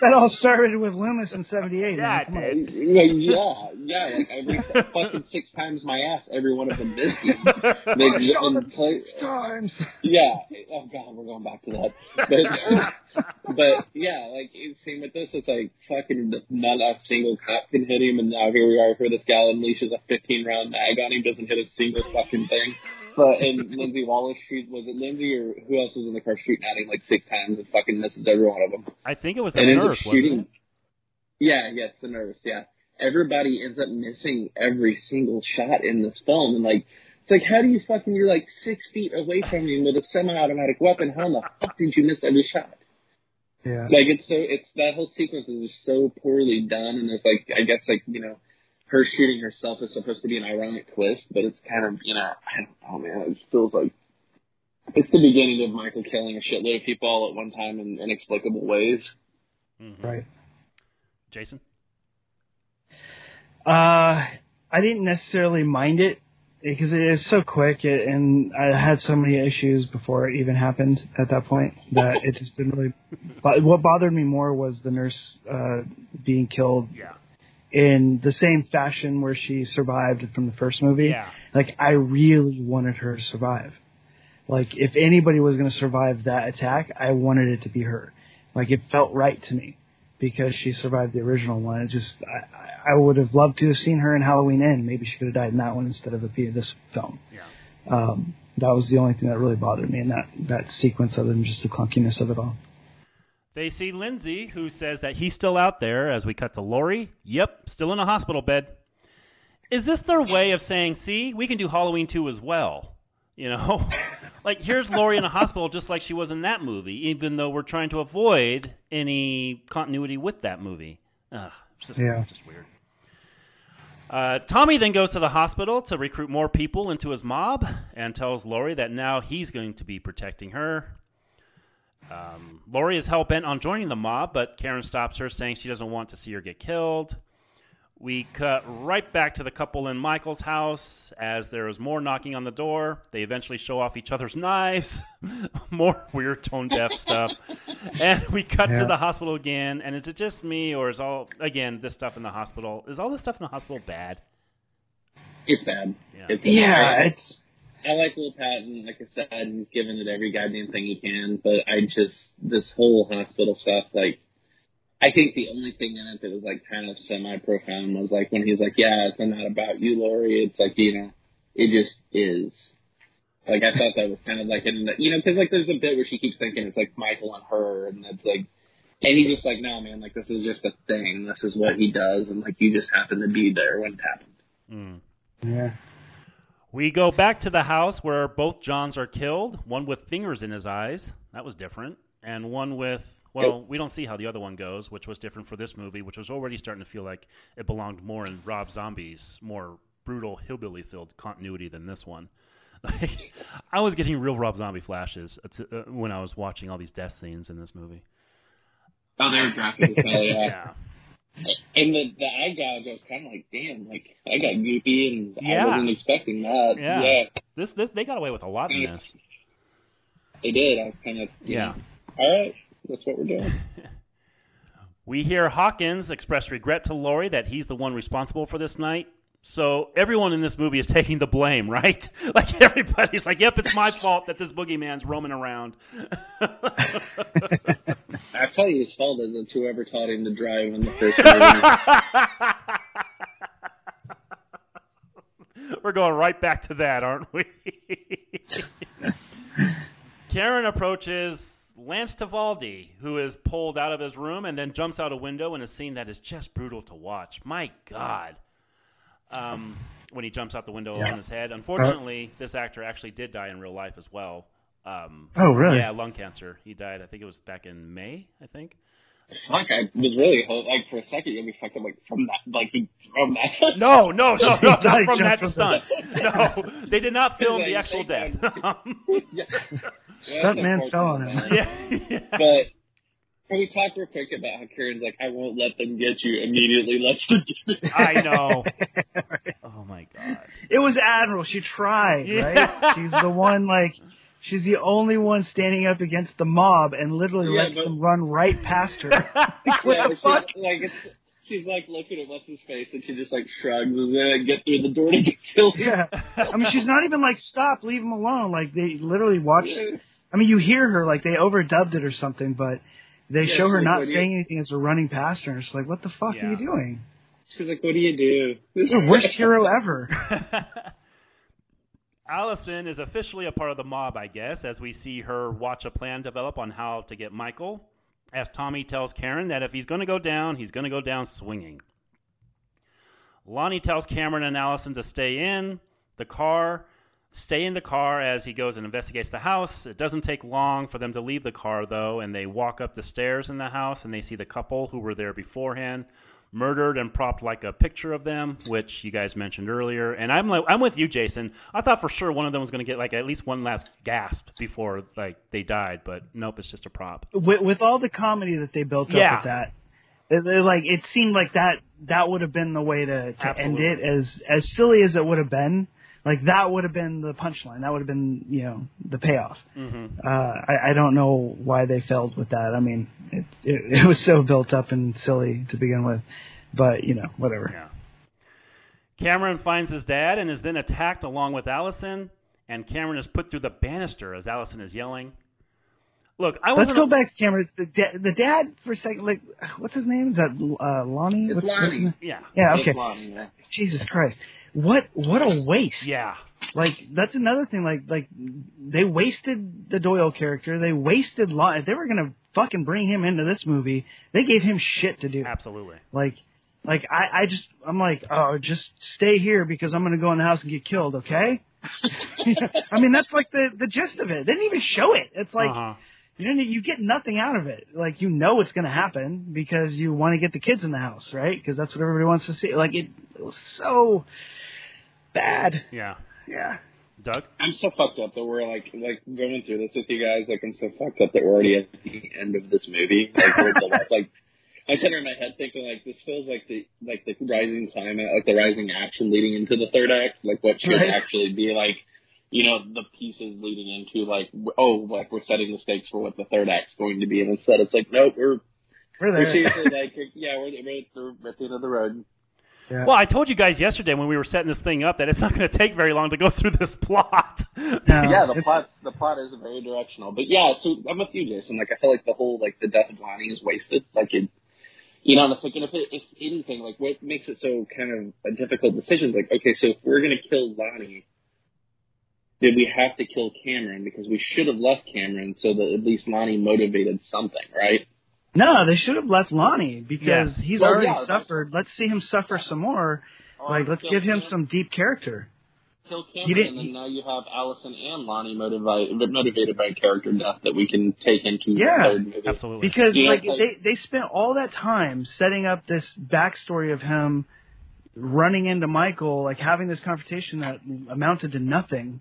Speaker 7: That all started with Loomis in '78.
Speaker 5: Yeah, it did.
Speaker 6: yeah, yeah, yeah. Like I reached fucking six times my ass, every one of them missing. (laughs) They, and play,
Speaker 7: Times.
Speaker 6: Yeah. Oh god, we're going back to that. But, (laughs) but yeah, like same with this. It's like fucking not a single cop can hit him, and now here we are. Here this gal unleashes a 15 round mag on him, doesn't hit a single fucking thing. But and Lindsey Wallace shoot was it Lindsey or who else was in the car shooting at him like six times and fucking misses every one of them.
Speaker 5: I think it was the
Speaker 6: And ends up
Speaker 5: nurse,
Speaker 6: shooting.
Speaker 5: it?
Speaker 6: Yeah, yes, the nurse. Yeah, everybody ends up missing every single shot in this film, and like it's like how do you fucking you're like six feet away from him with a semi-automatic weapon? How in the fuck did you miss every shot?
Speaker 7: Yeah.
Speaker 6: Like it's so it's that whole sequence is just so poorly done, and it's like I guess like you know her shooting herself is supposed to be an ironic twist, but it's kind of you know I don't know man, it feels like it's the beginning of Michael killing a shitload of people all at one time in inexplicable ways.
Speaker 5: Mhm.
Speaker 7: Right.
Speaker 5: Jason?
Speaker 7: Uh, I didn't necessarily mind it because it is so quick, and I had so many issues before it even happened at that point that it just didn't really. (laughs) But what bothered me more was the nurse uh, being killed
Speaker 5: Yeah.
Speaker 7: in the same fashion where she survived from the first movie.
Speaker 5: Yeah.
Speaker 7: Like I really wanted her to survive. Like if anybody was going to survive that attack, I wanted it to be her. Like it felt right to me because she survived the original one. It just I, I- would have loved to have seen her in Halloween End. Maybe she could have died in that one instead of being this film.
Speaker 5: Yeah.
Speaker 7: Um, that was the only thing that really bothered me in that that sequence, other than just the clunkiness of it all.
Speaker 5: They see Lindsey, who says that he's still out there as we cut to Laurie. Yep, still in a hospital bed. Is this their way of saying, see, we can do Halloween 2 as well? You know? (laughs) like, here's Laurie in a hospital just like she was in that movie, even though we're trying to avoid any continuity with that movie. Ugh, it's just,
Speaker 7: Yeah.
Speaker 5: just weird. Uh, Tommy then goes to the hospital to recruit more people into his mob and tells Laurie that now he's going to be protecting her. Um, Laurie is hell bent on joining the mob, but Karen stops her, saying she doesn't want to see her get killed. We cut right back to the couple in Michael's house as there is more knocking on the door. They eventually show off each other's knives, (laughs) more weird tone deaf (laughs) stuff, and we cut to the hospital again. And is it just me, or is all again this stuff in the hospital? Is all this stuff in the hospital bad?
Speaker 6: It's bad.
Speaker 5: Yeah.
Speaker 6: It's
Speaker 7: Yeah,
Speaker 6: I,
Speaker 7: it's
Speaker 6: I like Will Patton. Like I said, he's given it every goddamn thing he can. But I just this whole hospital stuff. Like, I think the only thing in it that was like kind of semi profound was like when he's like, "Yeah, it's not about you, Laurie. It's like you know, it just is." Like I thought that was kind of like in the, you know, because like there's a bit where she keeps thinking it's like Michael and her, and it's like, and he's just like, "No, man, like this is just a thing. This is what he does, and like you just happen to be there when it happened." Mm.
Speaker 7: yeah.
Speaker 5: We go back to the house where both Johns are killed, one with fingers in his eyes. That was different. And one with, well, we don't see how the other one goes, which was different for this movie, which was already starting to feel like it belonged more in Rob Zombie's more brutal hillbilly filled continuity than this one. Like, (laughs) I was getting real Rob Zombie flashes uh, to- uh, when I was watching all these death scenes in this movie.
Speaker 6: Oh, they were graphic as hell, yeah.
Speaker 5: Yeah.
Speaker 6: And the the eye gouge, I was kind of like, damn, like I got goopy, and
Speaker 5: Yeah.
Speaker 6: I wasn't expecting that.
Speaker 5: Yeah.
Speaker 6: yeah,
Speaker 5: This this they got away with a lot in this.
Speaker 6: they did. I was kind of,
Speaker 5: Yeah.
Speaker 6: know, all right, that's what we're doing. (laughs)
Speaker 5: We hear Hawkins express regret to Laurie that he's the one responsible for this night. So everyone in this movie is (laughs) taking the blame, right? (laughs) Like everybody's like, "Yep, it's my fault that this boogeyman's roaming around."
Speaker 6: I tell you, his fault is it's whoever taught him to drive in the first movie.
Speaker 5: We're going right back to that, aren't we? Karen approaches Lance Tavaldi, who is pulled out of his room and then jumps out a window in a scene that is just brutal to watch. My God. Um, when he jumps out the window on his head. Unfortunately, this actor actually did die in real life as well. Um,
Speaker 7: Oh, really?
Speaker 5: Yeah, lung cancer. He died, I think it was back in May, I think.
Speaker 6: Fuck, I was really ho- like for a second you be fucking like from that, like he from that. (laughs)
Speaker 5: No, no, no, no, (laughs) not
Speaker 7: Like
Speaker 5: from that stunt. (laughs) No, they did not film the actual death.
Speaker 6: yeah. Yeah,
Speaker 7: That man fell on him.
Speaker 5: yeah.
Speaker 6: But can we talk real quick about how Karen's like, I won't let them get you immediately. Let's get it.
Speaker 5: I know. Oh my god.
Speaker 7: It was Admiral. She tried,
Speaker 5: Yeah.
Speaker 7: right? She's the one like she's the only one standing up against the mob and literally
Speaker 6: Yeah,
Speaker 7: lets
Speaker 6: but-
Speaker 7: them run right past her. (laughs) (laughs) like, what
Speaker 6: Yeah,
Speaker 7: the
Speaker 6: she's,
Speaker 7: fuck?
Speaker 6: like it's, she's like looking at what's his face and she just like shrugs and then get through the door to get killed.
Speaker 7: Yeah. I mean, she's not even like, stop, leave him alone. Like, they literally watch. I mean, you hear her, like, they overdubbed it or something, but they
Speaker 6: Yeah,
Speaker 7: show her
Speaker 6: she's
Speaker 7: not
Speaker 6: like,
Speaker 7: saying anything as they're running past her. And it's like, what the fuck
Speaker 5: Yeah.
Speaker 7: are you doing?
Speaker 6: She's like, what do you do?
Speaker 7: You're the worst hero ever. (laughs)
Speaker 5: Allyson is officially a part of the mob, I guess, as we see her watch a plan develop on how to get Michael. As Tommy tells Karen that if he's going to go down, he's going to go down swinging. Lonnie tells Cameron and Allyson to stay in the car, stay in the car as he goes and investigates the house. It doesn't take long for them to leave the car, though, and they walk up the stairs in the house and they see the couple who were there beforehand murdered and propped like a picture of them, which you guys mentioned earlier. And I'm like, I'm with you, Jason. I thought for sure one of them was going to get like at least one last gasp before like they died, but nope, it's just a prop.
Speaker 7: with, with all the comedy that they built
Speaker 5: Yeah.
Speaker 7: up with that, it, it, like it seemed like that that would have been the way to, to end it. As as silly as it would have been, like that would have been the punchline. That would have been you know the payoff.
Speaker 5: Mm-hmm.
Speaker 7: Uh, I, I don't know why they failed with that. I mean, it, it it was so built up and silly to begin with, but you know whatever.
Speaker 5: Yeah. Cameron finds his dad and is then attacked along with Allyson, and Cameron is put through the banister as Allyson is yelling. Look, I was.
Speaker 7: Let's
Speaker 5: wasn't.
Speaker 7: go back to Cameron. The, da- the dad for a second. Like, what's his name? Is that uh, Lonnie?
Speaker 6: It's
Speaker 7: What's- what's
Speaker 6: Lonnie.
Speaker 5: Yeah.
Speaker 7: Yeah. Okay.
Speaker 6: Lonnie, yeah.
Speaker 7: Jesus Christ. What what a waste.
Speaker 5: Yeah.
Speaker 7: Like that's another thing. Like like they wasted the Doyle character. They wasted Lon. If they were gonna fucking bring him into this movie, they gave him shit to do.
Speaker 5: Absolutely.
Speaker 7: Like like I I just I'm like oh just stay here because I'm gonna go in the house and get killed. Okay. (laughs) I mean that's like the the gist of it. They didn't even show it. It's like
Speaker 5: uh-huh.
Speaker 7: you know you get nothing out of it. Like you know it's gonna happen because you want to get the kids in the house, right? Because that's what everybody wants to see. Like it, it was so bad.
Speaker 5: Yeah.
Speaker 7: Yeah.
Speaker 5: Doug?
Speaker 6: I'm so fucked up that we're like like going through this with you guys. Like I'm so fucked up that we're already at the end of this movie. Like we're the last, like I'm sitting in my head thinking like this feels like the like the rising climate, like the rising action leading into the third act. Like what should
Speaker 7: Right.
Speaker 6: actually be like, you know, the pieces leading into like oh like we're setting the stakes for what the third act's going to be, and instead it's like nope, we're
Speaker 7: We're
Speaker 6: we're
Speaker 7: there.
Speaker 6: seriously like yeah we're, we're, we're at the end of the road.
Speaker 7: Yeah.
Speaker 5: Well, I told you guys yesterday when we were setting this thing up that it's not going to take very long to go (laughs) through this plot.
Speaker 7: No,
Speaker 6: yeah, the plot the plot is very directional. But yeah, so I'm with you, Jason. Like I feel like the whole like the death of Lonnie is wasted. Like it you know, and I'm thinking if it, if anything, like what makes it so kind of a difficult decision is like, okay, so if we're gonna kill Lonnie, did we have to kill Cameron? Because we should have left Cameron so that at least Lonnie motivated something, right?
Speaker 7: No, they should have left Lonnie because
Speaker 5: Yes.
Speaker 7: he's
Speaker 6: Well,
Speaker 7: already
Speaker 6: yeah,
Speaker 7: suffered. Let's see him suffer some more. Like, let's give him
Speaker 6: Cam-
Speaker 7: some deep character.
Speaker 6: kill
Speaker 7: You
Speaker 6: Cameron,
Speaker 7: didn't-
Speaker 6: and then now you have Allyson and Lonnie motivated motivated by character death that we can take into
Speaker 7: Yeah.
Speaker 6: the third movie.
Speaker 5: Absolutely.
Speaker 7: Because
Speaker 6: Yeah,
Speaker 7: like
Speaker 6: like-
Speaker 7: they they spent all that time setting up this backstory of him running into Michael, like having this confrontation that amounted to nothing.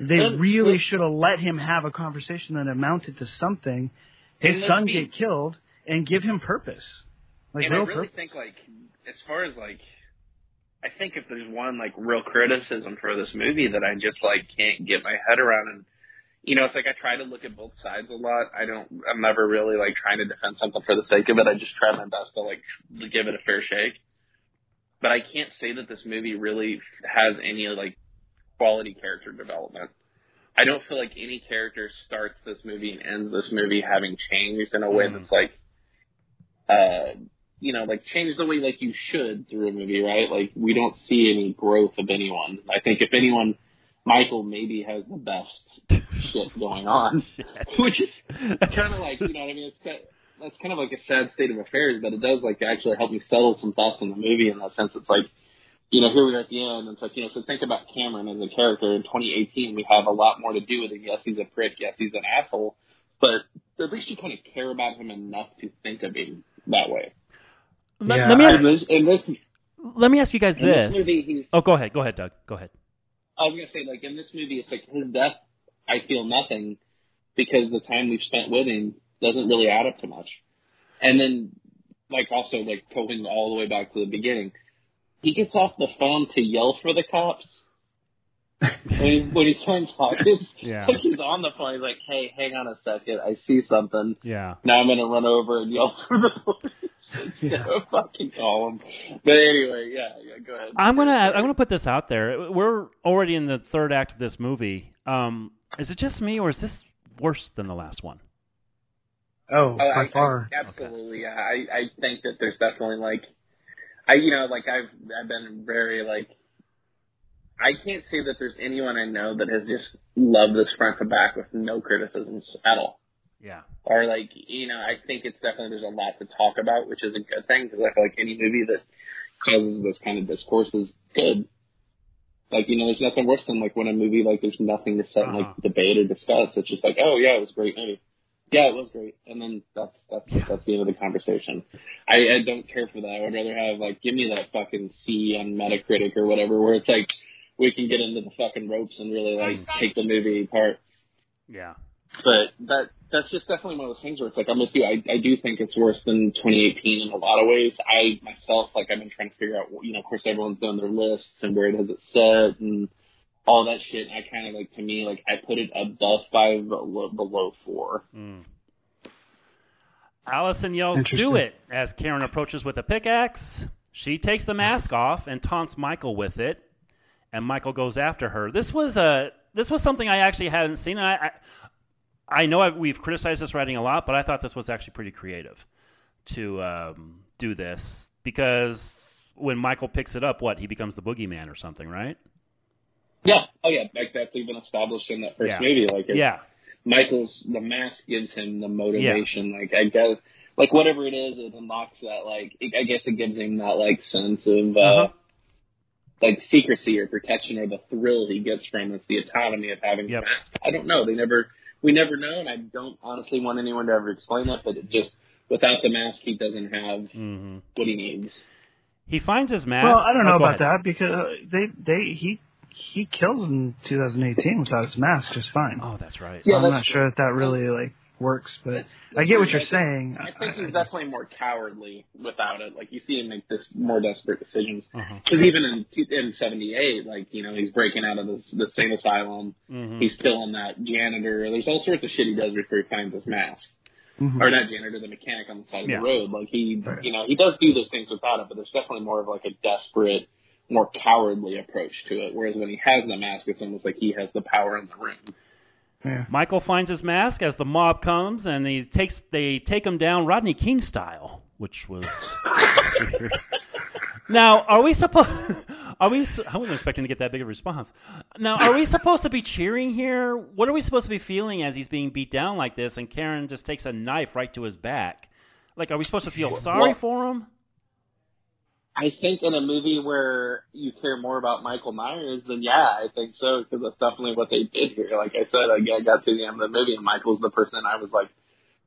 Speaker 7: They
Speaker 6: And-
Speaker 7: really should have let him have a conversation that amounted to something. His
Speaker 6: And
Speaker 7: son
Speaker 6: be-
Speaker 7: get killed and give him purpose, like
Speaker 6: and I really
Speaker 7: purpose.
Speaker 6: think like as far as like I think if there's one like real criticism for this movie that I just like can't get my head around and you know, it's like I try to look at both sides a lot. I don't I'm never really like trying to defend something for the sake of it. I just try my best to like give it a fair shake. But I can't say that this movie really has any like quality character development. I don't feel like any character starts this movie and ends this movie having changed in a way
Speaker 5: Mm.
Speaker 6: that's like uh you know, like change the way like you should through a movie, right? Like we don't see any growth of anyone. I think if anyone, Michael maybe has the best shit (laughs) going on,
Speaker 5: Shit.
Speaker 6: which is (laughs) kind of like you know what I mean. It's kind that's kind of like a sad state of affairs, but it does like actually help me settle some thoughts in the movie in that sense. It's like you know here we are at the end. And it's like you know so think about Cameron as a character in 2018. We have a lot more to do with him. Yes, he's a prick. Yes, he's an asshole. But at least you kind of care about him enough to think of him that way.
Speaker 5: Let,
Speaker 7: Yeah,
Speaker 5: let me ask,
Speaker 6: In this, in this
Speaker 5: let me ask you guys
Speaker 6: this
Speaker 5: this.
Speaker 6: movie,
Speaker 5: Oh, go ahead. Go ahead, Doug. Go ahead.
Speaker 6: I was gonna say, like in this movie, it's like his death. I feel nothing because the time we've spent with him doesn't really add up to much. And then, like also like going all the way back to the beginning, he gets off the phone to yell for the cops. when he when he turns talking, (laughs)
Speaker 5: Yeah.
Speaker 6: like he's on the phone. He's like, "Hey, hang on a second, I see something.
Speaker 5: Yeah.
Speaker 6: Now I'm gonna run over and yell for the police." (laughs)
Speaker 7: Yeah. (laughs)
Speaker 6: fucking call him. But anyway, yeah, yeah. Go ahead.
Speaker 5: I'm gonna I'm gonna put this out there. We're already in the third act of this movie. Um, is it just me, or is this worse than the last one?
Speaker 7: Oh, by
Speaker 6: I,
Speaker 7: far.
Speaker 6: I, absolutely. Yeah, I, I think that there's definitely like, I you know like I've I've been very like, I can't say that there's anyone I know that has just loved this front to back with no criticisms at all.
Speaker 5: Yeah.
Speaker 6: Or like you know I think it's definitely there's a lot to talk about, which is a good thing because I feel like any movie that causes this kind of discourse is good. Like you know, there's nothing worse than like when a movie like there's nothing to set
Speaker 5: Uh-huh.
Speaker 6: like debate or discuss. It's just like, oh yeah, it was a great movie. Yeah, it was great, and then that's that's that's the end of the conversation. I, I don't care for that. I would rather have like give me that fucking C on Metacritic or whatever, where it's like we can get into the fucking ropes and really like take the movie apart.
Speaker 5: Yeah.
Speaker 6: But that that's just definitely one of those things where it's like I'm with you. I I do think it's worse than 2018 in a lot of ways. I myself like I've been trying to figure out. You know, of course, everyone's done their lists and where does it set and all that shit. I kind of like to me like I put it above five, below, below four.
Speaker 5: Mm. Allyson yells, "Do it!" as Karen approaches with a pickaxe. She takes the mask off and taunts Michael with it, and Michael goes after her. This was a this was something I actually hadn't seen. And I I, I know I've, we've criticized this writing a lot, but I thought this was actually pretty creative to um, do this because when Michael picks it up, what he becomes the boogeyman or something, right?
Speaker 6: Yeah. Oh yeah. Like that's even established in that first
Speaker 5: Yeah.
Speaker 6: movie. Like
Speaker 5: Yeah,
Speaker 6: Michael's the mask gives him the motivation. Like I guess, like whatever it is, it unlocks that. Like it, I guess it gives him that like sense of uh,
Speaker 5: Uh-huh.
Speaker 6: like secrecy or protection or the thrill he gets from it's the autonomy of having
Speaker 5: Yep.
Speaker 6: the mask. I don't know. They never, we never know, and I don't honestly want anyone to ever explain that. But it just without the mask, he doesn't have
Speaker 5: hmm
Speaker 6: what he needs.
Speaker 5: he finds his mask.
Speaker 7: Well, I don't know
Speaker 5: Oh,
Speaker 7: about
Speaker 5: ahead.
Speaker 7: that because uh, they they he he kills in 2018 without his mask just fine.
Speaker 5: Oh, that's right.
Speaker 6: Yeah,
Speaker 7: I'm
Speaker 6: that's
Speaker 7: not
Speaker 6: true.
Speaker 7: sure if that really like works, but I get what you're saying.
Speaker 6: I think he's
Speaker 7: I-
Speaker 6: definitely more cowardly without it. Like you see him make this more desperate decisions.
Speaker 5: Uh-huh.
Speaker 6: Because even in in '78, like you know, he's breaking out of the the same asylum.
Speaker 5: Mhm.
Speaker 6: He's killing that janitor. There's all sorts of shit he does before he finds his mask.
Speaker 7: Mhm.
Speaker 6: Or not janitor, the mechanic on the side of
Speaker 5: Yeah.
Speaker 6: the road. Like he,
Speaker 7: Right.
Speaker 6: you know, he does do those things without it, but there's definitely more of like a desperate, more cowardly approach to it. Whereas when he has the mask, it's almost like he has the power in the room.
Speaker 7: Yeah.
Speaker 5: Michael finds his mask as the mob comes, and he takes they take him down Rodney King style, which was weird. (laughs) Now, are we supposed? (laughs) Are we? s- I wasn't expecting to get that big of a response. Now, are we supposed to be cheering here? What are we supposed to be feeling as he's being beat down like this, and Karen just takes a knife right to his back? Like, are we supposed to feel sorry
Speaker 6: Well-
Speaker 5: for him?
Speaker 6: I think in a movie where you care more about Michael Myers, then yeah, I think so because that's definitely what they did here. Like I said, I got- got to the end of the movie and Michael's the person I was like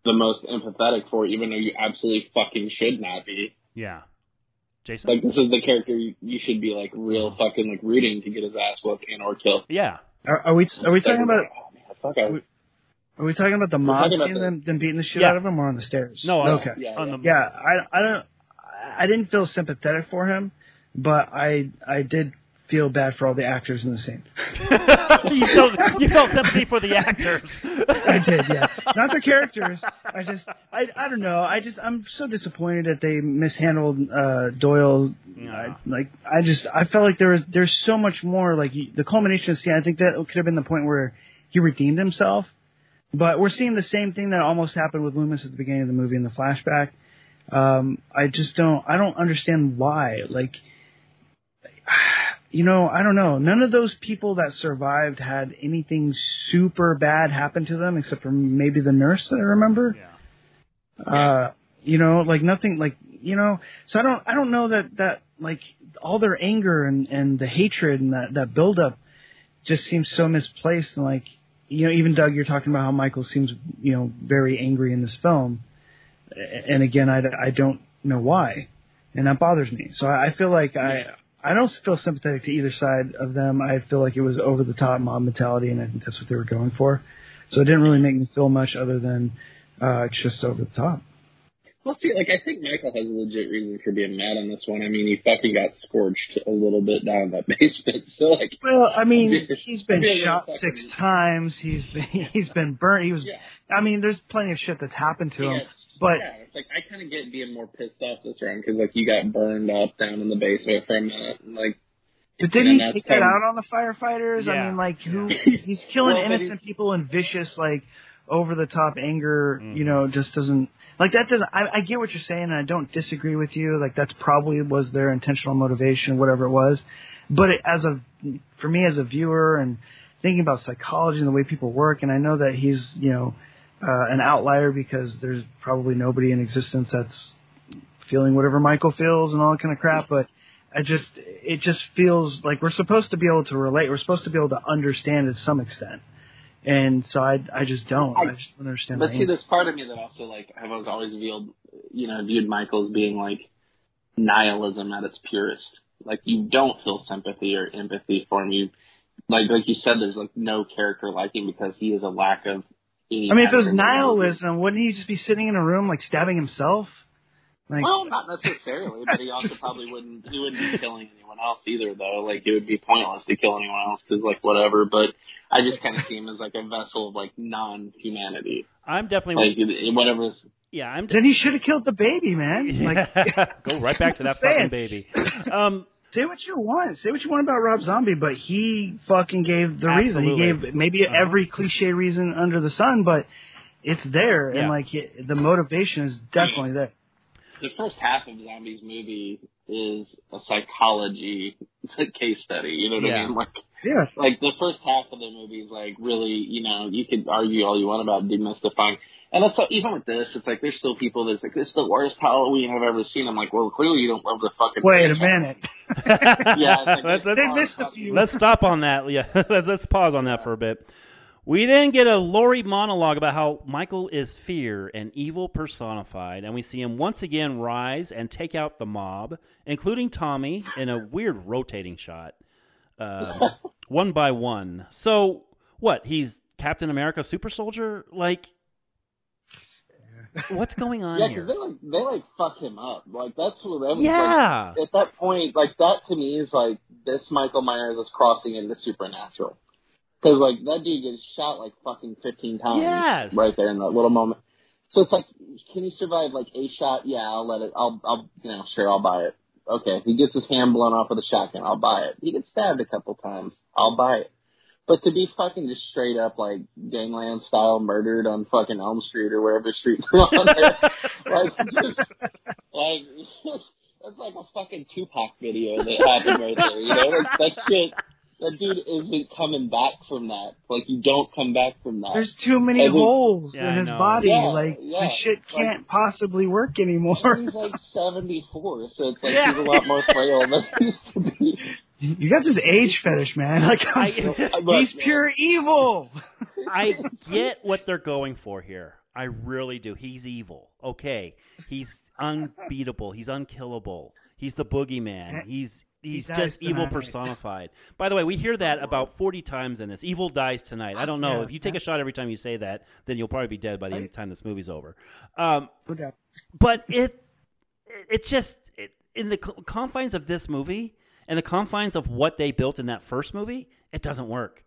Speaker 6: the most empathetic for, even though you absolutely fucking should not be.
Speaker 5: Yeah. Jason.
Speaker 6: Like this is the character you, you should be like real uh-huh. fucking like rooting to get his ass whooped and or killed.
Speaker 5: yeah.
Speaker 7: Are, are we are we talking about
Speaker 6: Oh, man, fuck, I-
Speaker 7: are we talking about the mob
Speaker 6: talking about the-
Speaker 7: them, them beating the shit
Speaker 5: Yeah.
Speaker 7: out of him or on the stairs?
Speaker 5: No. on-
Speaker 7: okay.
Speaker 6: Yeah,
Speaker 5: on
Speaker 6: yeah.
Speaker 5: the
Speaker 7: Yeah, I I don't I didn't feel sympathetic for him, but I I did feel bad for all the actors in the scene. (laughs)
Speaker 5: you, felt, you felt sympathy for the actors.
Speaker 7: I did, yeah. Not the characters. I just I I don't know. I just I'm so disappointed that they mishandled uh Doyle. I, like I just I felt like there was there's so much more like the culmination of the scene. I think that could have been the point where he redeemed himself. But we're seeing the same thing that almost happened with Loomis at the beginning of the movie in the flashback. Um, I just don't I don't understand why. Like (sighs) you know, I don't know. None of those people that survived had anything super bad happen to them except for maybe the nurse that I remember.
Speaker 5: Yeah.
Speaker 7: Uh, you know, like nothing like, you know, so I don't, I don't know that, that like all their anger and, and the hatred and that, that buildup just seems so misplaced. And like, you know, even Doug, you're talking about how Michael seems, you know, very angry in this film. And again, I, I don't know why. And that bothers me. So I I feel like I, I don't feel sympathetic to either side of them. I feel like it was over the top mob mentality, and I think that's what they were going for. So it didn't really make me feel much other than uh, it's just over the top.
Speaker 6: Well, see, like I think Michael has a legit reason for being mad on this one. I mean, he fucking got scorched a little bit down in that (laughs) basement. So like,
Speaker 7: Well, I mean, (laughs) he's been
Speaker 6: Yeah,
Speaker 7: shot
Speaker 6: fucking-
Speaker 7: six times. He's been, (laughs) he's been burnt. He was.
Speaker 6: Yeah.
Speaker 7: I mean, there's plenty of shit that's happened to him.
Speaker 6: Yeah,
Speaker 7: But
Speaker 6: yeah, it's like I kind of get being more pissed off this round because like you got burned up down in the basement for a minute. and, Like,
Speaker 7: but didn't he
Speaker 6: that's
Speaker 7: take that out on the firefighters? I mean, like who? (laughs) He's killing
Speaker 6: Well, but
Speaker 7: innocent people in vicious, like over the top anger. You mm-hmm. know, just doesn't like that. Doesn't. I, I get what you're saying, and I don't disagree with you. Like that's probably was their intentional motivation, whatever it was. But it, as a for me as a viewer and thinking about psychology and the way people work, and I know that he's you know uh, an outlier because there's probably nobody in existence that's feeling whatever Michael feels and all that kind of crap. But I just it just feels like we're supposed to be able to relate. We're supposed to be able to understand to some extent. And so I, I just don't. I,
Speaker 6: I-
Speaker 7: just don't understand.
Speaker 6: but see,
Speaker 7: anger.
Speaker 6: there's part of me that also like I was always viewed, you know, viewed Michael as being like nihilism at its purest. Like you don't feel sympathy or empathy for him. You like like you said, there's like no character liking because he is a lack of. Any
Speaker 7: I mean, if it was
Speaker 6: adequate knowledge.
Speaker 7: nihilism, wouldn't he just be sitting in a room like stabbing himself? Like,
Speaker 6: Well, not necessarily, but he (laughs) also probably wouldn't. He wouldn't be killing anyone else either, though. Like it would be pointless to kill anyone else because, like, whatever. But I just kind of see him as like a vessel of like non-humanity,
Speaker 5: I'm definitely.
Speaker 6: like it- whatever's.
Speaker 5: yeah, I'm.
Speaker 7: then he should have killed the baby, man. (laughs) Like,
Speaker 5: Go right back to that (laughs) fucking baby. Um,
Speaker 7: say what you want. Say what you want about Rob Zombie, but he fucking gave the reason. He gave maybe
Speaker 5: Uh-huh.
Speaker 7: every cliche reason under the sun, but it's there,
Speaker 5: Yeah.
Speaker 7: and like it, the motivation is definitely there.
Speaker 6: The first half of Zombies movie is a psychology (laughs) case study. You know what
Speaker 5: Yeah.
Speaker 6: I mean? Like,
Speaker 7: Yeah,
Speaker 6: like the first half of the movie is like really, you know, you could argue all you want about demystifying. And it's like, even with this, it's like there's still people that's like, this is the worst Halloween I've ever seen. I'm like, well, clearly you don't love the fucking.
Speaker 7: wait a minute. (laughs)
Speaker 6: Yeah, like,
Speaker 5: Let's- (laughs)
Speaker 6: this
Speaker 7: They
Speaker 6: is
Speaker 7: missed a
Speaker 6: fucking-
Speaker 7: few.
Speaker 5: let's stop on that. (laughs) Yeah, let's, let's pause on that for a bit. We then get a Laurie monologue about how Michael is fear and evil personified, and we see him once again rise and take out the mob, including Tommy, in a weird rotating shot, uh, one by one. So, what? He's Captain America, super soldier? Like, what's going on
Speaker 6: Yeah,
Speaker 5: here?
Speaker 6: because they like they like fuck him up. Like that's what that was.
Speaker 5: Yeah.
Speaker 6: Like, at that point, like that to me is like this Michael Myers is crossing into supernatural. Because like that dude gets shot like fucking fifteen times.
Speaker 5: Yes.
Speaker 6: Right there in that little moment. So it's like, can you survive like a shot? Yeah, I'll let it. I'll, I'll, you know, sure, I'll buy it. Okay, he gets his hand blown off with a shotgun. I'll buy it. He gets stabbed a couple times. I'll buy it. But to be fucking just straight up like gangland style murdered on fucking Elm Street or wherever streets are on there, like just like (laughs) that's like a fucking Tupac video that happened right there. You know, like, that shit. That dude isn't coming back from that. Like you don't come back from that.
Speaker 7: There's too many
Speaker 6: Every-
Speaker 7: holes
Speaker 5: Yeah,
Speaker 7: in his body.
Speaker 6: Yeah,
Speaker 7: like
Speaker 6: yeah.
Speaker 7: the shit can't possibly work anymore.
Speaker 6: He's like 74, so it's like (laughs)
Speaker 5: Yeah.
Speaker 6: he's a lot more frail than he used to be.
Speaker 7: You got this age fetish, man. (laughs) Like
Speaker 5: I- (laughs)
Speaker 7: he's pure evil.
Speaker 5: I get what they're going for here. I really do. He's evil. Okay. He's unbeatable. He's unkillable. He's the boogeyman. He's he's
Speaker 7: dies
Speaker 5: just evil
Speaker 7: tonight.
Speaker 5: personified. By the way, we hear that about forty times in this. Evil dies tonight. I don't know
Speaker 7: Yeah,
Speaker 5: if you take a shot every time you say that, then you'll probably be dead by the time this movie's over. Um, but it it just it, in the confines of this movie and the confines of what they built in that first movie it doesn't work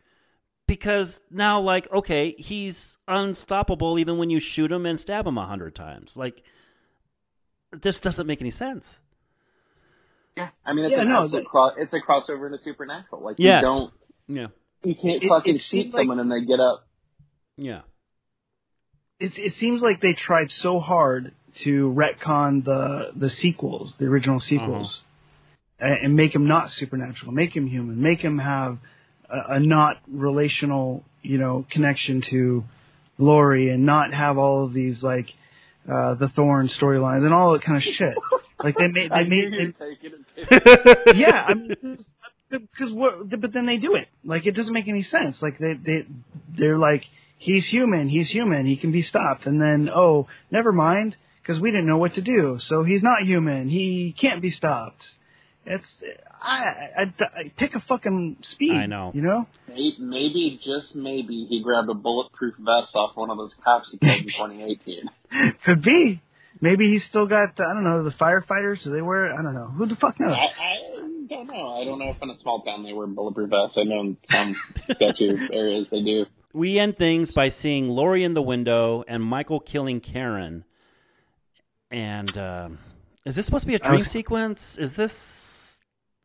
Speaker 5: because now like okay he's unstoppable even when you shoot him and stab him a hundred times like this doesn't make any sense
Speaker 6: Yeah, I mean, it's,
Speaker 7: Yeah,
Speaker 6: an
Speaker 7: no,
Speaker 6: absolute
Speaker 7: but-
Speaker 6: cro- it's a crossover into Supernatural. Like,
Speaker 5: Yes.
Speaker 6: you don't,
Speaker 5: yeah
Speaker 6: you can't
Speaker 7: It-
Speaker 6: fucking
Speaker 7: it
Speaker 6: shoot
Speaker 7: seems like-
Speaker 6: someone and they get up.
Speaker 5: yeah
Speaker 7: It, it seems like they tried so hard to retcon the the sequels, the original sequels,
Speaker 5: Uh-huh.
Speaker 7: And, and make him not supernatural, make him human, make him have a, a not relational, you know, connection to Laurie, and not have all of these like uh, the Thorn storylines and all that kind of shit. (laughs) Like they made they
Speaker 6: knew
Speaker 7: made
Speaker 6: you it. (laughs)
Speaker 7: yeah, I mean, (laughs) because what? But then they do it. Like it doesn't make any sense. Like they they they're like he's human, he's human, he can be stopped, and then oh, never mind, because we didn't know what to do. So he's not human, he can't be stopped. It's I, I, I pick a fucking speed.
Speaker 5: I know.
Speaker 7: You know.
Speaker 6: Maybe, just maybe, he grabbed a bulletproof vest off one of those cops he killed in 2018. (laughs) (laughs)
Speaker 7: Could be. Maybe he's still got I don't know the firefighters. Do they wear? I don't know. Who the fuck
Speaker 6: I,
Speaker 7: knows?
Speaker 6: I don't know. I don't know if in a small town they wear bulletproof vests. I know in some sketchy (laughs) areas they do.
Speaker 5: we end things by seeing Laurie in the window and Michael killing Karen and um, is this supposed to be a dream
Speaker 7: was-
Speaker 5: sequence is this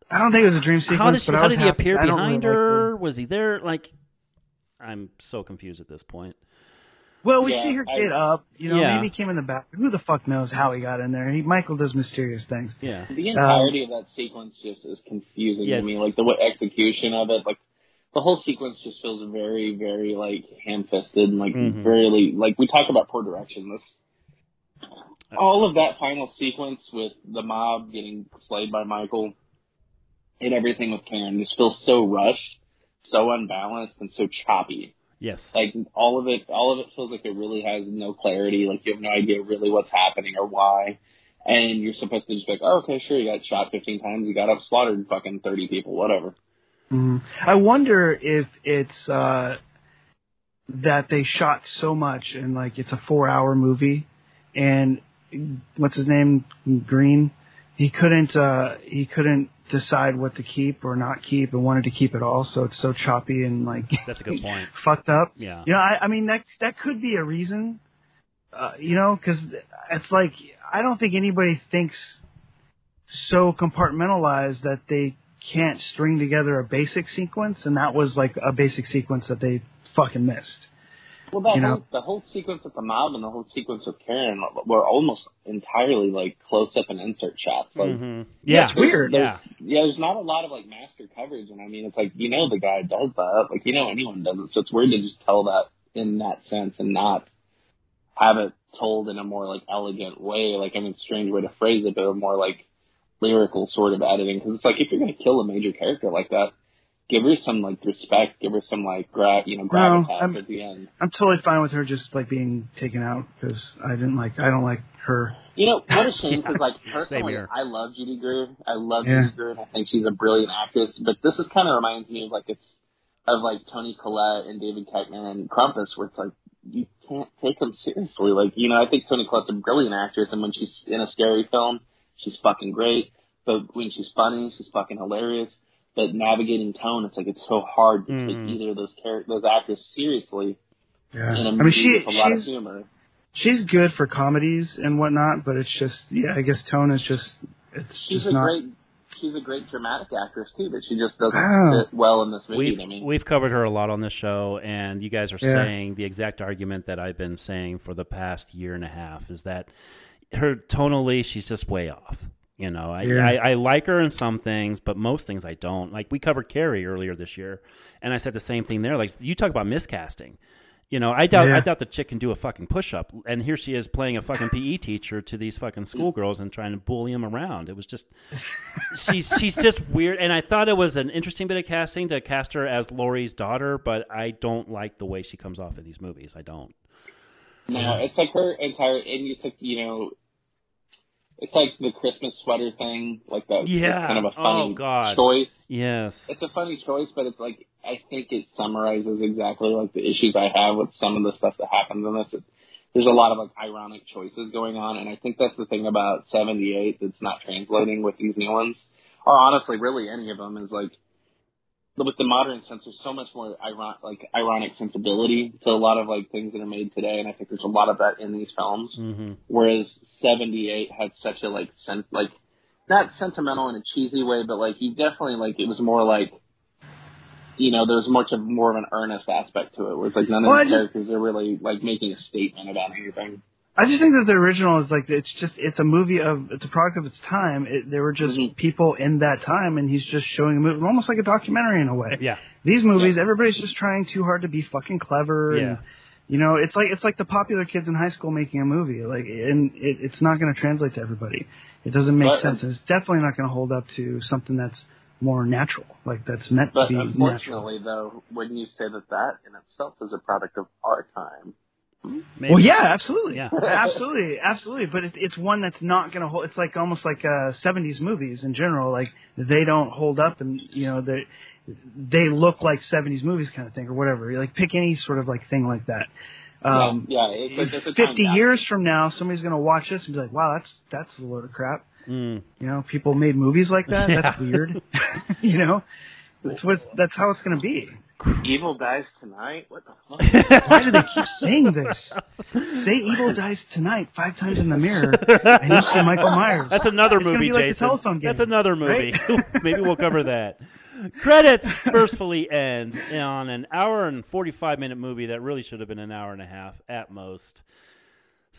Speaker 7: I don't think it was a dream sequence.
Speaker 5: how did she,
Speaker 7: but
Speaker 5: how did he
Speaker 7: happy.
Speaker 5: appear behind
Speaker 7: really like
Speaker 5: her? Was he there? Like, I'm so confused at this point.
Speaker 7: Well, we
Speaker 6: Yeah,
Speaker 7: see her
Speaker 6: I-
Speaker 7: get up. You know,
Speaker 5: Yeah.
Speaker 7: maybe he came in the back. Who the fuck knows how he got in there? He Michael does mysterious things.
Speaker 5: Yeah,
Speaker 6: The entirety of that sequence just is confusing
Speaker 5: Yes.
Speaker 6: to me. Like the way execution of it, like the whole sequence just feels very, very like ham-fisted and like
Speaker 5: Mhm.
Speaker 6: very like we talk about poor direction. This all of that final sequence with the mob getting slayed by Michael and everything with Karen just feels so rushed, so unbalanced, and so choppy.
Speaker 5: yes,
Speaker 6: Like all of it, all of it feels like it really has no clarity. Like you have no idea really what's happening or why. And you're supposed to just be like, oh, okay, sure, you got shot 15 times, you got up, slaughtered fucking 30 people, whatever.
Speaker 7: Mhm. I wonder if it's uh that they shot so much and like it's a four-hour movie, and what's his name, Green, he couldn't uh he couldn't decide what to keep or not keep and wanted to keep it all, so it's so choppy and like (laughs)
Speaker 5: that's a good point. (laughs)
Speaker 7: fucked up.
Speaker 5: Yeah,
Speaker 7: You know, I, I mean that that could be a reason. Uh, you know, because it's like I don't think anybody thinks so compartmentalized that they can't string together a basic sequence, and that was like a basic sequence that they fucking missed.
Speaker 6: Well, that
Speaker 7: You
Speaker 6: whole, the whole sequence with the mob and the whole sequence with Karen were almost entirely like close-up and insert shots. Like,
Speaker 5: Mhm. yeah,
Speaker 7: It's weird.
Speaker 5: Yeah,
Speaker 6: yeah, there's not a lot of like master coverage, and I mean, it's like you know the guy does that, like you know anyone does it, so it's weird to just tell that in that sense and not have it told in a more like elegant way. Like I mean, strange way to phrase it, but a more like lyrical sort of editing. Because it's like if you're gonna kill a major character like that, give her some like respect, give her some like gra- you know gravitas
Speaker 7: I'm-
Speaker 6: at the end.
Speaker 7: I'm totally fine with her just like being taken out because I didn't like I don't like her.
Speaker 6: You know, what a shame (laughs) because, like, personally. I love Judy Greer. I love
Speaker 7: Yeah.
Speaker 6: Judy Greer, and I think she's a brilliant actress. But this is kind of reminds me of like it's of like Toni Collette and David Koechner and Krampus, where it's like you can't take them seriously. Like, you know, I think Toni Collette's a brilliant actress, and when she's in a scary film, she's fucking great. But when she's funny, she's fucking hilarious. But navigating tone, it's like it's so hard to
Speaker 5: Mhm.
Speaker 6: take either of those char- those actors seriously
Speaker 7: Yeah,
Speaker 6: in a
Speaker 7: I
Speaker 6: movie
Speaker 7: mean she
Speaker 6: with a lot of
Speaker 7: she's
Speaker 6: humor.
Speaker 7: she's good for comedies and whatnot, but it's just yeah, I guess tone is just it's
Speaker 6: She's
Speaker 7: just
Speaker 6: a
Speaker 7: not.
Speaker 6: great she's a great dramatic actress too, but she just doesn't
Speaker 7: Wow.
Speaker 6: fit well in this movie
Speaker 5: we've
Speaker 6: to me.
Speaker 5: we've covered her a lot on this show, and you guys are
Speaker 7: Yeah.
Speaker 5: saying the exact argument that I've been saying for the past year and a half is that her tonally she's just way off. You know, I,
Speaker 7: Yeah.
Speaker 5: I, I like her in some things, but most things I don't. Like we covered Carrie earlier this year, and I said the same thing there. Like you talk about miscasting. You know, I doubt
Speaker 7: Yeah.
Speaker 5: I doubt the chick can do a fucking push up, and here she is playing a fucking PE teacher to these fucking schoolgirls and trying to bully them around. It was just (laughs) she's she's just weird, and I thought it was an interesting bit of casting to cast her as Laurie's daughter, but I don't like the way she comes off in these movies. I don't.
Speaker 6: no, it's like her entire and you took you know It's like the Christmas sweater thing, like that.
Speaker 5: Yeah.
Speaker 6: kind of a
Speaker 5: Oh,
Speaker 6: funny
Speaker 5: God.
Speaker 6: choice.
Speaker 5: Yes.
Speaker 6: It's a funny choice, but it's like I think it summarizes exactly like the issues I have with some of the stuff that happens in this. It, there's a lot of like ironic choices going on, and I think that's the thing about '78 that's not translating with these new ones, or honestly, really any of them is like with the modern sense. There's so much more iron like ironic sensibility to a lot of like things that are made today, and I think there's a lot of that in these films.
Speaker 5: hmm
Speaker 6: Whereas '78 had such a like sen- like not sentimental in a cheesy way, but like you definitely like it was more like you know there was much of more of an earnest aspect to it. Where it's like none of
Speaker 7: Well,
Speaker 6: the
Speaker 7: just-
Speaker 6: characters are really like making a statement about anything.
Speaker 7: I just think that the original is like it's just it's a movie of it's a product of its time. It, there were just
Speaker 6: Mhm.
Speaker 7: people in that time, and he's just showing a movie, almost like a documentary in a way.
Speaker 5: Yeah.
Speaker 7: These movies, everybody's just trying too hard to be fucking clever.
Speaker 5: Yeah.
Speaker 7: And, you know, it's like it's like the popular kids in high school making a movie. Like, and it, it's not going to translate to everybody. It doesn't make
Speaker 6: But-
Speaker 7: sense. And it's definitely not going to hold up to something that's more natural, like that's meant
Speaker 6: But
Speaker 7: to be natural.
Speaker 6: unfortunately, though, wouldn't you say that that in itself is a product of our time?
Speaker 5: Maybe.
Speaker 7: Well, yeah, absolutely,
Speaker 5: Yeah. (laughs)
Speaker 7: absolutely, absolutely. But it, it's one that's not going to hold. It's like almost like uh, '70s movies in general. Like they don't hold up, and you know they they look like '70s movies kind of thing, or whatever. Like pick any sort of like thing like that. Um,
Speaker 6: yeah, yeah, it's, it's
Speaker 7: 50
Speaker 6: gap.
Speaker 7: years from now, somebody's going to watch this and be like, "Wow, that's that's a load of crap."
Speaker 5: Mm.
Speaker 7: You know, people made movies like that. (laughs)
Speaker 5: Yeah.
Speaker 7: That's weird. (laughs) you know, that's what that's how it's going to be.
Speaker 6: Evil dies tonight. What the fuck? (laughs)
Speaker 7: Why do they keep saying this? Say "Evil Dies Tonight" five times in the mirror, and you see Michael (laughs) Myers.
Speaker 5: That's another
Speaker 7: It's
Speaker 5: movie,
Speaker 7: be like the
Speaker 5: Jason.
Speaker 7: telephone game,
Speaker 5: That's another movie.
Speaker 7: right? (laughs)
Speaker 5: Maybe we'll cover that. Credits mercifully end on an hour and 45 minute movie that really should have been an hour and a half at most.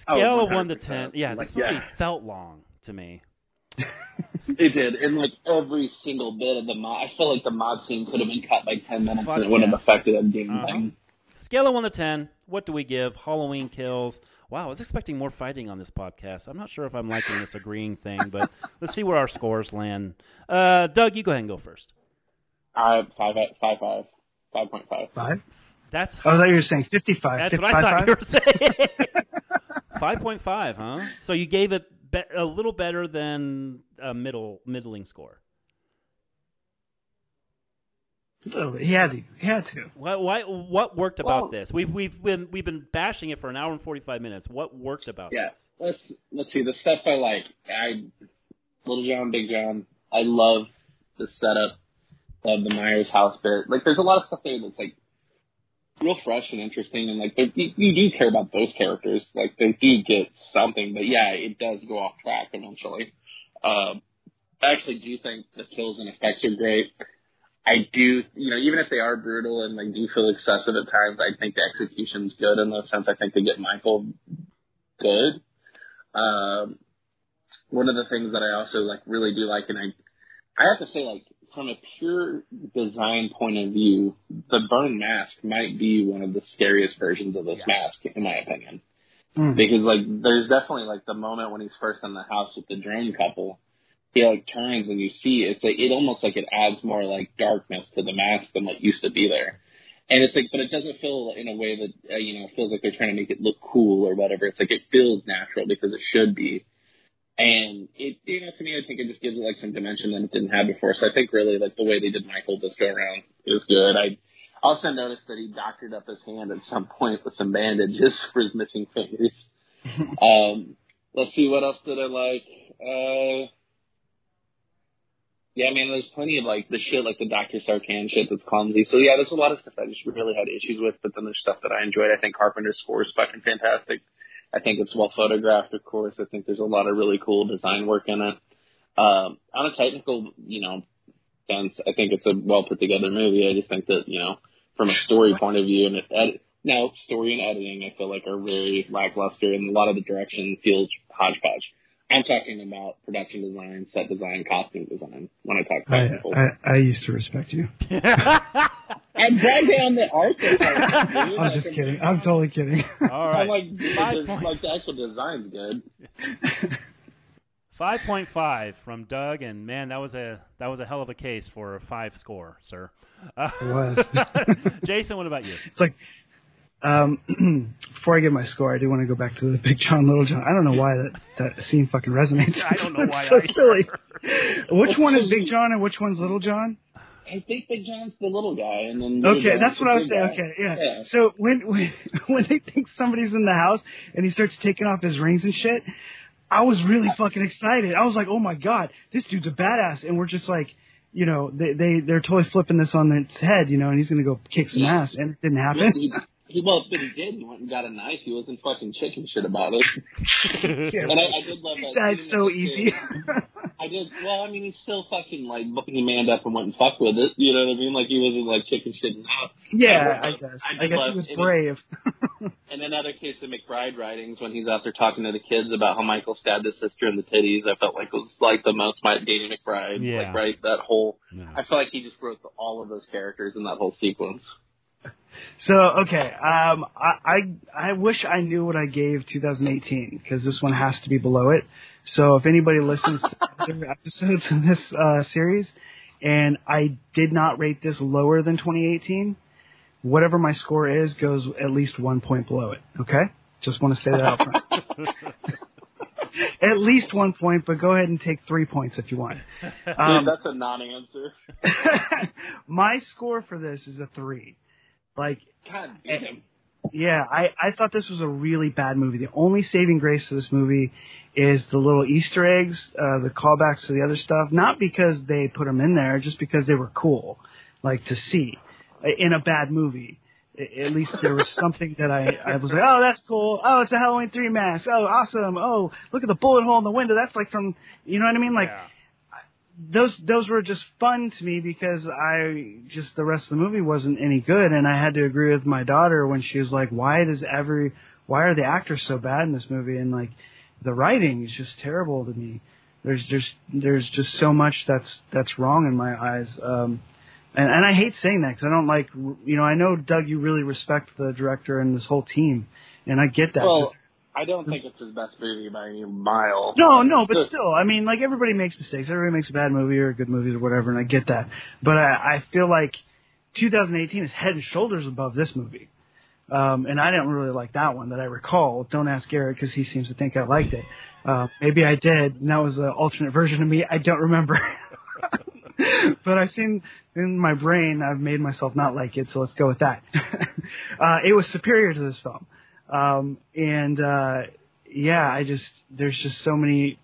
Speaker 5: Oh, Scale
Speaker 6: Oh,
Speaker 5: of 1 to 10. Yeah, this
Speaker 6: Like,
Speaker 5: movie
Speaker 6: yeah.
Speaker 5: felt long to me. (laughs)
Speaker 6: It did, and like every single bit of the mod, I feel like the mod scene could have been cut by ten minutes,
Speaker 5: Fuck
Speaker 6: and it wouldn't
Speaker 5: yes.
Speaker 6: have affected a game
Speaker 5: Uh-huh.
Speaker 6: thing.
Speaker 5: Scale of 1 to 10. What do we give? Halloween kills. Wow, I was expecting more fighting on this podcast. I'm not sure if I'm liking this agreeing thing, but (laughs) let's see where our scores land. Uh, Doug, you go ahead and go first.
Speaker 6: I five five five five point five.
Speaker 7: Five.
Speaker 5: That's
Speaker 7: Oh, I thought you were saying fifty-five.
Speaker 5: That's what I thought
Speaker 7: five?
Speaker 5: you were saying. (laughs) Five point five, huh? So you gave it be- a little better than a middle middling score.
Speaker 7: A. He had to. He had to.
Speaker 5: What why, what worked about
Speaker 6: Well-
Speaker 5: this? We've we've been we've been bashing it for an hour and forty five minutes. What worked about
Speaker 6: Yeah,
Speaker 5: this?
Speaker 6: let's let's see the stuff I like. I Little John, Big John. I love the setup of the Myers house bit. Like, there's a lot of stuff there that's like real fresh and interesting, and like you, you do care about those characters. Like, they do get something, but yeah, it does go off track eventually. Um, I actually do think the kills and effects are great. I do, you know, even if they are brutal and like do feel excessive at times, I think the execution's good in the sense I think they get Michael good. Um, one of the things that I also like really do like, and I, I have to say, like from a pure design point of view, the burn mask might be one of the scariest versions of this mask, in my opinion.
Speaker 7: Mm.
Speaker 6: Because like, there's definitely like the moment when he's first in the house with the drone couple, he like turns and you see it's like it almost like it adds more like darkness to the mask than what used to be there. And it's like, but it doesn't feel in a way that uh, you know feels like they're trying to make it look cool or whatever. It's like it feels natural because it should be. And it, you know, to me, I think it just gives it like some dimension that it didn't have before. So I think really like the way they did Michael this go around is good. I also noticed that he doctored up his hand at some point with some bandages (laughs) for his missing fingers. (laughs) um, let's see, what else did I like? Uh, yeah, man, there's plenty of like the shit, like the Dr. Sartain shit that's clumsy. So yeah, there's a lot of stuff I just really had issues with, but then there's stuff that I enjoyed. I think Carpenter's score is fucking fantastic. I think it's well photographed, of course. I think there's a lot of really cool design work in it. Um, on a technical, you know, sense, I think it's a well put together movie. I just think that, you know, from a story point of view and it, edit, no, story and editing, I feel like are very lackluster and a lot of the direction feels hodgepodge. I'm talking about production design, set design, costume design when I talk
Speaker 7: I,
Speaker 6: technical.
Speaker 7: I I used to respect you. (laughs)
Speaker 6: I'm drag down the art. department. (laughs)
Speaker 7: I'm just kidding. I'm totally kidding. (laughs)
Speaker 5: All right.
Speaker 6: I'm like, dude,
Speaker 5: Five
Speaker 6: the-
Speaker 5: point-
Speaker 6: like the actual design's good.
Speaker 5: Five point five from Doug, and man, that was a that was a hell of a case for a five score, sir. Uh,
Speaker 7: It was.
Speaker 5: Jason, what about you?
Speaker 7: It's like Um, (clears throat) before I give my score, I do want to go back to the Big John, Little John. I don't know why that, that scene fucking resonates.
Speaker 5: I don't know why
Speaker 7: It's so
Speaker 5: either.
Speaker 7: silly. Which one is Big John and which one's Little John?
Speaker 6: I think Big John's the little guy, and then Little
Speaker 7: Okay,
Speaker 6: John's
Speaker 7: that's what I was saying.
Speaker 6: guy.
Speaker 7: Okay, yeah.
Speaker 6: Yeah.
Speaker 7: So when when (laughs) when they think somebody's in the house and he starts taking off his rings and shit, I was really fucking excited. I was like, oh my god, this dude's a badass, and we're just like, you know, they they they're totally flipping this on its head, you know, and he's gonna go kick some
Speaker 6: Yeah.
Speaker 7: ass, and it didn't
Speaker 6: Yeah,
Speaker 7: happen. (laughs)
Speaker 6: he, he, well, but he did. He went and got a knife. He wasn't fucking chicken shit about it.
Speaker 7: Yeah.
Speaker 6: And I, I did love that.
Speaker 7: That's so easy.
Speaker 6: I did. Well, I mean, he still fucking like he manned up and went and fucked with it. You know what I mean? Like he wasn't like chicken shitting out. Ah.
Speaker 7: yeah,
Speaker 6: I
Speaker 7: I guess.
Speaker 6: love-
Speaker 7: I guess he was brave. (laughs)
Speaker 6: And another case of McBride writings when he's out there talking to the kids about how Michael stabbed his sister in the titties. I felt like it was like the most my Danny McBride.
Speaker 5: Yeah.
Speaker 6: Like right that whole.
Speaker 5: Yeah.
Speaker 6: I feel like he just wrote the, all of those characters in that whole sequence.
Speaker 7: So okay, um, I, I I wish I knew what I gave 2018 because this one has to be below it. So if anybody listens to (laughs) other episodes in this uh, series, and I did not rate this lower than 2018, whatever my score is goes at least one point below it. Okay, just want to say that out front. (laughs) at least one point, but go ahead and take three points if you want. Um,
Speaker 6: Dude, that's a non-answer. (laughs)
Speaker 7: my score for this is a three. Like
Speaker 6: God damn.
Speaker 7: Yeah, I, I thought this was a really bad movie. The only saving grace to this movie is the little Easter eggs, uh, the callbacks to the other stuff. Not because they put them in there, just because they were cool, like to see uh, in a bad movie. At least there was something that I, I was like, oh, that's cool. Oh, it's a Halloween 3 mask. Oh, awesome. Oh, look at the bullet hole in the window. That's like from, you know what I mean? Like,
Speaker 5: Yeah.
Speaker 7: Those those were just fun to me because I just the rest of the movie wasn't any good, and I had to agree with my daughter when she was like, "Why does every why are the actors so bad in this movie?" And like, the writing is just terrible to me. There's just there's just so much that's that's wrong in my eyes. Um, and, and I hate saying that because I don't like you know I know Doug you really respect the director and this whole team, and I get that.
Speaker 6: Well, I don't think it's his best movie by any mile.
Speaker 7: No, no, but still, I mean, like everybody makes mistakes. Everybody makes a bad movie or a good movie or whatever, and I get that. But I, I feel like 2018 is head and shoulders above this movie. Um, and I didn't really like that one that I recall. Don't ask Garrett because he seems to think I liked it. Uh, maybe I did, and that was an alternate version of me. I don't remember. (laughs) but I've seen in my brain, I've made myself not like it, so let's go with that. (laughs) uh, it was superior to this film. Um, and, uh, yeah, I just, there's just so many,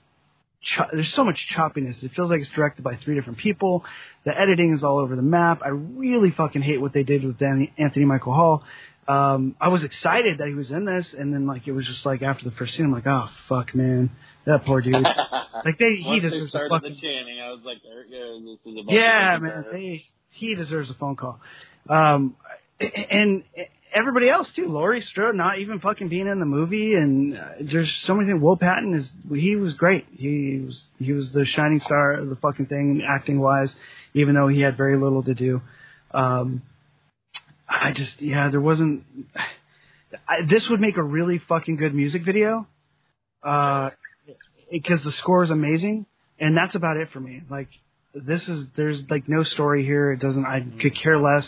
Speaker 7: cho- there's so much choppiness. It feels like it's directed by three different people. The editing is all over the map. I really fucking hate what they did with Danny, Anthony Michael Hall. Um, I was excited that he was in this, and then like it was just like after the first scene, I'm like, oh fuck, man, that poor dude. (laughs) like they, he
Speaker 6: Once they
Speaker 7: deserves a fucking
Speaker 6: the chanting, I was like, there it goes. This is about
Speaker 7: yeah, man, they, he deserves a phone call. Um, and everybody else too. Laurie Strode not even fucking being in the movie, and uh, there's so many things. Will Patton is he was great. He was he was the shining star of the fucking thing, acting wise, even though he had very little to do. Um, I just yeah, there wasn't. I, this would make a really fucking good music video, uh, because the score is amazing, and that's about it for me. Like this is there's like no story here. It doesn't. I could care less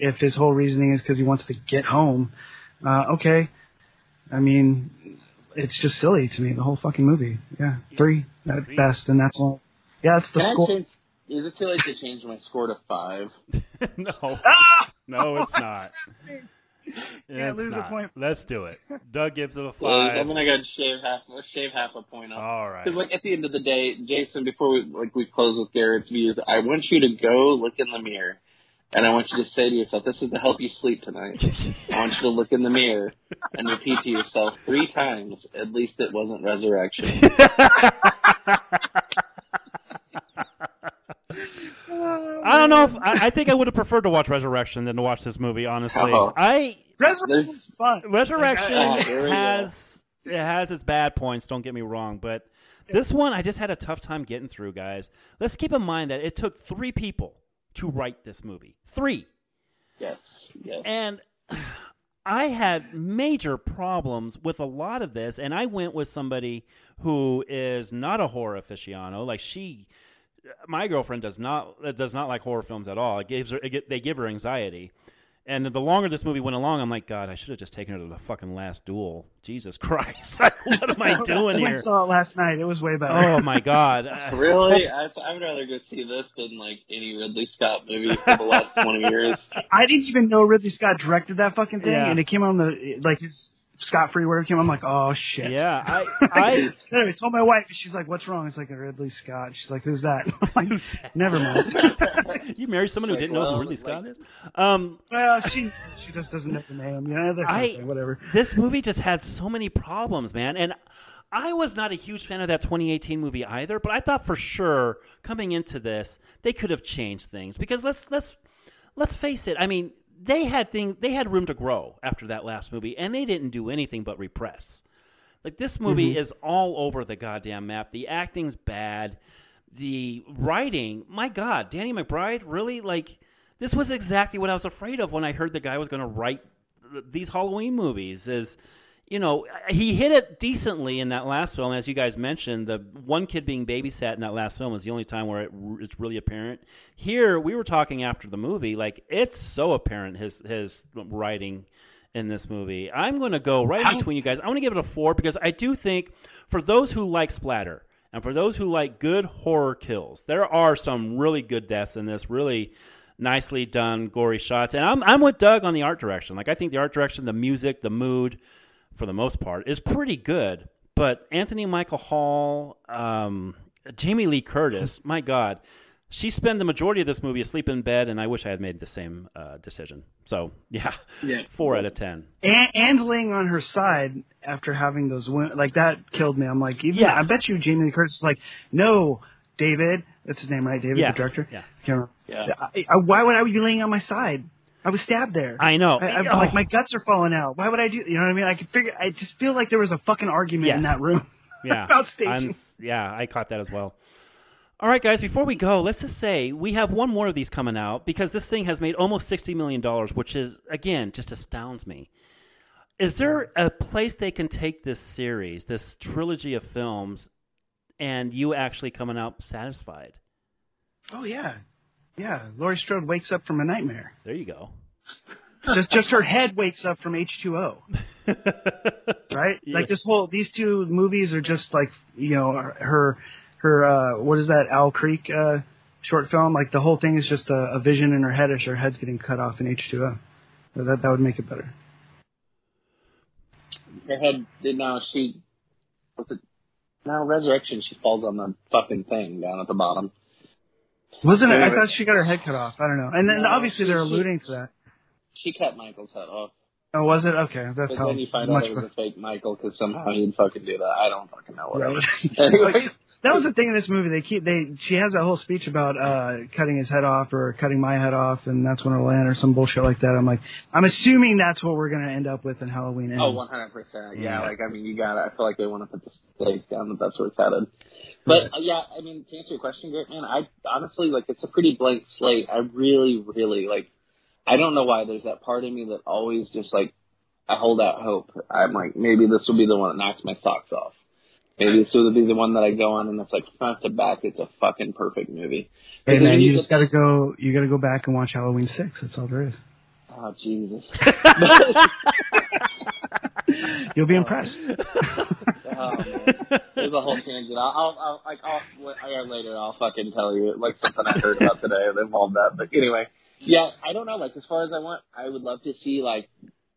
Speaker 7: if his whole reasoning is because he wants to get home. Uh, okay, I mean, it's just silly to me. The whole fucking movie. Yeah, three at
Speaker 5: Three.
Speaker 7: best, and that's all. Yeah, it's the
Speaker 6: Can I
Speaker 7: score.
Speaker 6: change? Is it too late to change my score to five? (laughs)
Speaker 5: no,
Speaker 7: Ah!
Speaker 5: no, it's not. (laughs)
Speaker 7: Can't
Speaker 5: It's
Speaker 7: lose a
Speaker 5: not.
Speaker 7: point.
Speaker 5: Let's do it. (laughs) Doug gives it a
Speaker 6: Well,
Speaker 5: five.
Speaker 6: I'm gonna go shave half. Let's shave half a point off.
Speaker 5: All right.
Speaker 6: Because like at the end of the day, Jason, before we like we close with Garrett's views, I want you to go look in the mirror, and I want you to say to yourself, "This is to help you sleep tonight." I want you to look in the mirror and repeat to yourself three times. At least it wasn't resurrection.
Speaker 5: I don't know if I, I think I would have preferred to watch Resurrection than to watch this movie. Honestly,
Speaker 6: Oh.
Speaker 5: I
Speaker 7: Resurrection's fun.
Speaker 5: Resurrection
Speaker 6: Oh, here go.
Speaker 5: has it has its bad points. Don't get me wrong, but this one I just had a tough time getting through, guys. Let's keep in mind that it took three people to write this movie. Three.
Speaker 6: yes, yes.
Speaker 5: And (sighs) I had major problems with a lot of this, and I went with somebody who is not a horror aficionado. Like she, my girlfriend does not does not like horror films at all. It gives her, it, they give her anxiety. And the longer this movie went along, I'm like, God, I should have just taken her to the fucking last duel. (laughs) Jesus Christ, (laughs) what am I (laughs) doing
Speaker 7: I
Speaker 5: here?
Speaker 7: saw it last night. It was way better.
Speaker 5: Oh my God, Uh,
Speaker 6: Really, I, I would rather go see this than like any Ridley Scott movie for the last twenty years.
Speaker 7: I didn't even know Ridley Scott directed that fucking thing,
Speaker 5: Yeah.
Speaker 7: and it came on the like his Scott Free where it came. I'm like, oh shit.
Speaker 5: Yeah, (laughs) I, I
Speaker 7: Anyway, told my wife, and she's like, "What's wrong?" It's like a Ridley Scott. She's like, "Who's that?" (laughs) I'm like, Never mind. (laughs)
Speaker 5: you married someone who
Speaker 6: Like,
Speaker 5: didn't know who Ridley
Speaker 6: like-
Speaker 5: Scott is. Um,
Speaker 7: well, she she just doesn't know the name. You know,
Speaker 5: I-
Speaker 7: whatever.
Speaker 5: this movie just had so many problems, man. And I was not a huge fan of that 2018 movie either, but I thought for sure coming into this they could have changed things because let's let's let's face it. I mean, they had thing they had room to grow after that last movie, and they didn't do anything but repress. Like this movie mm-hmm. is all over the goddamn map. The acting's bad. The writing, my God, Danny McBride, really like this was exactly what I was afraid of when I heard the guy was going to write th- these Halloween movies. Is you know he hit it decently in that last film, as you guys mentioned. The one kid being babysat in that last film was the only time where it, it's really apparent. Here, we were talking after the movie, like it's so apparent his his writing in this movie. I'm going to go right between you guys. I want to give it a four because I do think for those who like splatter and for those who like good horror kills, there are some really good deaths in this. Really nicely done, gory shots. And I'm I'm with Doug on the art direction. Like I think the art direction, the music, the mood, for the most part, is pretty good. But Anthony Michael Hall, um, Jamie Lee Curtis, my God, she spent the majority of this movie asleep in bed, and I wish I had made the same uh, decision. So (laughs) yeah,
Speaker 6: Yeah.
Speaker 5: four out of ten.
Speaker 7: And, and laying on her side after having those women, like that killed me. I'm like, even
Speaker 5: Yeah.
Speaker 7: I bet you Jamie Lee Curtis is like, no, David, that's his name, right? David,
Speaker 5: Yeah.
Speaker 7: the director.
Speaker 5: Yeah.
Speaker 7: I.
Speaker 6: Yeah.
Speaker 7: I, I, why would I be laying on my side? I was stabbed there.
Speaker 5: I know.
Speaker 7: I, I'm
Speaker 5: Oh.
Speaker 7: like my guts are falling out. Why would I do? You know what I mean? I could figure. I just feel like there was a fucking argument in that room. (laughs)
Speaker 5: Yeah,
Speaker 7: about staging.
Speaker 5: I'm- yeah, I caught that as well. All right, guys, before we go, let's just say we have one more of these coming out because this thing has made almost sixty million dollars, which is again just astounds me. Is there a place they can take this series, this trilogy of films, and you actually coming out satisfied?
Speaker 7: Oh yeah, yeah. Laurie Strode wakes up from a nightmare.
Speaker 5: There you go.
Speaker 7: just just her head wakes up from H2O. (laughs) right?
Speaker 5: Yeah.
Speaker 7: Like this whole these two movies are just like you know her her uh what is that Owl Creek uh short film? Like the whole thing is just a, a vision in her head as her head's getting cut off in H2O. So that that would make it better.
Speaker 6: Her head did now she was it now resurrection she falls on the fucking thing down at the bottom.
Speaker 7: Wasn't it? I thought she got her head cut off. I don't know. And then
Speaker 6: No,
Speaker 7: obviously they're
Speaker 6: she- she-
Speaker 7: alluding to that.
Speaker 6: She cut Michael's head off.
Speaker 7: Oh, was it? Okay, that's
Speaker 6: But
Speaker 7: how
Speaker 6: then you find
Speaker 7: much.
Speaker 6: out it was a fake Michael because somehow he'd fucking do that. I don't fucking know. Whatever.
Speaker 7: Right.
Speaker 6: Anyway,
Speaker 7: That was the thing in this movie. They keep they she has that whole speech about uh cutting his head off or cutting my head off and that's when it'll end or some bullshit like that. I'm like I'm assuming that's what we're gonna end up with in Halloween Ends.
Speaker 6: Oh, one hundred percent. Yeah, like I mean, you got. I feel like they want to put the stake down that that's where it's headed. But uh, yeah, I mean, to answer your question, Garrett, man, I honestly like it's a pretty blank slate. I really, really like. I don't know why there's that part of me that always just like I hold out hope. I'm like maybe this will be the one that knocks my socks off. Maybe this will be the one that I go on and it's like front to back. It's a fucking perfect movie.
Speaker 7: Hey man,
Speaker 6: when
Speaker 7: you just gotta go you gotta go back and watch Halloween six, that's all there is.
Speaker 6: Oh Jesus. (laughs)
Speaker 7: You'll be impressed.
Speaker 6: Oh, man. There's a whole tangent. I'll, I'll, I'll like, I'll, I later. I'll fucking tell you, like something I heard about today that involved that. But anyway, yeah, I don't know. Like, as far as I want, I would love to see, like,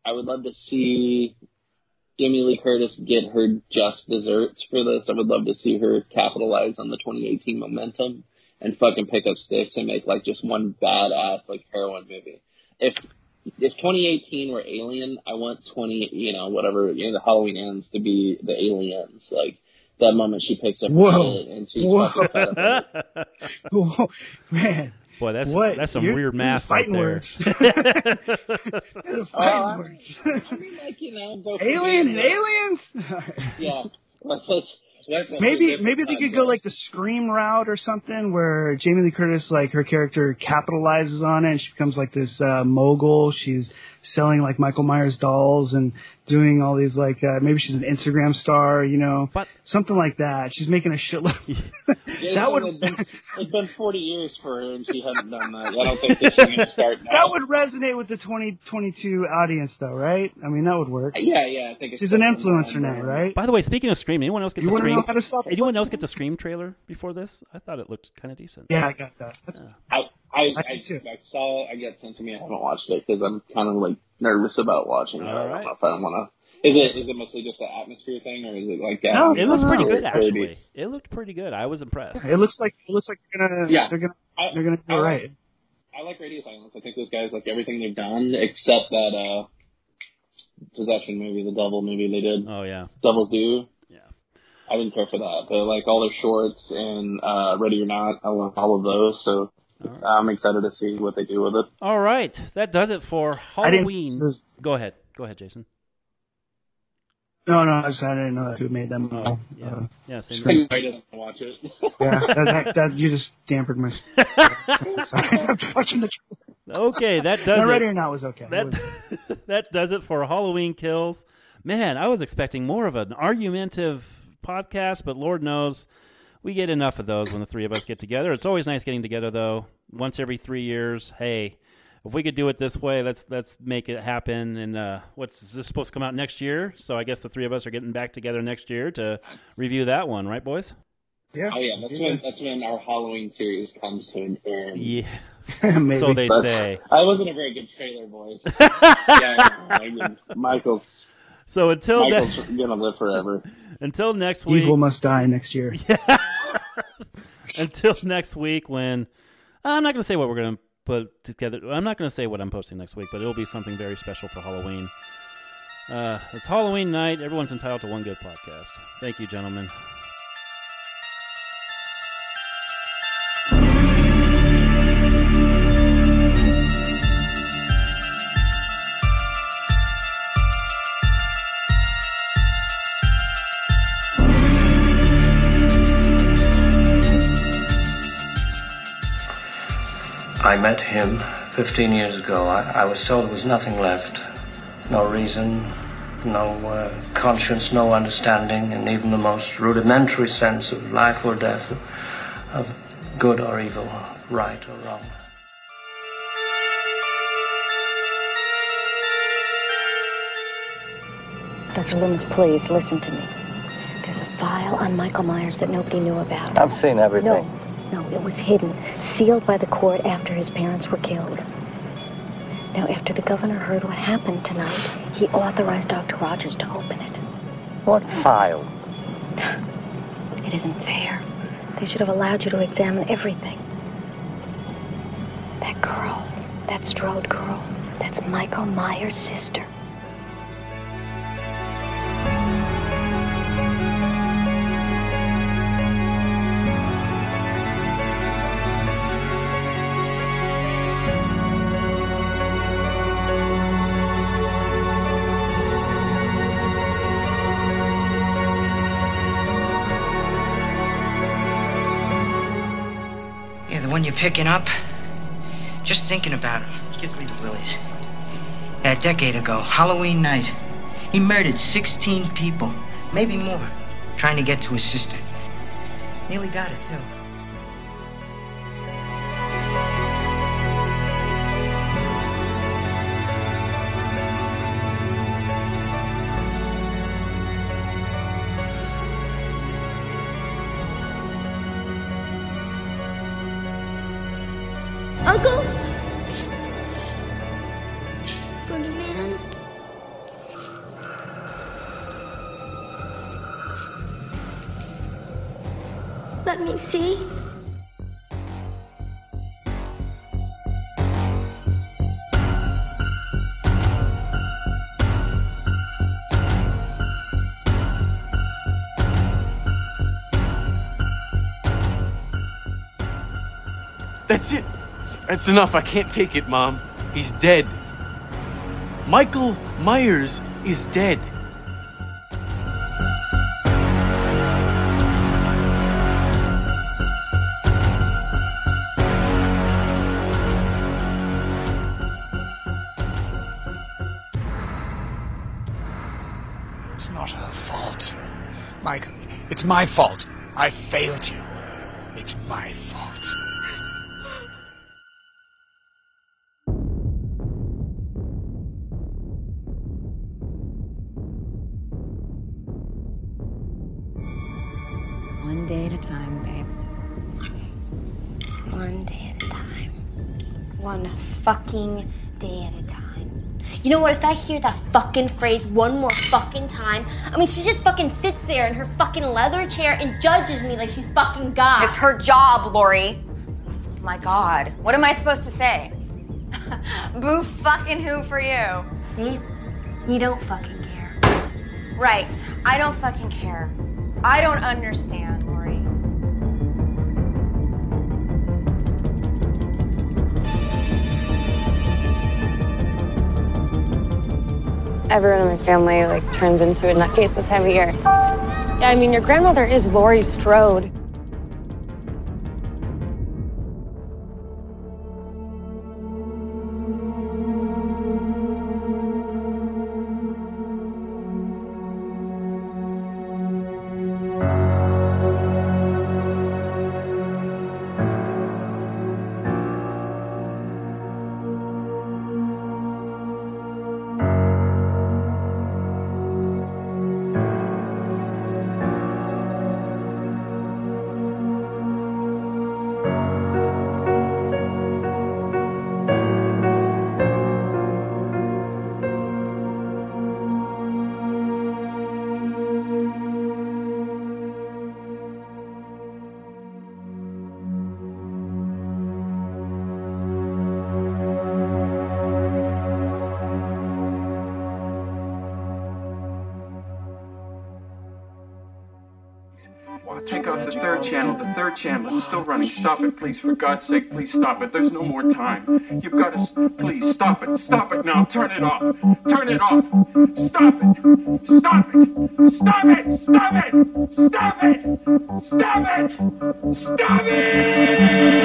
Speaker 6: I would love to see Jamie Lee Curtis get her just desserts for this. I would love to see her capitalize on the 2018 momentum and fucking pick up sticks and make like just one badass like heroine movie. If if 2018 were Alien, I want 20, you know, whatever, you know, the Halloween ends to be the aliens. Like that moment she picks up
Speaker 7: Whoa.
Speaker 6: and she's
Speaker 7: Whoa.
Speaker 6: fucking fed up with it.
Speaker 7: Whoa, man.
Speaker 5: Boy, that's
Speaker 7: what?
Speaker 5: that's some
Speaker 7: You're-
Speaker 5: weird math right there.
Speaker 7: words. You're (laughs) fighting
Speaker 6: I mean, (laughs) like you know, go for
Speaker 7: and aliens. (laughs)
Speaker 6: Yeah. Let's, let's, let's, let's
Speaker 7: maybe maybe they could go like the scream route or something where Jamie Lee Curtis like her character capitalizes on it and she becomes like this uh mogul she's selling like Michael Myers dolls and doing all these like uh, maybe she's an Instagram star, you know,
Speaker 5: But-
Speaker 7: something like that. She's making a shitload. (laughs) that would
Speaker 6: It's been, it's been 40 years for her, and she hasn't done that. I don't think this is going to start (laughs) now.
Speaker 7: that would resonate with the 2022 audience, though, right? I mean, that would work.
Speaker 6: Yeah, yeah. I think it's
Speaker 7: She's an influencer
Speaker 6: on
Speaker 7: now, right?
Speaker 5: By the way, speaking of Scream, anyone else get
Speaker 7: You
Speaker 5: the Scream?
Speaker 7: know how to stop it?
Speaker 5: Anyone else get the Scream trailer before this? I thought it looked kind of decent.
Speaker 7: Yeah, I got that.
Speaker 6: I, I,
Speaker 7: I
Speaker 6: I,
Speaker 7: do.
Speaker 6: I saw I got sent to me. I haven't watched it because I'm kind of like nervous about watching it. I don't
Speaker 5: right.
Speaker 6: know if I want to. Is it is it mostly just an atmosphere thing, or is it like that?
Speaker 7: No,
Speaker 6: um,
Speaker 5: It looks pretty good,
Speaker 6: or- or
Speaker 5: actually.
Speaker 6: these-
Speaker 5: It looked pretty good. I was impressed.
Speaker 7: It looks like it looks like they're gonna
Speaker 6: Yeah.
Speaker 7: they're gonna
Speaker 6: I,
Speaker 7: they're gonna do
Speaker 6: I like-
Speaker 7: right.
Speaker 6: I like Radio Silence. I think those guys like everything they've done except that uh possession movie, the Devil movie they did.
Speaker 5: Oh yeah,
Speaker 6: Devil's Due.
Speaker 5: yeah.
Speaker 6: I didn't care for that, but like all their shorts and uh Ready or Not, I love all of those. So I'm excited to see what they do with it.
Speaker 5: All right, that does it for Halloween.
Speaker 7: there's-
Speaker 5: Go ahead, go ahead, Jason.
Speaker 7: No, no, I, just, I didn't know that who made them.
Speaker 5: Oh,
Speaker 7: Uh,
Speaker 5: yeah,
Speaker 7: uh,
Speaker 5: yeah. Same.
Speaker 6: Anybody doesn't watch it.
Speaker 7: yeah, that, that, that you just dampened my. I'm watching the.
Speaker 5: Okay, that
Speaker 7: No,
Speaker 5: does
Speaker 7: Ready
Speaker 5: it.
Speaker 7: or Not was okay.
Speaker 5: That
Speaker 7: was- (laughs)
Speaker 5: that does it for Halloween kills. Man, I was expecting more of an argumentative podcast, but Lord knows we get enough of those when the three of us get together. It's always nice getting together, though. Once every three years, hey, if we could do it this way, let's let's make it happen. And uh, what's is this supposed to come out next year? So I guess the three of us are getting back together next year to review that one, right, boys?
Speaker 7: yeah.
Speaker 6: Oh yeah, that's when that's when our Halloween series comes to an end.
Speaker 5: Yeah. (laughs)
Speaker 7: Maybe.
Speaker 5: so they
Speaker 6: But
Speaker 5: say.
Speaker 6: I wasn't a very good trailer voice. (laughs) yeah, I mean, Michael's
Speaker 5: So until
Speaker 6: Michael's
Speaker 5: ne-
Speaker 6: gonna live forever.
Speaker 5: Until next week.
Speaker 7: Evil must die next year. (laughs) Yeah.
Speaker 5: until next week when I'm not going to say what we're going to put together. I'm not going to say what I'm posting next week, but it'll be something very special for Halloween. Uh, it's Halloween night. Everyone's entitled to one good podcast. Thank you, gentlemen.
Speaker 8: I met him 15 years ago. I, I was told there was nothing left. No reason, no uh, conscience, no understanding, and even the most rudimentary sense of life or death, of good or evil, right or wrong.
Speaker 4: Dr. Loomis, please listen to me. There's a file on Michael Myers that nobody knew about.
Speaker 8: I've seen everything.
Speaker 4: No, no, it was hidden, sealed by the court after his parents were killed. Now, after the governor heard what happened tonight, he authorized Dr. Rogers to open it.
Speaker 8: What file?
Speaker 4: It isn't fair. They should have allowed you to examine everything. That girl, that Strode girl, that's Michael Myers' sister.
Speaker 9: Picking up. Just thinking about him gives me the willies. A decade ago, Halloween night, he murdered 16 people, maybe more, trying to get to his sister. Nearly got her, too.
Speaker 10: Uncle? Boogeyman? Let me see.
Speaker 11: That's enough. I can't take it, Mom. He's dead. Michael Myers is dead.
Speaker 12: It's not her fault. Michael, it's my fault.
Speaker 13: I failed you. You know what? If I hear that fucking phrase one more fucking time, I mean, she just fucking sits there in her fucking leather chair and judges me like she's fucking God.
Speaker 14: It's her job, Laurie. My God. What am I supposed to say? (laughs) Boo fucking who for you?
Speaker 13: See? You don't fucking care.
Speaker 14: Right. I don't fucking care. I don't understand,
Speaker 15: everyone in my family like turns into a nutcase this time of year. Yeah, I mean, your grandmother is Laurie Strode.
Speaker 16: Channel. The third channel. It's still running. Stop it, please. For God's sake, please stop it. There's no more time. You've got to. Please stop it. Stop it now. Turn it off. Turn it off. Stop it. Stop it. Stop it. Stop it. Stop it. Stop it. Stop it.